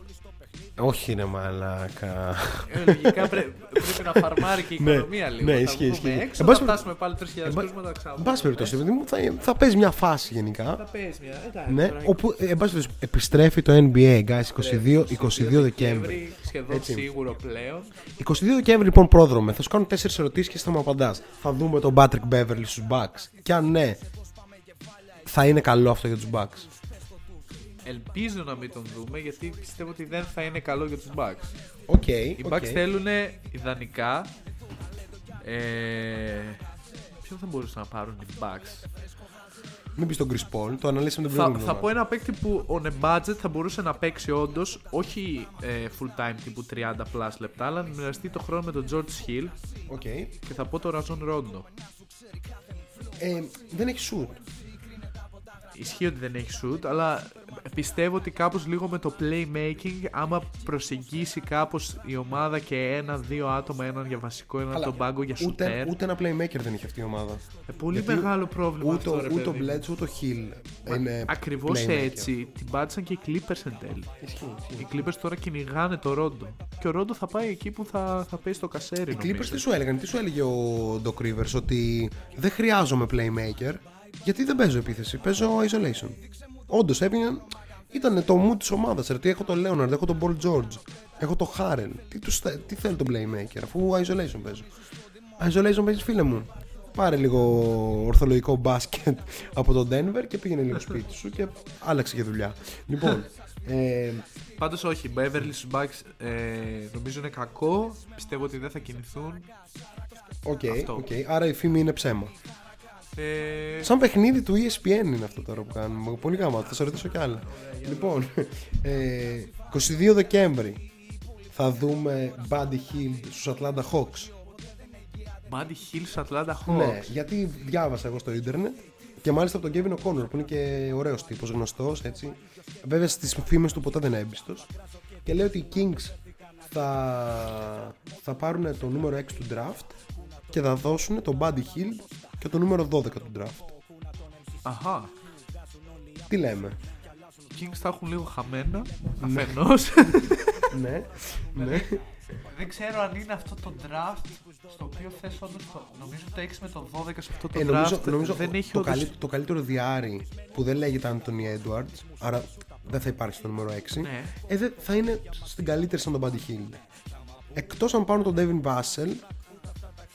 Όχι, είναι μαλάκα. Ε, λογικά πρέ- πρέπει να φαρμάρει και η Ναι, οικονομία λίγο. ναι, θα ισχύει, βγούμε ισχύει. έξω, Εν θα πάση- φτάσουμε πάλι 3.000 Εν πα- κόσμο, θα ξανά. Εν πάση περιπτώσει, παιδί μου, θα, θα παίζει μια φάση γενικά. Θα παίζει μια. Εντάξει, Ναι, τώρα, όπου ε, εν πάση περιπτώσει, επιστρέφει το NBA, guys, 22, 22 Δεκέμβρη. Σχεδόν Έτσι. σίγουρο πλέον. 22 Δεκέμβρη, λοιπόν, Πρόδρομε. Θα σου κάνω 4 ερωτήσεις και θα μου απαντάς. Θα δούμε τον Patrick Beverley στους Bucks. Και αν ναι, θα είναι καλό αυτό για τους Bucks. Ελπίζω να μην τον δούμε γιατί πιστεύω ότι δεν θα είναι καλό για τους Bucks. Ok. Οι ok. Bucks θέλουν ιδανικά. Ε, ποιον θα μπορούσαν να πάρουν οι Bucks; Μην πεις τον Chris Paul, το αναλύσαμε την Θα, προηγούμενη θα πω εβδομάδα. ένα παίκτη που on a budget θα μπορούσε να παίξει όντως, όχι ε, full time τύπου 30 plus λεπτά, αλλά να μοιραστεί το χρόνο με τον George Hill Ok. και θα πω τον Rajon Rondo. Ε, δεν έχει shoot. Ισχύει ότι δεν έχει shoot, αλλά πιστεύω ότι κάπως λίγο με το playmaking, άμα προσεγγίσει κάπως η ομάδα και ένα-δύο άτομα, έναν για βασικό, έναν Αλλά τον πάγκο για ούτε, shooter. ούτε ένα playmaker δεν έχει αυτή η ομάδα. Ε, πολύ Γιατί μεγάλο πρόβλημα Ούτε, αυτό, ρε ούτε ο παιδί. Bledsoe ούτε ο Hill είναι Ακριβώς playmaker. έτσι την πάτησαν και οι Clippers εν τέλει. Ισχύει, ισχύει. Οι Clippers τώρα κυνηγάνε το Ρόντο. Και ο Ρόντο θα πάει εκεί που θα, θα πέσει το κασέρι. Οι Clippers νομίζω. τι σου έλεγαν, τι σου έλεγε ο Doc Rivers, ότι δεν χρειάζομαι playmaker; Γιατί δεν παίζω επίθεση, παίζω isolation. Όντως έπιναν, ήταν το mood της ομάδας. Γιατί έχω τον Leonard, έχω τον Paul George, έχω τον Harrell. Τι, τους, θε- τι θέλει τον playmaker, αφού isolation παίζω. Isolation παίζει, φίλε μου. Πάρε λίγο ορθολογικό μπάσκετ από τον Denver και πήγαινε λίγο σπίτι σου και άλλαξε και δουλειά. Λοιπόν, ε, Πάντως όχι, Beverley στους Bucks ε, νομίζω είναι κακό. Πιστεύω ότι δεν θα κινηθούν. οκ, Αυτό. οκ. άρα η φήμη είναι ψέμα. Ε, Σαν παιχνίδι του ESPN είναι αυτό τώρα που κάνουμε. Πολύ γάμα, θα σε ρωτήσω κι άλλα. Λοιπόν, ε, 22 Δεκέμβρη θα δούμε Buddy Hill στους Atlanta Hawks. Buddy Hill στους Atlanta Hawks. Ναι, γιατί διάβασα εγώ στο ίντερνετ και μάλιστα από τον Kevin O'Connor που είναι και ωραίος τύπος, γνωστός έτσι. Βέβαια στις φήμες του ποτέ δεν είναι έμπιστος. Και λέει ότι οι Kings θα, θα πάρουν το νούμερο 6 του draft και θα δώσουν τον Buddy Hill και το νούμερο 12 του draft. Αχα. Τι λέμε; Οι Kings θα έχουν λίγο χαμένα. Ναι. Αφενός. ναι, ναι. δεν ξέρω αν είναι αυτό το draft στο οποίο θες όντως. Νομίζω το 6 με το 12 σε αυτό το Ε, draft. νομίζω, νομίζω δεν έχει το, όντως- καλύ- το καλύτερο διάρρη που δεν λέγεται Anthony Edwards, άρα δεν θα υπάρξει στο νούμερο 6, Ναι. ε, δε- θα είναι στην καλύτερη σαν τον Buddy Hill. Εκτός αν πάρουν τον Devin Vassell,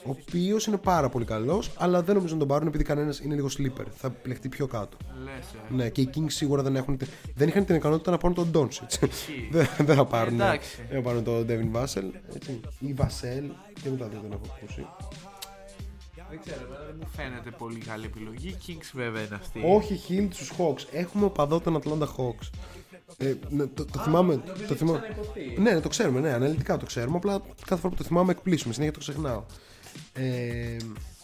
ο οποίος είναι πάρα πολύ καλός, αλλά δεν νομίζω να τον πάρουν επειδή κανένας είναι λίγο sleeper. Θα επιλεχτεί πιο κάτω. Λες, ε. Ναι, και οι Kings σίγουρα δεν, έχουν, τε- δεν είχαν την ικανότητα να πάρουν τον Doncic. δεν, δεν θα πάρουν, εντάξει. δεν θα πάρουν τον Devin Vassell. Έτσι. Ή Vassell, και μετά δεν τον έχω ακούσει. Δεν ξέρω, εμένα δεν μου φαίνεται πολύ καλή επιλογή. Οι Kings βέβαια είναι αυτή. Όχι Hill στους Hawks. Έχουμε παδό τον Atlanta Hawks. Ε, ναι, το, το θυμάμαι. Το θυμάμαι. Ναι, ναι, το ξέρουμε, ναι, αναλυτικά το ξέρουμε. Απλά κάθε φορά που το θυμάμαι εκπλήσουμε. Συνέχεια το ξεχνάω. Ε,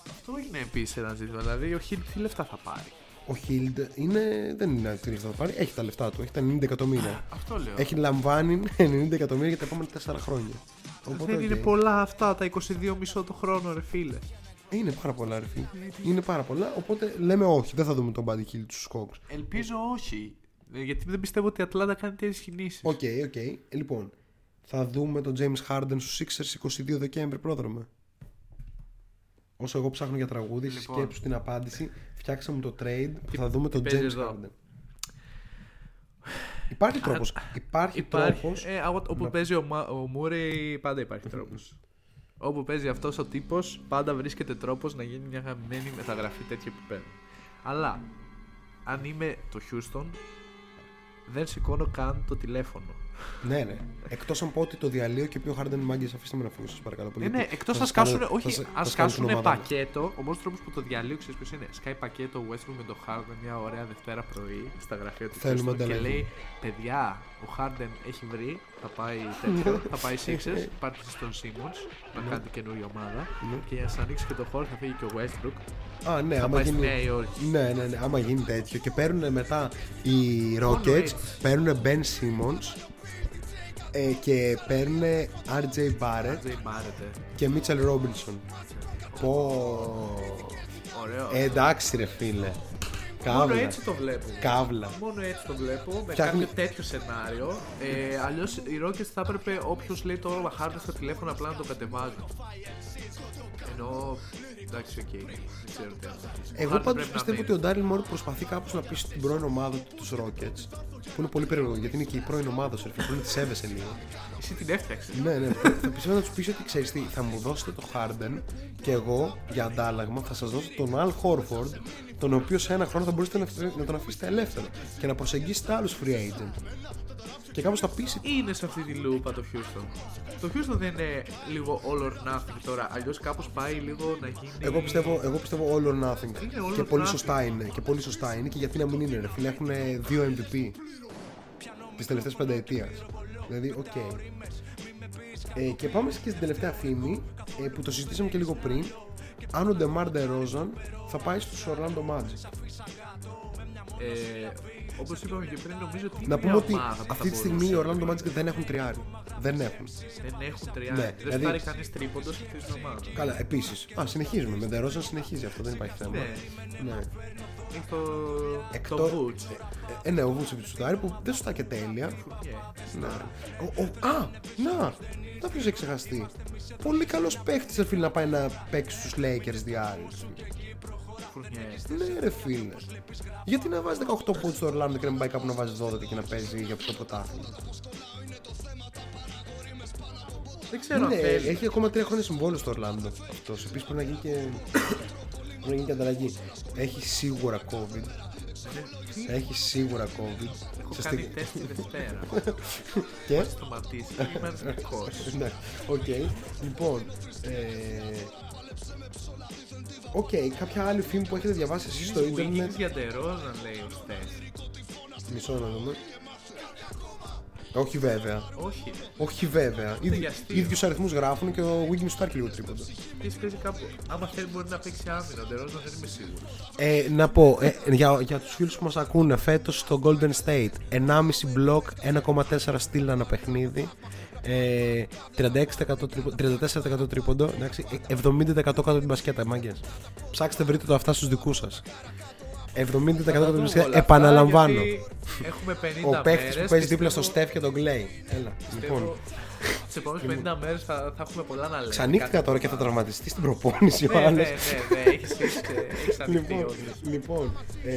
Αυτό είναι επίσης ένα ζήτημα. Δηλαδή, ο Hield τι λεφτά θα πάρει; ο Hield είναι, δεν είναι τι λεφτά θα πάρει. Έχει τα λεφτά του. Έχει τα 90 εκατομμύρια. Αυτό λέω. Έχει λαμβάνει 90 εκατομμύρια για τα επόμενα 4 χρόνια. Οπότε, δεν είναι οκ. πολλά αυτά τα 22 μισό το χρόνο, ρε φίλε. Είναι πάρα πολλά, ρε φίλε. Είναι πάρα πολλά. Οπότε λέμε όχι, δεν θα δούμε τον Buddy Hield στους Hawks. Ελπίζω όχι. Ε, Γιατί δεν πιστεύω ότι η Ατλάντα κάνει τέτοιες κινήσεις. Ok, ok. Λοιπόν, θα δούμε τον James Harden στους Sixers 22 Δεκέμβρη Πρόδρομε. Όσο εγώ ψάχνω για τραγούδι, Λοιπόν. σκέψου την απάντηση, φτιάξαμε το trade που θα δούμε τον παίζει James εδώ; Harden. Υπάρχει τρόπος. Υπάρχει, Υπάρχει. τρόπος. Ε, αγω- όπου να- παίζει ο, Μα- ο Μούρεϊ, πάντα υπάρχει τρόπος. Όπου παίζει αυτός ο τύπος, πάντα βρίσκεται τρόπος να γίνει μια γαμμένη μεταγραφή τέτοιο επίπεδο. Αλλά αν είμαι το Houston, δεν σηκώνω καν το τηλέφωνο. Ναι, ναι. Εκτός αν πω ότι το διαλύω και πει ο Harden μάγκε, αφήστε με να φύγω, σας παρακαλώ πολύ. Ναι, ναι, εκτό Θα αν σας κάνω- σκάσουν. θα Όχι, σας- αν θα σας κάνω την σκάσουν ομάδα μου. πακέτο. Ο μόνος τρόπος που το διαλύω ξέρεις ποιος είναι; Σκάει πακέτο ο Westbrook με τον Harden μια ωραία Δευτέρα πρωί στα γραφεία του Θέλουμε Houston και ανταλλαγή. λέει: Παιδιά, ο Harden έχει βρει. Θα πάει τέτοιο. θα πάει Sixers. Πάρτε στον Simmons να Ναι. κάνετε καινούργια ομάδα. Και για να σα ανοίξει και το χώρο θα φύγει και ο Westbrook. Α, ναι, θα άμα πάει γίνει... στη Νέα Υόρκη. Ναι, ναι, ναι, άμα γίνει τέτοιο και παίρνουν μετά οι Rockets, έτσι. παίρνουν Ben Simmons ε, και παίρνουν RJ Barrett J Barrett. και Mitchell Robinson. Πω. Ωραίο. Ε, εντάξει ρε φίλε. Μόνο Καύλα. έτσι το βλέπω. Καύλα. Μόνο έτσι το βλέπω. Με Φτιάχνει- κάποιο τέτοιο σενάριο. Ε, Αλλιώς οι Rockets θα έπρεπε όποιος λέει το όνομα Harden στο τηλέφωνο απλά να το κατεβάζουν. Ενώ. Εντάξει, οκ. Δεν ξέρω τι άλλο. Εγώ Harden πάντως πρέπει να πιστεύω ότι μείνει. ο Daryl Morey προσπαθεί κάπως να πείσει την πρώην ομάδα του, τους Rockets, που είναι πολύ περίεργο γιατί είναι και η πρώην ομάδα σου, ρε φίλε, πρέπει να της σέβεσαι λίγο. Εσύ την έφτιαξες. ναι, ναι, θα πιστεύω να τους πει ότι ξέρεις τι, θα μου δώσετε το Harden και εγώ για αντάλλαγμα θα σας δώσω τον Al Horford, τον οποίο σε ένα χρόνο θα μπορούσατε να, να τον αφήσετε ελεύθερο και να προσεγγίσετε άλλους free agent. Και κάπως θα πείσει. Είναι σε αυτή τη λούπα το Houston. Το Houston δεν είναι λίγο all or nothing τώρα. Αλλιώς κάπως πάει λίγο να γίνει. Εγώ πιστεύω, εγώ πιστεύω all or nothing. Είναι all και or πολύ nothing. σωστά είναι. Και πολύ σωστά είναι και γιατί να μην είναι, ρε φίλε. Έχουν δύο MVP τη τελευταία πενταετία. Δηλαδή, οκ. Ε, και πάμε και στην τελευταία φήμη ε, που το συζητήσαμε και λίγο πριν. Αν ο Ντεμάρ Ντερόζαν θα πάει στους Orlando Magic. Ε, Όπως είπαμε και πριν, νομίζω ότι. Να είναι πούμε μια ότι ομάδα που θα αυτή τη στιγμή οι μπορούσε. Orlando Magic δεν έχουν τριάρι. Δεν έχουν. Δεν έχουν τρία. Ναι, δεν δηλαδή- θα πάρει κανείς τρίποντο σε αυτή την ομάδα. Καλά, επίσης. Α, συνεχίζουμε. Με Ντερόζαν συνεχίζει αυτό, δεν υπάρχει θέμα. Ναι. ναι. Είναι το. Εκτό- Το Woods. Ε, ε, ναι, ο Βούτσεβιτ σουτάρει που δεν σουτά και τέλεια. Yeah. Ναι. Ο, ο, α, να! Να ποιος έχει ξεχαστεί. Πολύ καλός παίχτης ρε φίλε να πάει να παίξει στους Lakers διάρρη. Φουρνιές. Ναι ρε φίλε. Γιατί να βάζεις 18 πόντους στο Orlando και να μην πάει κάπου να βάζει 12 και να παίζει για το πρωτάθλημα. Δεν ξέρω αν Ναι, θέλεις. έχει ακόμα 3 χρόνια συμβόλαιο στο Orlando αυτός. Επίσης πρέπει να γίνει και... πρέπει να γίνει και ανταλλαγή. Έχει σίγουρα COVID. Έχει σίγουρα COVID. Έχω Σε κάνει στη- τεστ τη Δευτέρα. Και... Στοματίσει και είμαι αρνητικός. ναι, οκ. Λοιπόν, ε, Οκ, κάποια άλλη φήμη που έχετε διαβάσει εσείς στο ίντερνετ; Wiggins για Ντερόζαν λέει ο Στεφ. Μισό να δούμε. Όχι βέβαια. Όχι. ρε. Όχι βέβαια. για Ίδι, αστείο. ίδιους αριθμούς γράφουν και ο Wiggins του λίγο τρίποντα. Τι παίζει κάπου. Άμα θέλει μπορεί να παίξει άμυνα. Ο Ντερόζαν δεν είμαι σίγουρος. Ε, να πω, ε, για, για τους φίλους που μας ακούνε, φέτος στο Golden State 1,5 μπλοκ, 1,4 στυλ ανά παιχνίδι, ε, 36% τρίπο- 34% τρίποντο, εντάξει, ε, 70% κάτω την μπασκέτα, μάγκες. Ψάξτε βρείτε το αυτά στους δικούς σας. 70% κάτω την μπασκέτα, επαναλαμβάνω. Έχουμε 50 Ο παίχτης που μέρες παίζει και δίπλα στο πιστεύω- Στεφ και τον Κλέη. Έλα, λοιπόν. Τι επόμενες 50 μέρες θα, θα έχουμε πολλά να λέμε. Ξανύχτηκα τώρα και θα τραυματιστεί στην προπόνηση ο Ναι, ναι, άλλος. ναι, ναι, έχεις, έχεις, έχεις ανοιχτεί λοιπόν, όντως. λοιπόν ε,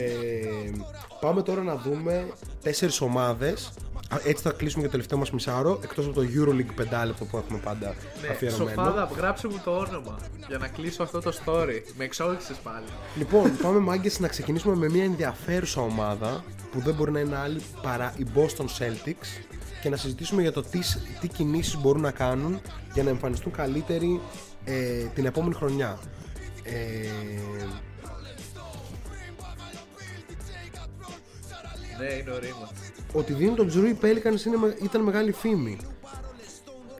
πάμε τώρα να δούμε τέσσερις ομάδες Α, Έτσι θα κλείσουμε και το τελευταίο μας μισάρο Εκτός από το Euroleague πεντάλεπτο που έχουμε πάντα Ναι, αφιερωμένο Σοφάδα, γράψε μου το όνομα για να κλείσω αυτό το story. Με εξόριξες πάλι. Λοιπόν, πάμε μάγκες να ξεκινήσουμε με μια ενδιαφέρουσα ομάδα Που δεν μπορεί να είναι άλλη παρά η Boston Celtics Και να συζητήσουμε για το τι, τι κινήσεις μπορούν να κάνουν Για να εμφανιστούν καλύτεροι ε, την επόμενη χρονιά ε, Ναι, είναι ο Ρήμας. Ότι δίνουν τον Τζρου οι Pelicans είναι, με- ήταν μεγάλη φήμη.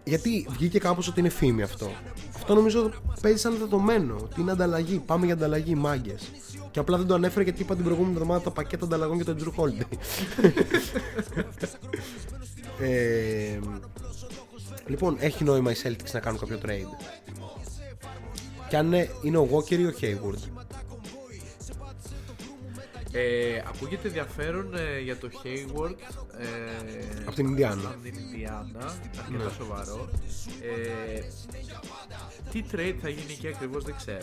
Γιατί βγήκε κάπως ότι είναι φήμη αυτό. Αυτό νομίζω παίζει σαν δεδομένο. Ότι είναι ανταλλαγή. Πάμε για ανταλλαγή, μάγκες. Και απλά δεν το ανέφερε γιατί είπα την προηγούμενη εβδομάδα το πακέτο ανταλλαγών για τον Τζρου Holiday. ε, λοιπόν, έχει νόημα οι Celtics να κάνουν κάποιο trade. Και αν είναι, είναι ο Walker ή ο Hayward; Ε, ακούγεται ενδιαφέρον ε, για το Hayward. Ε, Από την Ινδιάνα. Από την Ινδιάνα. Αρκετά Ναι. σοβαρό. Ε, τι trade θα γίνει εκεί ακριβώς δεν ξέρω.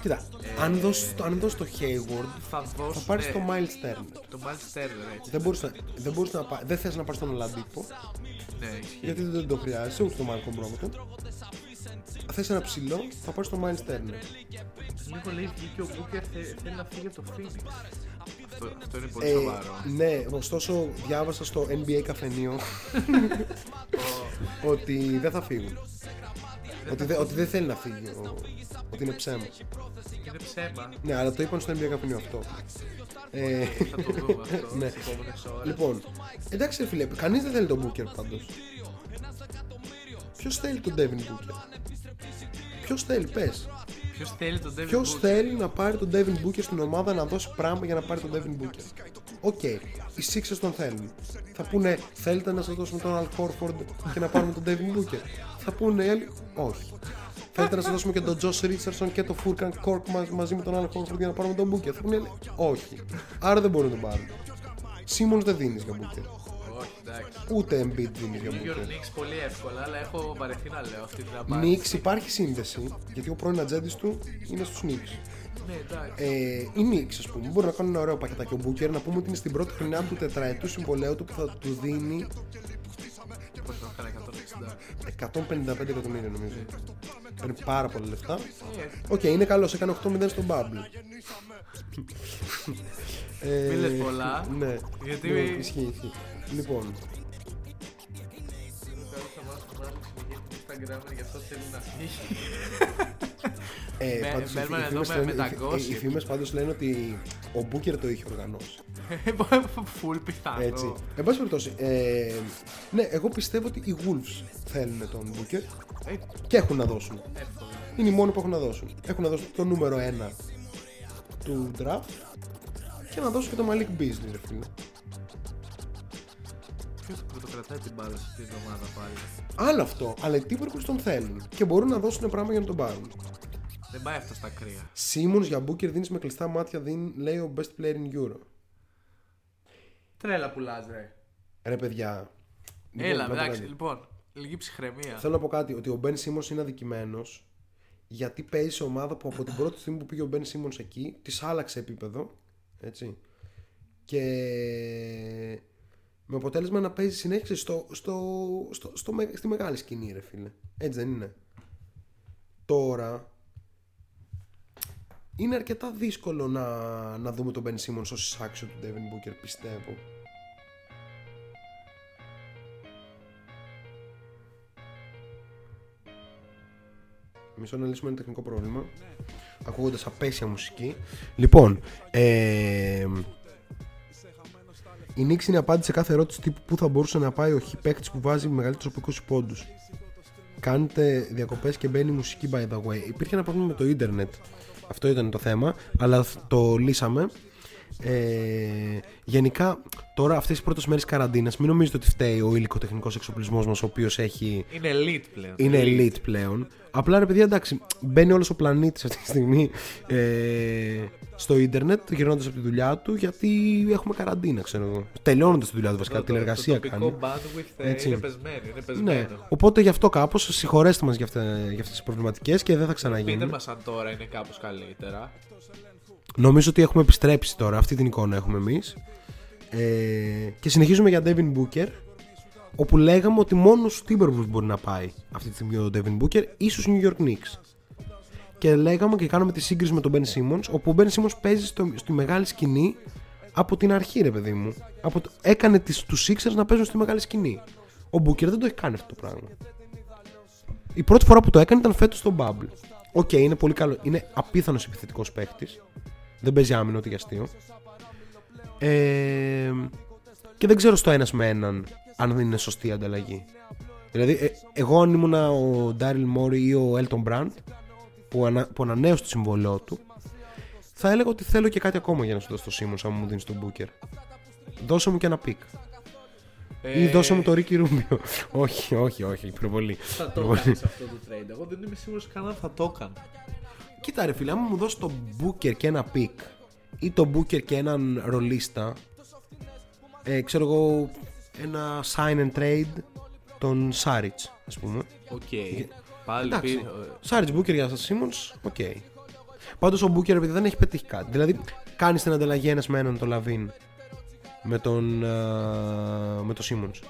Κοίτα, Ε, αν δώσεις το, αν δώσεις το Hayward, Θα δώσουν. θα πάρεις το Miles Turner. Το Miles Turner έτσι. Δεν, μπορείς να, δεν, μπορείς να, πά- δεν θες να πάρεις τον Ολαντίπο Ναι, ισχύει. γιατί δεν το χρειάζεσαι ούτε τον Μάρκο Μπρόμπτον θες ένα ψηλό θα πάρεις τον Miles Turner Λίγο λέει βγήκε ο Booker θε- θέλει να φύγει από το Phoenix. Αυτό, αυτό είναι πολύ Ε, σοβαρό. ναι, ωστόσο διάβασα στο NBA καφενείο ότι δεν θα φύγουν. ότι, δε- ότι δεν θέλει να φύγει, ο- ότι είναι ψέμα. Είναι ψέμα. Ναι, αλλά το είπαν στο NBA καφενείο αυτό. Ε, Θα το δούμε αυτό ναι. τις επόμενες ώρες. Λοιπόν, εντάξει ρε φίλε, κανείς δεν θέλει τον Booker πάντως. Ποιος θέλει τον Devin Booker; Ποιος θέλει, πες. Ποιος θέλει τον David Ποιος Booker? θέλει να πάρει τον Devin Booker στην ομάδα να δώσει πράγμα για να πάρει τον Devin Booker; Οκ, οι Sixers τον θέλουν. Θα πούνε, θέλετε να σας δώσουμε τον Al Horford και να πάρουμε τον Devin Booker; Θα πούνε οι άλλοι, όχι. Θέλετε να σας δώσουμε και τον Josh Richardson και τον Furkan Korkmaz μα- μαζί με τον Al Horford για να πάρουμε τον Booker; Θα πούνε οι άλλοι, όχι. Άρα δεν μπορούν να τον πάρουν. Simmons δεν δίνεις για Booker. Όχι, εντάξει. Ούτε Embiid δίνει για New York Booker. Knicks πολύ εύκολα, αλλά έχω βαρεθεί να λέω αυτή την απάντηση. Knicks υπάρχει σύνδεση, γιατί ο πρώην ατζέντης του είναι στους Knicks. Ναι, εντάξει. Ε, οι Knicks, ας πούμε, μπορούν να κάνουν ένα ωραίο πακετάκι. Ο Booker να πούμε ότι είναι στην πρώτη χρονιά του τετραετού συμβολαίου του που θα του δίνει Πώς το έκανα 160. 155 εκατομμύρια νομίζω. Παίρνει πάρα πολλά λεφτά. Ε, Οκ, είναι καλό, έκανε 8-0 στο Bubble. ε, Μη λες πολλά, Ναι, γιατί- ναι, ισχύει, ισχύει. Λοιπόν, Instagram, γι' αυτό θέλει να φύγει. ε, Με- πάντως οι μένουμε φη- οι εδώ φήμες με- λένε- με τα οι- gossip. Οι φήμες πάντως λένε ότι ο Booker το είχε οργανώσει. Φουλ πιθανό. Έτσι. Εν πάση περιπτώσει, ε, ναι, εγώ πιστεύω ότι οι Wolves θέλουν τον Booker Ε, και έχουν να δώσουν. εύκολα. Είναι οι μόνοι που έχουν να δώσουν. Έχουν να δώσουν το νούμερο 1 του draft και να δώσουν και το Malik Beasley, ρε φίλε. Ποιος θα πρωτοκρατάει την μπάλα σε αυτή την εβδομάδα πάλι; Άλλο αυτό, αλλά οι Timberwolves τον θέλουν και μπορούν να δώσουν πράγμα για να τον πάρουν. Δεν πάει αυτό στα κρύα. Simmons για Booker δίνει με κλειστά μάτια, δίνει, λέει ο best player in Euro. Τρέλα πουλάς ρε. Ρε παιδιά. λοιπόν, Έλα, να πω εντάξει, κάτι. λοιπόν. Λίγη ψυχραιμία. Θέλω να πω κάτι, ότι ο Ben Simmons είναι αδικημένος γιατί παίζει σε ομάδα που από την πρώτη στιγμή που πήγε ο Ben Simmons εκεί, της άλλαξε επίπεδο. Έτσι. Και με αποτέλεσμα να παίζει συνέχεια στο, στο, στο, στο, με- στη μεγάλη σκηνή, ρε φίλε. Έτσι δεν είναι. Τώρα είναι αρκετά δύσκολο να, να δούμε τον Ben Simmons ως εισάξιο του Devin Booker, πιστεύω. Μισό να λύσουμε ένα τεχνικό πρόβλημα. Ακούγοντας απέσια μουσική. Λοιπόν, ε, η Νίξ είναι η απάντηση σε κάθε ερώτηση τύπου πού θα μπορούσε να πάει ο χι παίκτης που βάζει μεγαλύτερου από 20 πόντους. Κάνετε διακοπές και μπαίνει μουσική by the way. Υπήρχε ένα πρόβλημα με το ίντερνετ. Αυτό ήταν το θέμα, αλλά το λύσαμε. Ε, γενικά, τώρα αυτές τι πρώτες μέρες καραντίνας μην νομίζετε ότι φταίει ο υλικοτεχνικό εξοπλισμός μας, ο οποίος έχει Είναι elite πλέον. είναι elite πλέον. Απλά ρε παιδιά, εντάξει, μπαίνει όλος ο πλανήτης αυτή τη στιγμή ε, στο ίντερνετ, γυρνώντας από τη δουλειά του, γιατί έχουμε καραντίνα, ξέρω εγώ. Τελειώνοντας τη δουλειά του, βασικά, Το- την το- εργασία το κάνει. τοπικό bandwidth ε, Έτσι. είναι πεσμένο. Είναι Ναι, πεσμένο. οπότε γι' αυτό κάπως συγχωρέστε μας για, αυτά, για αυτές τις προβληματικές και δεν θα Πείτε ξαναγίνουν. μας αν τώρα είναι κάπως καλύτερα. Νομίζω ότι έχουμε επιστρέψει τώρα, αυτή την εικόνα έχουμε εμείς. Ε, και συνεχίζουμε για Devin Booker, όπου λέγαμε ότι μόνος στους Timberwolves μπορεί να πάει αυτή τη στιγμή ο Devin Booker ή στους New York Knicks. Και λέγαμε και κάναμε τη σύγκριση με τον Ben Simmons, όπου ο Ben Simmons παίζει στο, στη μεγάλη σκηνή από την αρχή, ρε παιδί μου. Από το, έκανε τις, τους Sixers να παίζουν στη μεγάλη σκηνή. Ο Booker δεν το έχει κάνει αυτό το πράγμα. Η πρώτη φορά που το έκανε ήταν φέτος στο Bubble. OK, είναι πολύ καλό. Είναι απίθανος επιθετικός παίχτης. Δεν παίζει άμυνα ούτε για αστείο. Ε, και δεν ξέρω στο ένας με έναν αν δεν είναι σωστή η ανταλλαγή. Δηλαδή, ε, εγώ αν ήμουν ο Daryl Morey ή ο Elton Brand που, ανα, που ανανέωσε το συμβόλαιό του, θα έλεγα ότι θέλω και κάτι ακόμα για να σου δώσω το Σίμον, αν μου δίνεις τον Μπούκερ. Δώσε μου και ένα pick. Ή Ε, δώσε μου το Ricky Rubio. όχι, όχι, όχι, υπερβολή. Θα το Υπερβολή. έκανες αυτό το trade. Εγώ δεν είμαι σίγουρος καν αν θα το έκανα. Κοίτα ρε φίλε, άμα μου δώσεις τον Booker και ένα pick ή τον Booker και έναν ρολίστα ε, ξέρω εγώ ένα sign and trade τον Σάριτς ας πούμε Οκ. Πάλι εντάξει, πήρε- Σάριτς Booker για Simmons, OK Πάντως ο Booker επειδή δεν έχει πετύχει κάτι δηλαδή κάνεις την ανταλλαγή ένας με έναν τον LaVine με τον ε, με τον Simmons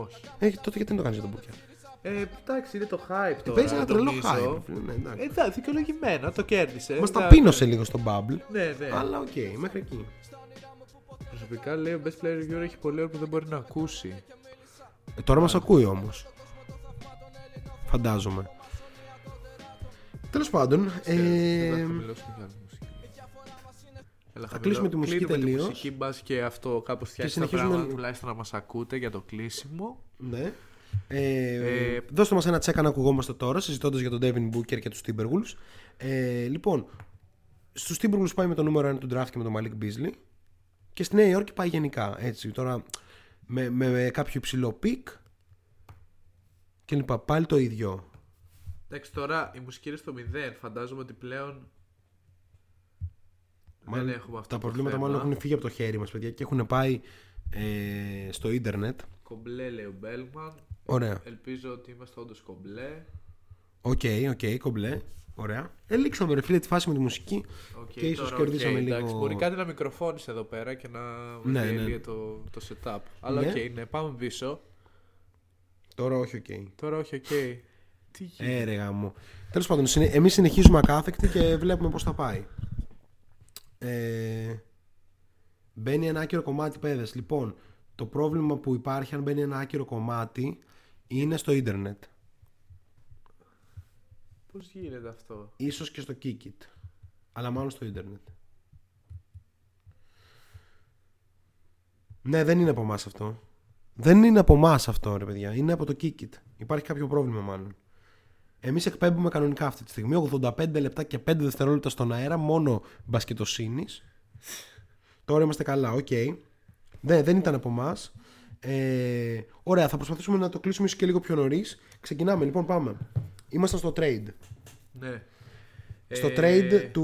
Όχι. ε, τότε γιατί δεν το κάνεις για τον Booker; Ε, εντάξει, είναι το hype τώρα. παίζει ένα τρελό νομίζω. hype, φίλε, ναι, εντάξει. Ε, εντάξει, δικαιολογημένα, το κέρδισε. Μας Εντάξει. ταπείνωσε λίγο στο Bubble Ναι, ναι. αλλά οκ, μέχρι εκεί προσωπικά λέει ο Best Player Reviewer έχει πολύ ώρα που δεν μπορεί να ακούσει. Ε, τώρα μας ακούει όμως. Φαντάζομαι. Τέλος πάντων, Δεν ε, θα χαμηλώσουμε κι άλλη μουσική. Έλα, θα χαμηλώ- κλείσουμε τη μουσική κλείνουμε τελείως. Τη μουσική μπας και αυτό κάπως φτιάξει τα συνεχίζουμε- πράγματα τουλάχιστον να μας ακούτε για το κλείσιμο. ναι. Ε, Ε, δώστε μας ένα τσέκα να ακουγόμαστε τώρα συζητώντας για τον Devin Booker και τους Timberwolves. Ε, λοιπόν, στους Timberwolves πάει με το νούμερο 1 του draft και με τον Malik Beasley και στη Νέα Υόρκη πάει γενικά έτσι τώρα με, με, με κάποιο υψηλό pick και λοιπά πάλι το ίδιο Εντάξει, τώρα η μουσική είναι στο 0. Φαντάζομαι ότι πλέον Μάλλον δεν έχουμε αυτό τα το προβλήματα θέμα. μάλλον έχουν φύγει από το χέρι μας παιδιά και έχουν πάει ε, στο ίντερνετ Κομπλέ λέει ο Μπέλμαν. Ωραία. Ελπίζω ότι είμαστε όντως κομπλέ. Οκ, οκ, κομπλέ. Ωραία. Ελήξαμε ρε φίλε τη φάση με τη μουσική Οκ, και ίσως τώρα, οκ, κερδίσαμε λίγο. Εντάξει, μπορεί κάτι να μικροφώνησε εδώ πέρα και να Ναι, ναι, ναι. το, το setup. Αλλά Ναι. οκ, ναι, πάμε πίσω. Τώρα όχι, οκ. Τώρα όχι, οκ. Τι γίνεται; Ε, ρε γάμο. Τέλος πάντων, συνε... εμείς συνεχίζουμε ακάθεκτοι και βλέπουμε πώς θα πάει. Ε... Μπαίνει ένα άκυρο κομμάτι, παιδες. Λοιπόν, το πρόβλημα που υπάρχει αν μπαίνει ένα άκυρο κομμάτι είναι στο ίντερνετ. Πώς γίνεται αυτό; Ίσως και στο Kikit. Αλλά μάλλον στο ίντερνετ. Ναι, δεν είναι από εμάς αυτό. Δεν είναι από εμάς αυτό, ρε παιδιά. Είναι από το Kikit. Υπάρχει κάποιο πρόβλημα, μάλλον. Εμείς εκπέμπουμε κανονικά αυτή τη στιγμή 85 λεπτά και 5 δευτερόλεπτα στον αέρα, μόνο μπασκετοσύνης. Τώρα είμαστε καλά, οκ. Ναι, δεν ήταν από εμάς. Ε, ωραία, θα προσπαθήσουμε να το κλείσουμε ίσως και λίγο πιο νωρίς. Ξεκινάμε, λοιπόν, πάμε. Ήμασταν στο trade. Ναι. Στο Ε, trade του.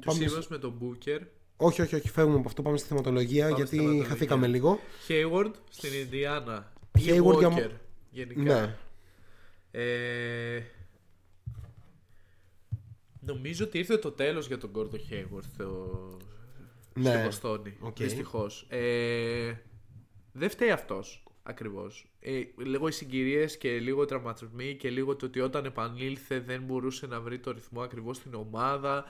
Του πάμε Σίβας με τον Booker. Όχι, όχι, όχι, φεύγουμε από αυτό. Πάμε στη θεματολογία Πάμε γιατί στη θεματολογία. χαθήκαμε λίγο. Hayward στην Ινδιάνα. Hayward Ή για Walker, μ- γενικά. Ναι. Ε, νομίζω ότι ήρθε το τέλος για τον Gordon Hayward στο, Ναι. στο Βοστόνη. Οκ. Δυστυχώς. Ε, δεν φταίει αυτός ακριβώς. Ε, λίγο οι συγκυρίες και λίγο οι τραυματισμοί και λίγο το ότι όταν επανήλθε δεν μπορούσε να βρει το ρυθμό ακριβώς στην ομάδα.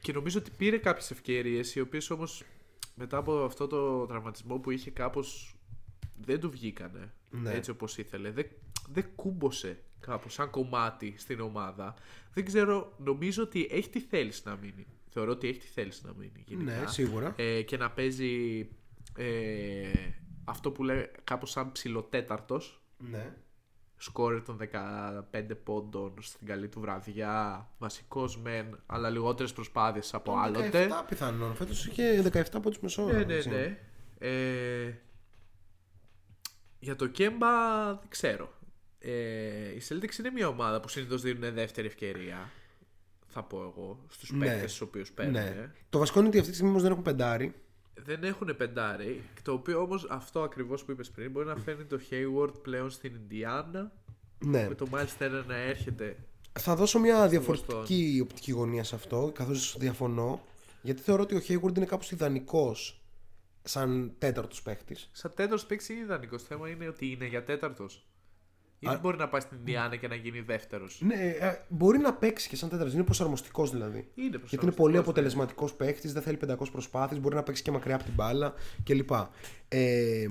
Και νομίζω ότι πήρε κάποιες ευκαιρίες οι οποίες όμως μετά από αυτό το τραυματισμό που είχε κάπως δεν του βγήκανε Ναι. έτσι όπως ήθελε. Δεν, δεν κούμποσε κάπως σαν κομμάτι στην ομάδα. Δεν ξέρω, νομίζω ότι έχει τη θέληση να μείνει. Θεωρώ ότι έχει τη θέληση να μείνει γενικά. Ναι, σίγουρα. Ε, και να παίζει ε, αυτό που λέει κάπως σαν ψηλοτέταρτος Ναι. σκόρερ των 15 πόντων στην καλή του βραδιά, βασικός μεν, αλλά λιγότερες προσπάθειες από άλλοτε. 17 πιθανόν. Φέτος είχε 17 πόντους μεσόωρο. Ναι, ναι, έτσι. ναι. Ε, για το Κέμπα δεν ξέρω. Ε, η Celtics είναι μια ομάδα που συνήθως δίνουν δεύτερη ευκαιρία. Θα πω εγώ στους Ναι. παίκτες του οποίους παίρνουν. Ναι. Το βασικό είναι ότι αυτή τη στιγμή όμως δεν έχουν πεντάρι. Δεν έχουν πεντάρι. Το οποίο όμως αυτό ακριβώς που είπες πριν μπορεί να φέρνει το Hayward πλέον στην Ινδιάνα. Ναι. Με το Miles Turner να έρχεται. Θα δώσω μια Στη διαφορετική οπτική γωνία σε αυτό, καθώς διαφωνώ. Γιατί θεωρώ ότι ο Hayward είναι κάπως ιδανικός σαν τέταρτος παίχτης. Σαν τέταρτος παίξει είναι ιδανικός. Το θέμα είναι ότι είναι για τέταρτος. Ή Α- δεν μπορεί να πάει στην Ινδιάνα και να γίνει δεύτερος; Ναι, ε, μπορεί να παίξει και σαν τέταρτος, είναι προσαρμοστικός δηλαδή. Είναι Γιατί είναι προσαρμοστικός, πολύ ναι. αποτελεσματικός παίχτης, δεν θέλει 500 προσπάθειες, μπορεί να παίξει και μακριά από την μπάλα κλπ. Ε,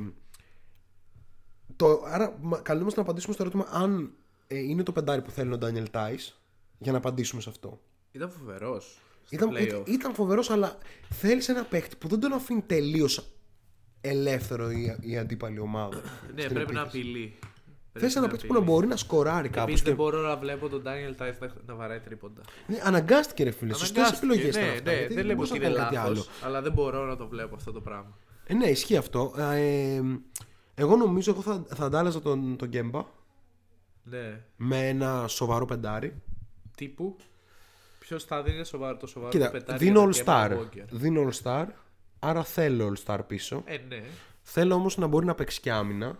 το, άρα, μα- καλούμαστε να απαντήσουμε στο ερώτημα αν ε, είναι το πεντάρι που θέλει ο Ντάνιελ Τάις για να απαντήσουμε σε αυτό. Ήταν φοβερός. Ήταν, ήταν, ήταν φοβερός, αλλά θέλεις ένα παίχτη που δεν τον αφήνει τελείως ελεύθερο η, η αντίπαλη ομάδα. Ναι, στην πρέπει να επίθεση. απειλεί. Θες ένα παίχτη που να μπορεί να σκοράρει κάπως Επίση δεν και- μπορώ να βλέπω τον Daniel Tice να, να βαράει τρίποντα. Ναι, αναγκάστηκε ρε φίλε. Σωστές Αναγκάστηκε, επιλογές ναι, ήταν αυτά. ναι, γιατί δεν λέμε μπορούσε ότι να είναι κάνει κάτι λάθος, αλλά δεν μπορώ να το βλέπω αυτό το πράγμα. Ε, ναι, ισχύει αυτό. Ε, εγώ νομίζω εγώ θα, θα αντάλλαζα τον, τον Γκέμπα Ναι. με ένα σοβαρό πεντάρι. Τύπου. Ποιος θα δίνει σοβαρό, το σοβαρό Κοίτα, το πετάρι δίνω για all τον Kemba star. Walker; Δίνω all star. Άρα θέλω all star πίσω. Ε, ναι. Θέλω όμως να μπορεί να παίξει και άμυνα.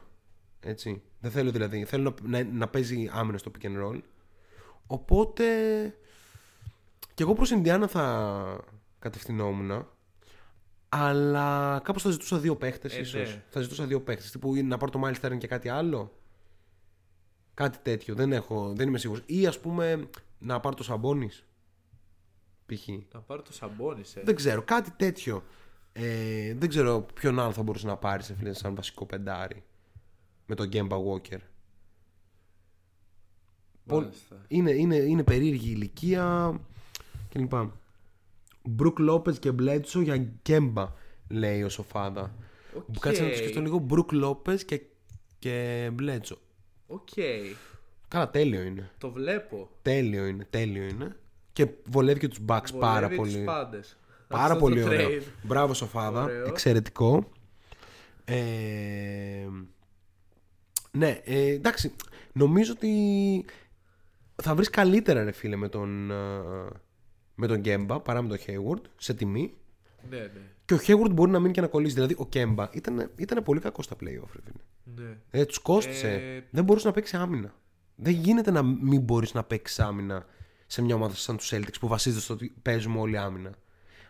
Έτσι. Δεν θέλω δηλαδή. Θέλω να, να, να παίζει άμυνα στο pick and roll. Οπότε. Και εγώ προς Ινδιάνα θα κατευθυνόμουν. Αλλά κάπως θα ζητούσα δύο παίχτες Ε, ίσως. ναι. Θα ζητούσα δύο παίχτες. Τύπου ή να πάρω το Miles Turner και κάτι άλλο. Κάτι τέτοιο. Δεν, έχω, δεν είμαι σίγουρος. Ή ας πούμε να πάρω το Σαμπόνις. Π.χ. Να πάρω το σαμπόνι, ε. Δεν ξέρω. Κάτι τέτοιο. Ε, δεν ξέρω ποιον άλλο θα μπορούσε να πάρεις σε φίλε σαν βασικό πεντάρι. Με τον Γκέμπα Walker. Πολ- Μάλιστα. Είναι, είναι, είναι περίεργη η ηλικία κλπ. Μπρουκ Λόπez και Μπλέτσο για Γκέμπα, λέει ο Σοφάδα. Οκ. Κάτσε να το σκεφτώ λίγο. Μπρουκ Λόπεζ και, και Μπλέτσο. Οκ. Καλά, τέλειο είναι. Το βλέπω. Τέλειο είναι, τέλειο είναι. Και βολεύει και τους Bucks πάρα Βολεύει πολύ. τους πάντες. Πάρα Αυτό πολύ το ωραίο. trade. Μπράβο Σοφάδα. Ωραίο. Εξαιρετικό. Ε, ναι, ε, εντάξει. Νομίζω ότι θα βρεις καλύτερα ρε φίλε με τον, ε, με τον Γκέμπα παρά με τον Hayward σε τιμή. Ναι, ναι. Και ο Hayward μπορεί να μείνει και να κολλήσει. Δηλαδή ο Κέμπα ήταν, ήταν πολύ κακός στα playoff. Ρε φίλε. ναι. Ε, τους κόστησε. Ε, Δεν μπορούσε να παίξει άμυνα. Δεν γίνεται να μην μπορείς να παίξεις άμυνα σε μια ομάδα σαν τους Celtics που βασίζεται στο ότι παίζουμε όλοι άμυνα.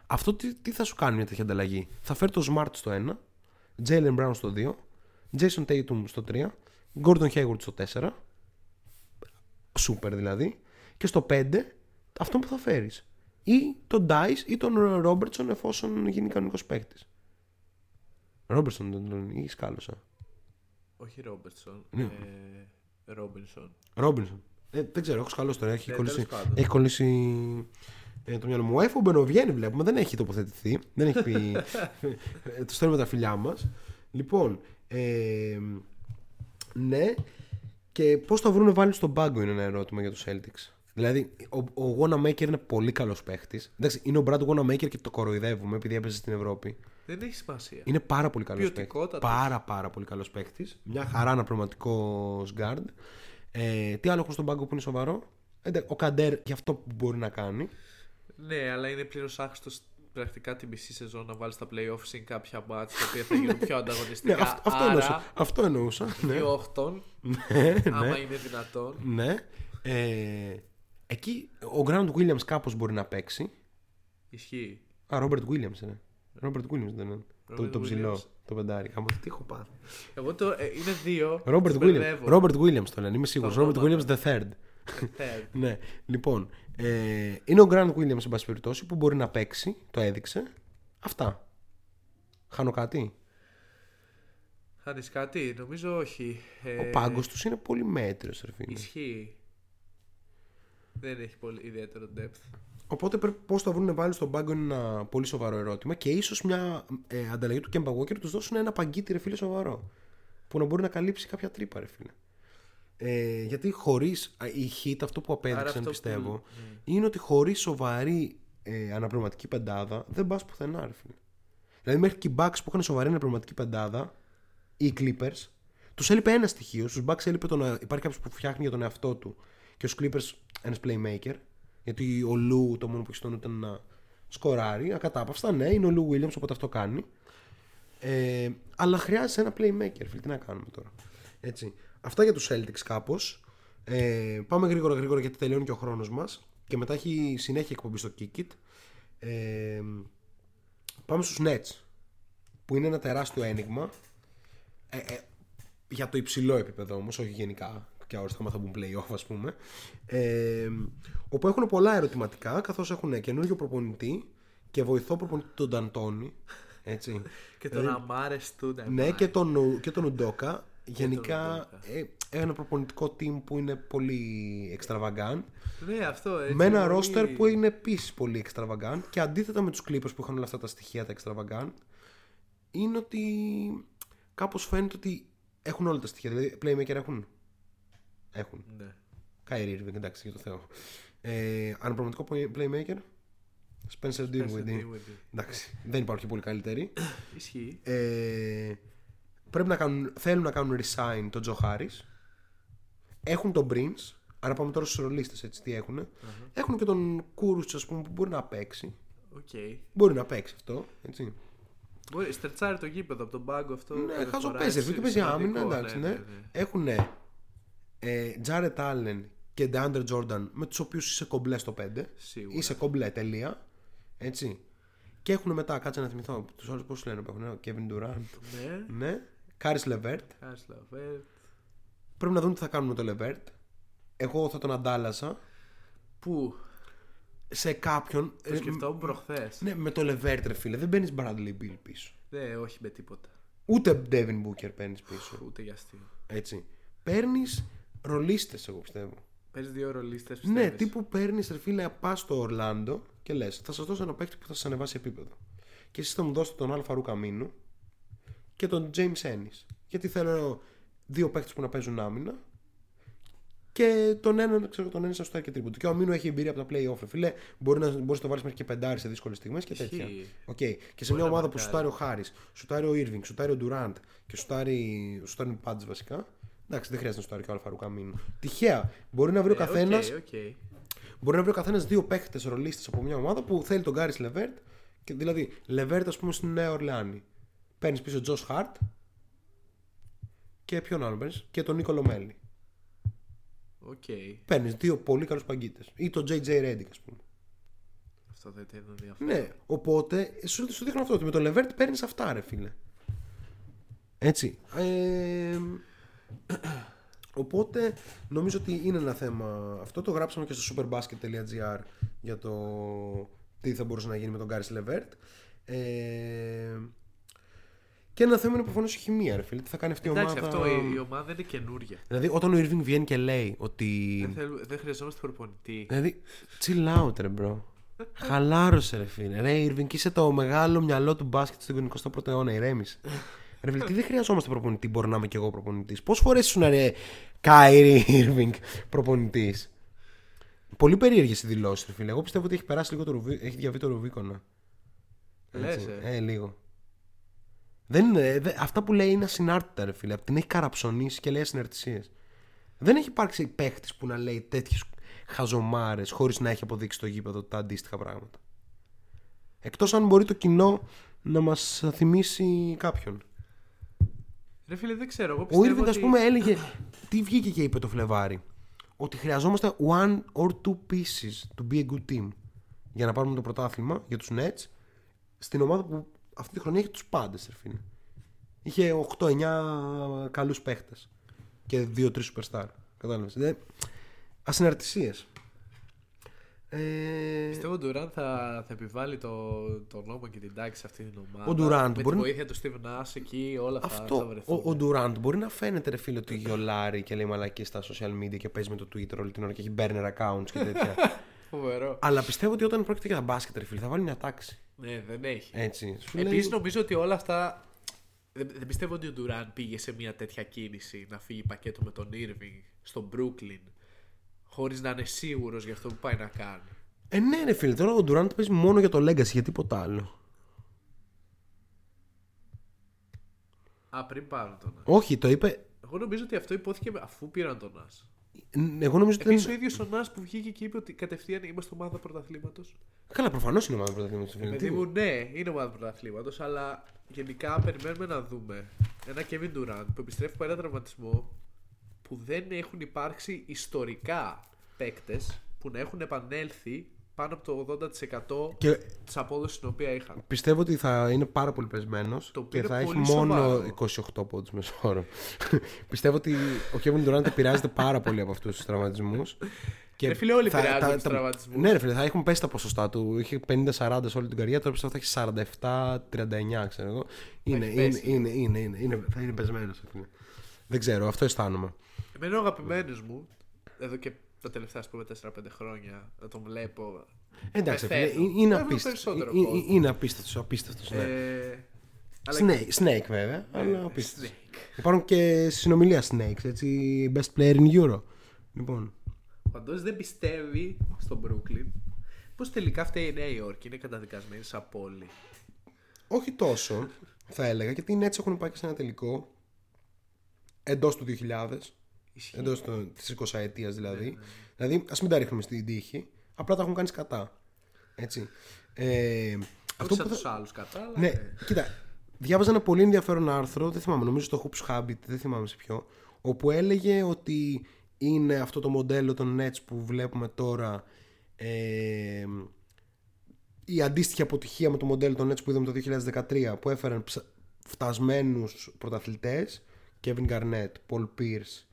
Αυτό τι, τι θα σου κάνει μια τέτοια ανταλλαγή; Θα φέρει το Smart στο 1, Jalen Brown στο 2, Jason Tatum στο 3, Gordon Hayward στο 4. Σούπερ δηλαδή. Και στο 5 αυτό που θα φέρεις. Ή τον Dice ή τον Robertson εφόσον γίνει κανονικός παίκτης. Robertson δεν τον ή σκάλωσα. Όχι Ρόμπερτσον. Ναι. Ε, Ρόμπινσον. Ρόμπινσον. Ε, δεν ξέρω, έχω σκαλώσει τώρα. Έχει Ναι, κολλήσει, τέλος πάντων. έχει κολλήσει ε, το μυαλό μου. Ο Έφο Μπενοβιέννη βλέπουμε, δεν έχει τοποθετηθεί. Δεν έχει πει. ε, το στέλνουμε τα φιλιά μας. Λοιπόν, ε, ναι. Και πώς θα βρουν βάλει στον πάγκο είναι ένα ερώτημα για τους Celtics. Δηλαδή, ο, ο Wanamaker είναι πολύ καλός παίχτης. Εντάξει, είναι ο Brad Wanamaker και το κοροϊδεύουμε επειδή έπαιζε στην Ευρώπη. Δεν έχει σημασία. Είναι πάρα πολύ καλός παίκτη. Ποιοτικότατος. Πάρα πάρα πολύ καλός παίκτη. Μια χαρά αναπληρωματικό guard. Ε, τι άλλο έχω στον πάγκο που είναι σοβαρό; Ε, ντε- ο Καντέρ για αυτό που μπορεί να κάνει. Ναι, αλλά είναι πλήρως άχρηστο πρακτικά την μισή σεζόν να βάλεις στα playoffs συν κάποια μάτια τα οποία θα γίνουν πιο ανταγωνιστικά. Ναι, αυτό, αυτό, Άρα, εννοούσα, αυτό εννοούσα. Ναι. δύο οχτών, ναι, άμα ναι, είναι δυνατόν. ναι. Ε, εκεί ο Grant Williams κάπως μπορεί να παίξει. Ισχύει. Α, Robert Williams είναι. Robert Williams δεν είναι. Το, Robert το ψηλό, Williams. το πεντάρι. Κάμω, τι έχω πάθει. Εγώ το. ε, είναι δύο. Robert τους Williams. μπερδεύω. Robert Williams το λένε, είμαι σίγουρος. Το Robert όνομα. Williams the third. Third. ναι, λοιπόν. Ε, είναι ο Grant Williams, εν πάση περιπτώσει, που μπορεί να παίξει. Το έδειξε. Αυτά. Χάνω κάτι; Χάνεις κάτι, νομίζω όχι. Ε, Ο πάγκος τους είναι πολύ μέτριος, ρε φίλε. Ισχύει. Δεν έχει πολύ ιδιαίτερο depth. Οπότε πρέπει πώς θα βρουν βάλει στον πάγκο είναι ένα πολύ σοβαρό ερώτημα και ίσως μια ε, ανταλλαγή του Kemba Walker τους δώσουν ένα παγκίτι ρε φίλε σοβαρό. Που να μπορεί να καλύψει κάποια τρύπα, ρε φίλε. Ε, γιατί χωρίς. Η hit, αυτό που Άρα απέδειξαν αυτό πιστεύω, που- είναι ότι χωρίς σοβαρή ε, αναπληρωματική πεντάδα δεν πας πουθενά, ρε φίλε. Δηλαδή μέχρι και οι Bucks που είχαν σοβαρή αναπληρωματική πεντάδα, ή οι Clippers, τους έλειπε ένα στοιχείο. Στους Bucks έλειπε το να υπάρχει κάποιος που φτιάχνει για τον εαυτό του. Και στους Clippers ένας playmaker. Γιατί ο Λου το μόνο που έχει στον νου ήταν να σκοράρει. Ακατάπαυστα, ναι, είναι ο Λου Williams, οπότε αυτό κάνει. Ε, αλλά χρειάζεται ένα playmaker, φίλε. Τι να κάνουμε τώρα. Έτσι. Αυτά για τους Celtics κάπως. Ε, πάμε γρήγορα γρήγορα γιατί τελειώνει και ο χρόνος μας. Και μετά έχει συνέχεια εκπομπή στο Kick It. Ε, πάμε στους Nets που είναι ένα τεράστιο ένιγμα ε, ε, για το υψηλό επίπεδο όμως όχι γενικά και όριστα θα μπουν play-off ας πούμε ε, όπου έχουν πολλά ερωτηματικά καθώς έχουν καινούργιο προπονητή και βοηθό προπονητή τον Νταντόνι έτσι Και τον Δηλαδή, Αμάρες Στούντα. ναι, και τον, Ου- και τον Ουντόκα. Γενικά Ουντόκα. ε, ένα προπονητικό team που είναι πολύ extravagant. Ναι, αυτό έτσι. με ένα πολύ- roster που είναι επίσης πολύ extravagant. Και αντίθετα με τους Clippers που είχαν όλα αυτά τα στοιχεία τα extravagant, είναι ότι κάπως φαίνεται ότι έχουν όλα τα στοιχεία. Δηλαδή, playmaker έχουν; Έχουν. Ναι. Kyrie Irving, εντάξει, για το Θεό. Ε, αναπληρωματικό playmaker. Spencer Dinwiddie. Dinwiddie. Εντάξει, δεν υπάρχει πολύ καλύτερη. Ισχύει. Ε, πρέπει να κάνουν, θέλουν να κάνουν resign τον Τζο Χάρις Έχουν τον Prince. Άρα πάμε τώρα στους ρολίστες, έτσι τι έχουν. Έχουν και τον Κούρουτς, ας πούμε, που μπορεί να παίξει. Οκ. Μπορεί να παίξει αυτό. Έτσι. Μπορεί, στρετσάρει το γήπεδο από τον πάγκο αυτό. Ναι, κάθε χάζω φορά, παίζει. έτσι, Ρε, και παίζει σημαντικό, άμυνα, εντάξει, ναι. Έχουν ε, Jared Allen και DeAndre Jordan με τους οποίους είσαι κομπλέ στο 5. Σίγουρα. Είσαι κομπλέ, τελεία. Έτσι. Και έχουν μετά, κάτσε να θυμηθώ, τους άλλους πώς λένε που έχουν. ο Kevin Durant. Ναι. Ναι. Κάρις Λεβέρτ. Κάρις Λεβέρτ. Πρέπει να δουν τι θα κάνουν με το Λεβέρτ. Εγώ θα τον αντάλλαζα. Πού; σε κάποιον. Το ε, σκεφτόμουν προχθές. Ναι, με το Levert, ρε φίλε, δεν παίρνεις Bradley Beal πίσω. Ναι, όχι με τίποτα. Ούτε Devin Booker παίρνεις πίσω. Ούτε για αστείο. Έτσι. Παίρνεις ρολίστες, εγώ πιστεύω. Παίζει δύο ρολίστες Ναι, τύπου παίρνεις, ρε φίλε, πας στο Ορλάντο και λες: Θα σας δώσω ένα παίκτη που θα σας ανεβάσει επίπεδο. Και εσείς θα μου δώσετε τον Αλ Φαρούκ Αμίνου και τον James Ennis. Γιατί θέλω δύο παίκτες που να παίζουν άμυνα και τον έναν, ξέρω, τον ένα στο και τρίποντο. Και ο Αμίνου έχει εμπειρία από τα playoff. ρε Φίλε, μπορεί να, μπορείς να το βάλεις μέχρι και πεντάρι σε δύσκολες στιγμές και Ισχύει. τέτοια. Okay. Και σε μια ομάδα που σουτάρει ο Χάρης, σουτάρει ο Irving, σουτάρει ο Durant και σουτάρει, σουτάρει ο Πάντζ βασικά. Εντάξει, δεν χρειάζεται να σουτάρει και ο Αλ Φαρούκ Αμίνου. Τυχαία. Μπορεί να βρει ο καθένας OK, OK. Μπορεί να βρει ο καθένας δύο παίχτες ρολίστες από μια ομάδα που θέλει τον Κάρις Λεβέρτ. Και δηλαδή, Λεβέρτ, ας πούμε, στην Νέα Ορλεάνη. Παίρνεις πίσω Τζος Χαρτ. Και ποιον άλλο παίρνεις; Και τον Νίκολο Μέλι. Οκ. Παίρνεις δύο πολύ καλούς παγκίτες. Ή τον JJ Redick, ας πούμε. Αυτό θα ήταν ενδιαφέρον. Ναι, οπότε σου, σου δείχνω αυτό ότι με τον Λεβέρτ παίρνεις αυτά, ρε φίλε. Έτσι. Ε, οπότε νομίζω ότι είναι ένα θέμα. Αυτό το γράψαμε και στο superbasket.gr για το τι θα μπορούσε να γίνει με τον Γκάρι Λεβέρτ. Ε, και ένα θέμα είναι προφανώς η χημεία, ρε φίλε. Τι θα κάνει αυτή η Εντάξει, ομάδα; αυτό η, η ομάδα είναι καινούρια. Δηλαδή, όταν ο Irving βγαίνει και λέει ότι. Δεν, θέλ- δεν χρειαζόμαστε προπονητή. Δηλαδή, chill out, ρε bro. Χαλάρωσε, ρε φίλε. Ρε, Irving, είσαι το μεγάλο μυαλό του μπάσκετ στον 21ο αιώνα. Ηρέμησε. ρε φίλε, τι δεν χρειαζόμαστε προπονητή. Μπορεί να είμαι και εγώ προπονητής. Πόσες φορές ήσουν, ρε, Κάιρι Irving προπονητής; Πολύ περίεργες οι δηλώσεις, ρε φίλε. Εγώ πιστεύω ότι έχει περάσει λίγο το ρουβί... έχει διαβεί το Ρουβίκονα. Λες, Έτσι. ε. ε, λίγο. Δεν είναι, δε- αυτά που λέει είναι ασυνάρτητα, ρε φίλε. Απ' την έχει καραψωνίσει και λέει ασυναρτησίες. Δεν έχει υπάρξει παίχτης που να λέει τέτοιες χαζομάρες χωρίς να έχει αποδείξει στο γήπεδο τα αντίστοιχα πράγματα. Εκτός αν μπορεί το κοινό να μας θυμίσει κάποιον. Ρε φίλε, δεν ξέρω. Εγώ Ο πιστεύω Irving, ότι... α πούμε, έλεγε. Τι βγήκε και είπε το Φλεβάρι; Ότι χρειαζόμαστε one or two pieces to be a good team για να πάρουμε το πρωτάθλημα για τους Nets στην ομάδα που αυτή τη χρονιά είχε τους πάντες, ρε φίλε. Είχε 8-9 καλούς παίχτες και 2-3 superstar. Κατάλαβες. Ε, Ασυναρτησίες. Ε, Πιστεύω ο Ντουράν θα, θα επιβάλλει το, το νόμο και την τάξη σε αυτή την ομάδα. Ο Durant Με μπορεί να- τη βοήθεια του Steve Nash εκεί όλα θα, θα αυτό. βρεθούν. Ο, ο Durant μπορεί να φαίνεται ρε φίλε ότι γιολάρει και λέει μαλακή στα social media και παίζει με το Twitter όλη την ώρα και έχει burner accounts και τέτοια. Φοβερό. Αλλά πιστεύω ότι όταν πρόκειται για μπάσκετ, ρε φίλε, θα βάλει μια τάξη. Ναι, δεν έχει. Έτσι. Σου Επίσης λέει- νομίζω ότι όλα αυτά. Δεν, δεν πιστεύω ότι ο Ντουράν πήγε σε μια τέτοια κίνηση να φύγει πακέτο με τον Irving στο Brooklyn χωρίς να είναι σίγουρος για αυτό που πάει να κάνει. Ε, ναι, ρε φίλε, τώρα ο Durant παίζει μόνο για το Legacy, για τίποτα άλλο. Α, πριν πάρουν τον Nash. Όχι, το είπε. Εγώ νομίζω ότι αυτό υπόθηκε αφού πήραν τον Nash. Εγώ νομίζω ότι. Επίσης ο δεν- ίδιος ο Nash που βγήκε και είπε ότι κατευθείαν είμαστε ομάδα πρωταθλήματος. Καλά, προφανώς είναι ομάδα πρωταθλήματος. Παιδί μου, ναι, είναι ομάδα πρωταθλήματος, αλλά γενικά περιμένουμε να δούμε ένα Kevin Durant που επιστρέφει από ένα τραυματισμό που δεν έχουν υπάρξει ιστορικά παίκτες που να έχουν επανέλθει πάνω από το 80% Και της απόδοσης την οποία είχαν. πιστεύω ότι θα είναι πάρα πολύ πεσμένος Το και πήρε θα έχει πολύ μόνο σοβαρό. 28 πόντους μεσόωρο. πιστεύω ότι ο Kevin Durant επηρεάζεται πάρα πολύ από αυτούς τους τραυματισμούς. Ρε φίλε, όλοι θα- επηρεάζονται τα- από τους τα- τραυματισμούς. Ναι, ρε φίλε, θα έχουν πέσει τα ποσοστά του. Είχε 50-40 σε όλη την καριέρα, τώρα πιστεύω θα έχει 47-39, ξέρω εγώ. Είναι, έχει είναι, πέσει. είναι, είναι, είναι, είναι, θα είναι πεσμένος. Δεν ξέρω, αυτό αισθάνομαι. Εμένα ο αγαπημένος μου, εδώ και τα τελευταία ας πούμε 4-5 χρόνια, να τον βλέπω. Εντάξει, φίλε, πεθαίνω. είναι, είναι Βλέπω απίστευτο. περισσότερο Είναι, κόσμο. είναι απίστευτος, απίστευτος. Ναι. Ε, αλλά Snake, Snake βέβαια, αλλά Ε, απίστευτος. Snake. Υπάρχουν και συνομιλία Snakes, έτσι, best player in Euro. Λοιπόν, Παντό δεν πιστεύει στο Brooklyn πως τελικά φταίει η Νέα Υόρκη. Είναι καταδικασμένη σαν πόλη. όχι τόσο, θα έλεγα, γιατί οι Nets έχουν πάει και σε ένα τελικό εντός του 2000, Ισχύει. εντός του, της 20 ετίας δηλαδή. Δηλαδή, ας μην τα ρίχνουμε στην τύχη, απλά τα έχουν κάνει σκατά. Έτσι. Ε, Αυτό που σαν θα- τους άλλους κατά, αλλά. Ναι, ε, κοίτα. Διάβαζα ένα πολύ ενδιαφέρον άρθρο, δεν θυμάμαι, νομίζω στο Hoops Habit, δεν θυμάμαι σε ποιο, όπου έλεγε ότι είναι αυτό το μοντέλο των Nets που βλέπουμε τώρα ε, η αντίστοιχη αποτυχία με το μοντέλο των Nets που είδαμε το 2013 που έφεραν ψα- φτασμένους πρωταθλητές Kevin Garnett, Paul Pierce,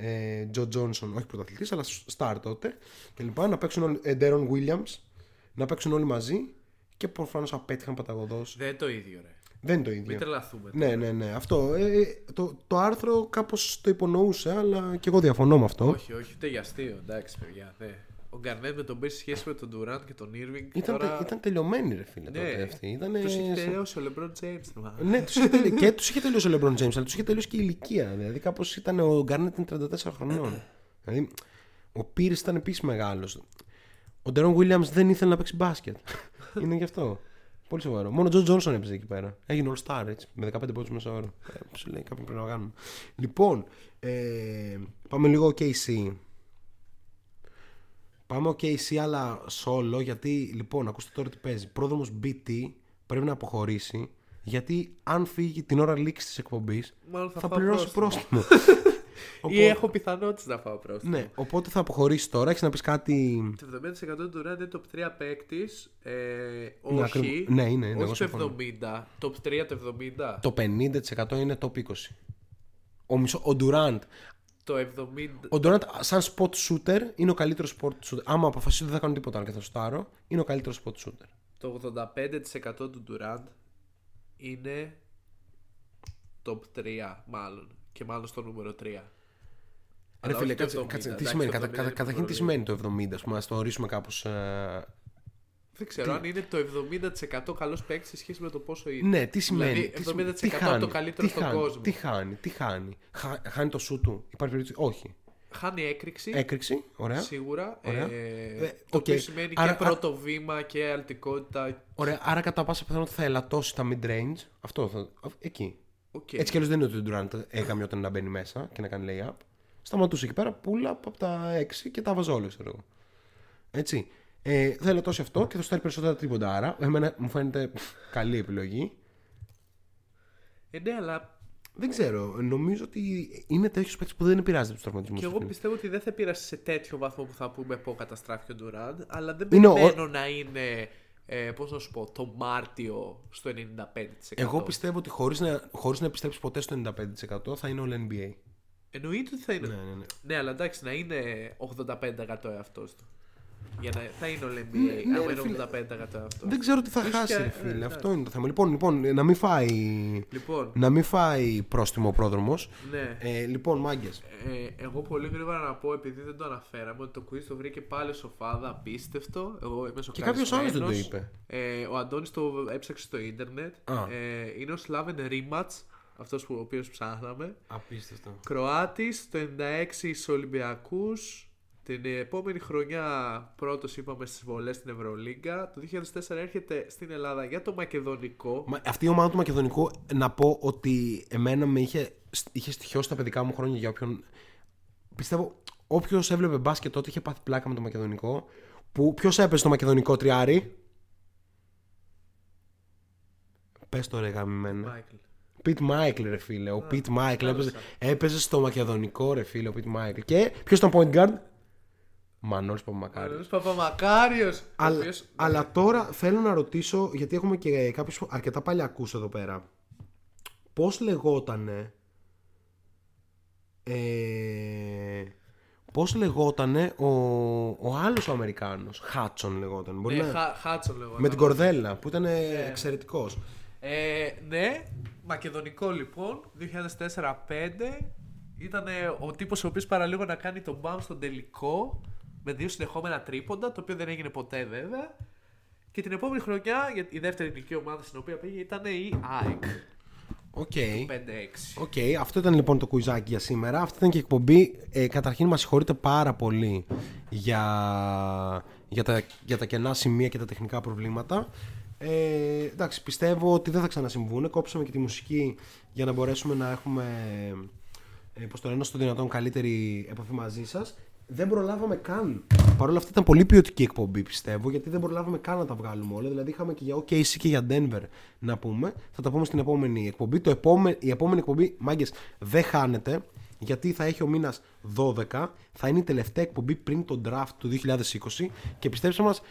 ε, Joe Johnson, όχι πρωταθλητής αλλά star τότε και λοιπά, να παίξουν όλοι- ε, Deron Williams να παίξουν όλοι μαζί και προφανώς απέτυχαν παταγωδός. Δεν είναι το ίδιο, ρε. Δεν είναι το ίδιο. Μην τρελαθούμε. Ναι, ναι, ναι. Αυτό. Ε, ε, το, το άρθρο κάπως το υπονοούσε, αλλά και εγώ διαφωνώ με αυτό. Όχι, όχι, ούτε για αστείο. Εντάξει, παιδιά. Ναι. Ο Γκαρνέτ με τον Μπέρ σχέση με τον Ντουράντ και τον Irving. Ήταν, τώρα... ήταν τελειωμένοι, ρε φίλε. Ναι. τότε αυτοί. Ήταν, Τους είχε τελειώσει ο Λεμπρόν Τζέιμς. Ναι, τους είχε τελει... και τους είχε τελειώσει ο LeBron James, αλλά τους είχε τελειώσει και η ηλικία. Δηλαδή, κάπως ήταν ο Γκάρνετ ήταν 34 χρονών. δηλαδή, ο Πύρης ήταν επίσης μεγάλος. Ο Ντερόν Williams δεν ήθελε να παίξει μπάσκετ. Είναι γι' αυτό. Πολύ σοβαρό. Μόνο ο Τζο Τζόνσον έπαιζε εκεί πέρα. Έγινε All Star έτσι, με 15 πόντους μέσα όρο. Ε, σου λέει κάποιον πρέπει να κάνουμε. Λοιπόν, ε, πάμε λίγο KC. Πάμε ο KC αλλά solo γιατί λοιπόν ακούστε τώρα τι παίζει. Πρόδρομος BT πρέπει να αποχωρήσει γιατί αν φύγει την ώρα λήξης της εκπομπής Μάλλον θα θα φάω πληρώσει πρόστιμο. πρόστιμο. Ή Οπότε- έχω πιθανότητες να φάω πρόστιμο. ναι, οπότε θα αποχωρήσεις τώρα. Έχεις να πεις κάτι; Το 70% του Durant είναι top 3 παίκτης. Ε, Ναι, όχι. ακριβώς. Ναι, είναι, είναι, εγώ όχι το συμφωνώ. 70. Top 3 το 70. Το 50% είναι top 20. Ο, μισό, ο Durant. Το 70. Ο Durant, σαν spot shooter, είναι ο καλύτερος spot shooter. Άμα αποφασίσει ότι δεν θα κάνω τίποτα άλλο και θα σουτάρω, είναι ο καλύτερος spot shooter. Το 85% του Durant είναι top 3 μάλλον. Και μάλλον στο νούμερο 3. Ρε Αλλά φίλε, όχι το κάτσε, 70, κάτσε, τι εντάξει, σημαίνει, το κατα, 70 κατα, είναι καταρχήν τι πολύ. σημαίνει το 70, ας πούμε, ας το ορίσουμε κάπως. Δεν ξέρω αν είναι το 70% καλός παίκτης σε σχέση με το πόσο είναι. Ναι, τι σημαίνει; Δηλαδή, τι 70% σημαίνει, τι από χάνει, το καλύτερο τι στον χάνει, κόσμο. Τι χάνει, τι χάνει; Χα- χάνει το σουτ του; Υπάρχει περίπτωση; Όχι. Χάνει έκρηξη. Έκρηξη, ωραία. Σίγουρα. Ωραία. Ε, Ε, το οκ. οποίο σημαίνει Άρα- και πρώτο βήμα και αλτικότητα. Ωραία, άρα κατά πάσα πιθανότητα θα ελαττώσει τα mid-range. Αυτό θα. α- Εκεί. Οκ. Έτσι κι αλλιώς δεν είναι ότι ο Durant καιγόταν να μπαίνει μέσα και να κάνει lay-up. Σταματούσε εκεί πέρα, pull-up από τα 6 και τα βάζω όλα, ξέρω εγώ. Έτσι. Ε, θα ελαττώσει αυτό και θα στέλνει περισσότερα τρίποντα. Άρα, εμένα μου φαίνεται καλή επιλογή. Ε, ναι, αλλά Δεν ξέρω. Νομίζω ότι είναι τέτοιος παίκτης που δεν επηρεάζεται τους τραυματισμούς. και εγώ πιστεύω ότι δεν θα πειράσει σε τέτοιο βαθμό που θα πούμε πω καταστράφηκε ο Ντουράντ. Αλλά δεν Είναι ο- περιμένω να είναι. Ε, Πώς να σου πω, το Μάρτιο στο 95%. Εγώ πιστεύω ότι χωρίς να, χωρίς να επιστρέψεις ποτέ στο 95% θα είναι όλο NBA. Εννοείται ότι θα είναι. Ναι, ναι, ναι. Ναι, αλλά εντάξει, να είναι 85% εαυτός του. Για να θα είναι όλο NBA. Ναι, ναι, άμα ρε είναι φίλε. 85% αυτό. Δεν ξέρω τι θα Ίσως χάσει, και- ρε ε, φίλε. εντάξει. Αυτό είναι το θέμα. Λοιπόν, λοιπόν να μην φάει. Λοιπόν. Να μην φάει πρόστιμο ο πρόδρομος. Ναι. Ε, λοιπόν, μάγκες. Ε, εγώ πολύ γρήγορα να πω, επειδή δεν το αναφέραμε, ότι το quiz το βρήκε πάλι σοφάδα, απίστευτο. Εγώ είμαι Και κάποιος άλλος δεν το σοκαρισμένος. είπε. Ε, ο Αντώνης το έψαξε στο ίντερνετ. Α. Ε, είναι ο Σλάβεν Ρίμματς, αυτός που, ο οποίος ψάχναμε. Απίστευτο. Κροάτης, το 96 στους Ολυμπιακούς. Την επόμενη χρονιά πρώτος είπαμε στις βολές στην Ευρωλίγκα. Το 2004 έρχεται στην Ελλάδα για το Μακεδονικό. Μα, αυτή η ομάδα του Μακεδονικού, να πω ότι εμένα με είχε, είχε στοιχειώσει τα παιδικά μου χρόνια για όποιον. Πιστεύω, όποιος έβλεπε μπάσκετ τότε είχε πάθει πλάκα με το Μακεδονικό. Που ποιος έπαιζε το Μακεδονικό τριάρι. Πες το ρε γαμημένα. Μάικλ. Πιτ Μάικλ, ρε φίλε. Ο Πιτ Μάικλ έπαιζε, έπαιζε στο Μακεδονικό, ρε φίλε, ο Πιτ Μάικλ. Και ποιος ήταν point guard? Μανώλης Παπαμακάριος. Μανώλης Παπαμακάριος. ο Αλλά, οποίος- αλλά τώρα θέλω να ρωτήσω, γιατί έχουμε και κάποιους αρκετά παλιακούς εδώ πέρα. Πώς λεγότανε... Ε, πώς λεγότανε ο, ο άλλος ο Αμερικάνος; Χάτσον λεγόταν. Μπορεί Ναι, να- Χα- Χάτσον λέγονταν. με την κορδέλα που ήταν εξαιρετικός. Ε, ναι, Μακεδονικό λοιπόν, 2004-5. Ήταν ο τύπος ο οποίος παραλίγο να κάνει τον μπαμ στον τελικό με δύο συνεχόμενα τρίποντα, το οποίο δεν έγινε ποτέ βέβαια. Και την επόμενη χρονιά, για- η δεύτερη ελληνική ομάδα στην οποία πήγε ήταν η ΑΕΚ. Οκ. 5-6. Οκ, αυτό ήταν λοιπόν το κουιζάκι για σήμερα. Αυτή ήταν και η εκπομπή. Ε, καταρχήν μας συγχωρείτε πάρα πολύ για, για, τα, για τα κενά σημεία και τα τεχνικά προβλήματα. Ε, εντάξει, πιστεύω ότι δεν θα ξανασυμβούν. Κόψαμε και τη μουσική για να μπορέσουμε να έχουμε ε, πώς το λένε, στο δυνατόν καλύτερη επαφή μαζί σας. Δεν προλάβαμε καν. Παρ' όλα αυτά ήταν πολύ ποιοτική εκπομπή πιστεύω γιατί δεν προλάβαμε καν να τα βγάλουμε όλα. Δηλαδή είχαμε και για OKC και για Denver να πούμε. Θα τα πούμε στην επόμενη εκπομπή. Το επόμε... Η επόμενη εκπομπή, μάγκες, δεν χάνεται γιατί θα έχει ο μήνας 12. Θα είναι η τελευταία εκπομπή πριν το draft του 2020 και πιστέψτε μας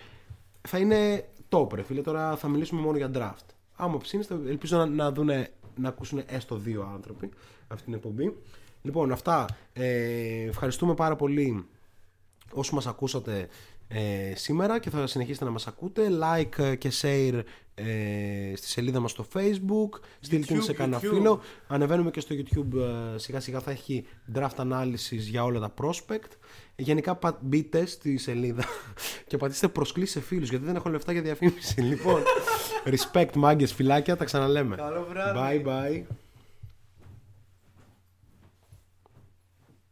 θα είναι top ρε φίλε. Τώρα θα μιλήσουμε μόνο για draft. Άμα ψήνεστε, ελπίζω να, να, δούνε, να ακούσουν έστω δύο άνθρωποι αυτή την εκπομπή. Λοιπόν, αυτά. Ε, ευχαριστούμε πάρα πολύ όσοι μας ακούσατε ε, σήμερα και θα συνεχίσετε να μας ακούτε. Like ε, και share ε, στη σελίδα μας στο facebook. Στείλτε την YouTube, σε κανένα YouTube. φίλο. Ανεβαίνουμε και στο YouTube ε, σιγά σιγά θα έχει draft analysis για όλα τα prospect. Γενικά πα- μπείτε στη σελίδα και πατήστε προσκλήσεις σε φίλους γιατί δεν έχω λεφτά για διαφήμιση. λοιπόν, respect μάγκες, φυλάκια, τα ξαναλέμε. Καλό βράδυ. Bye bye.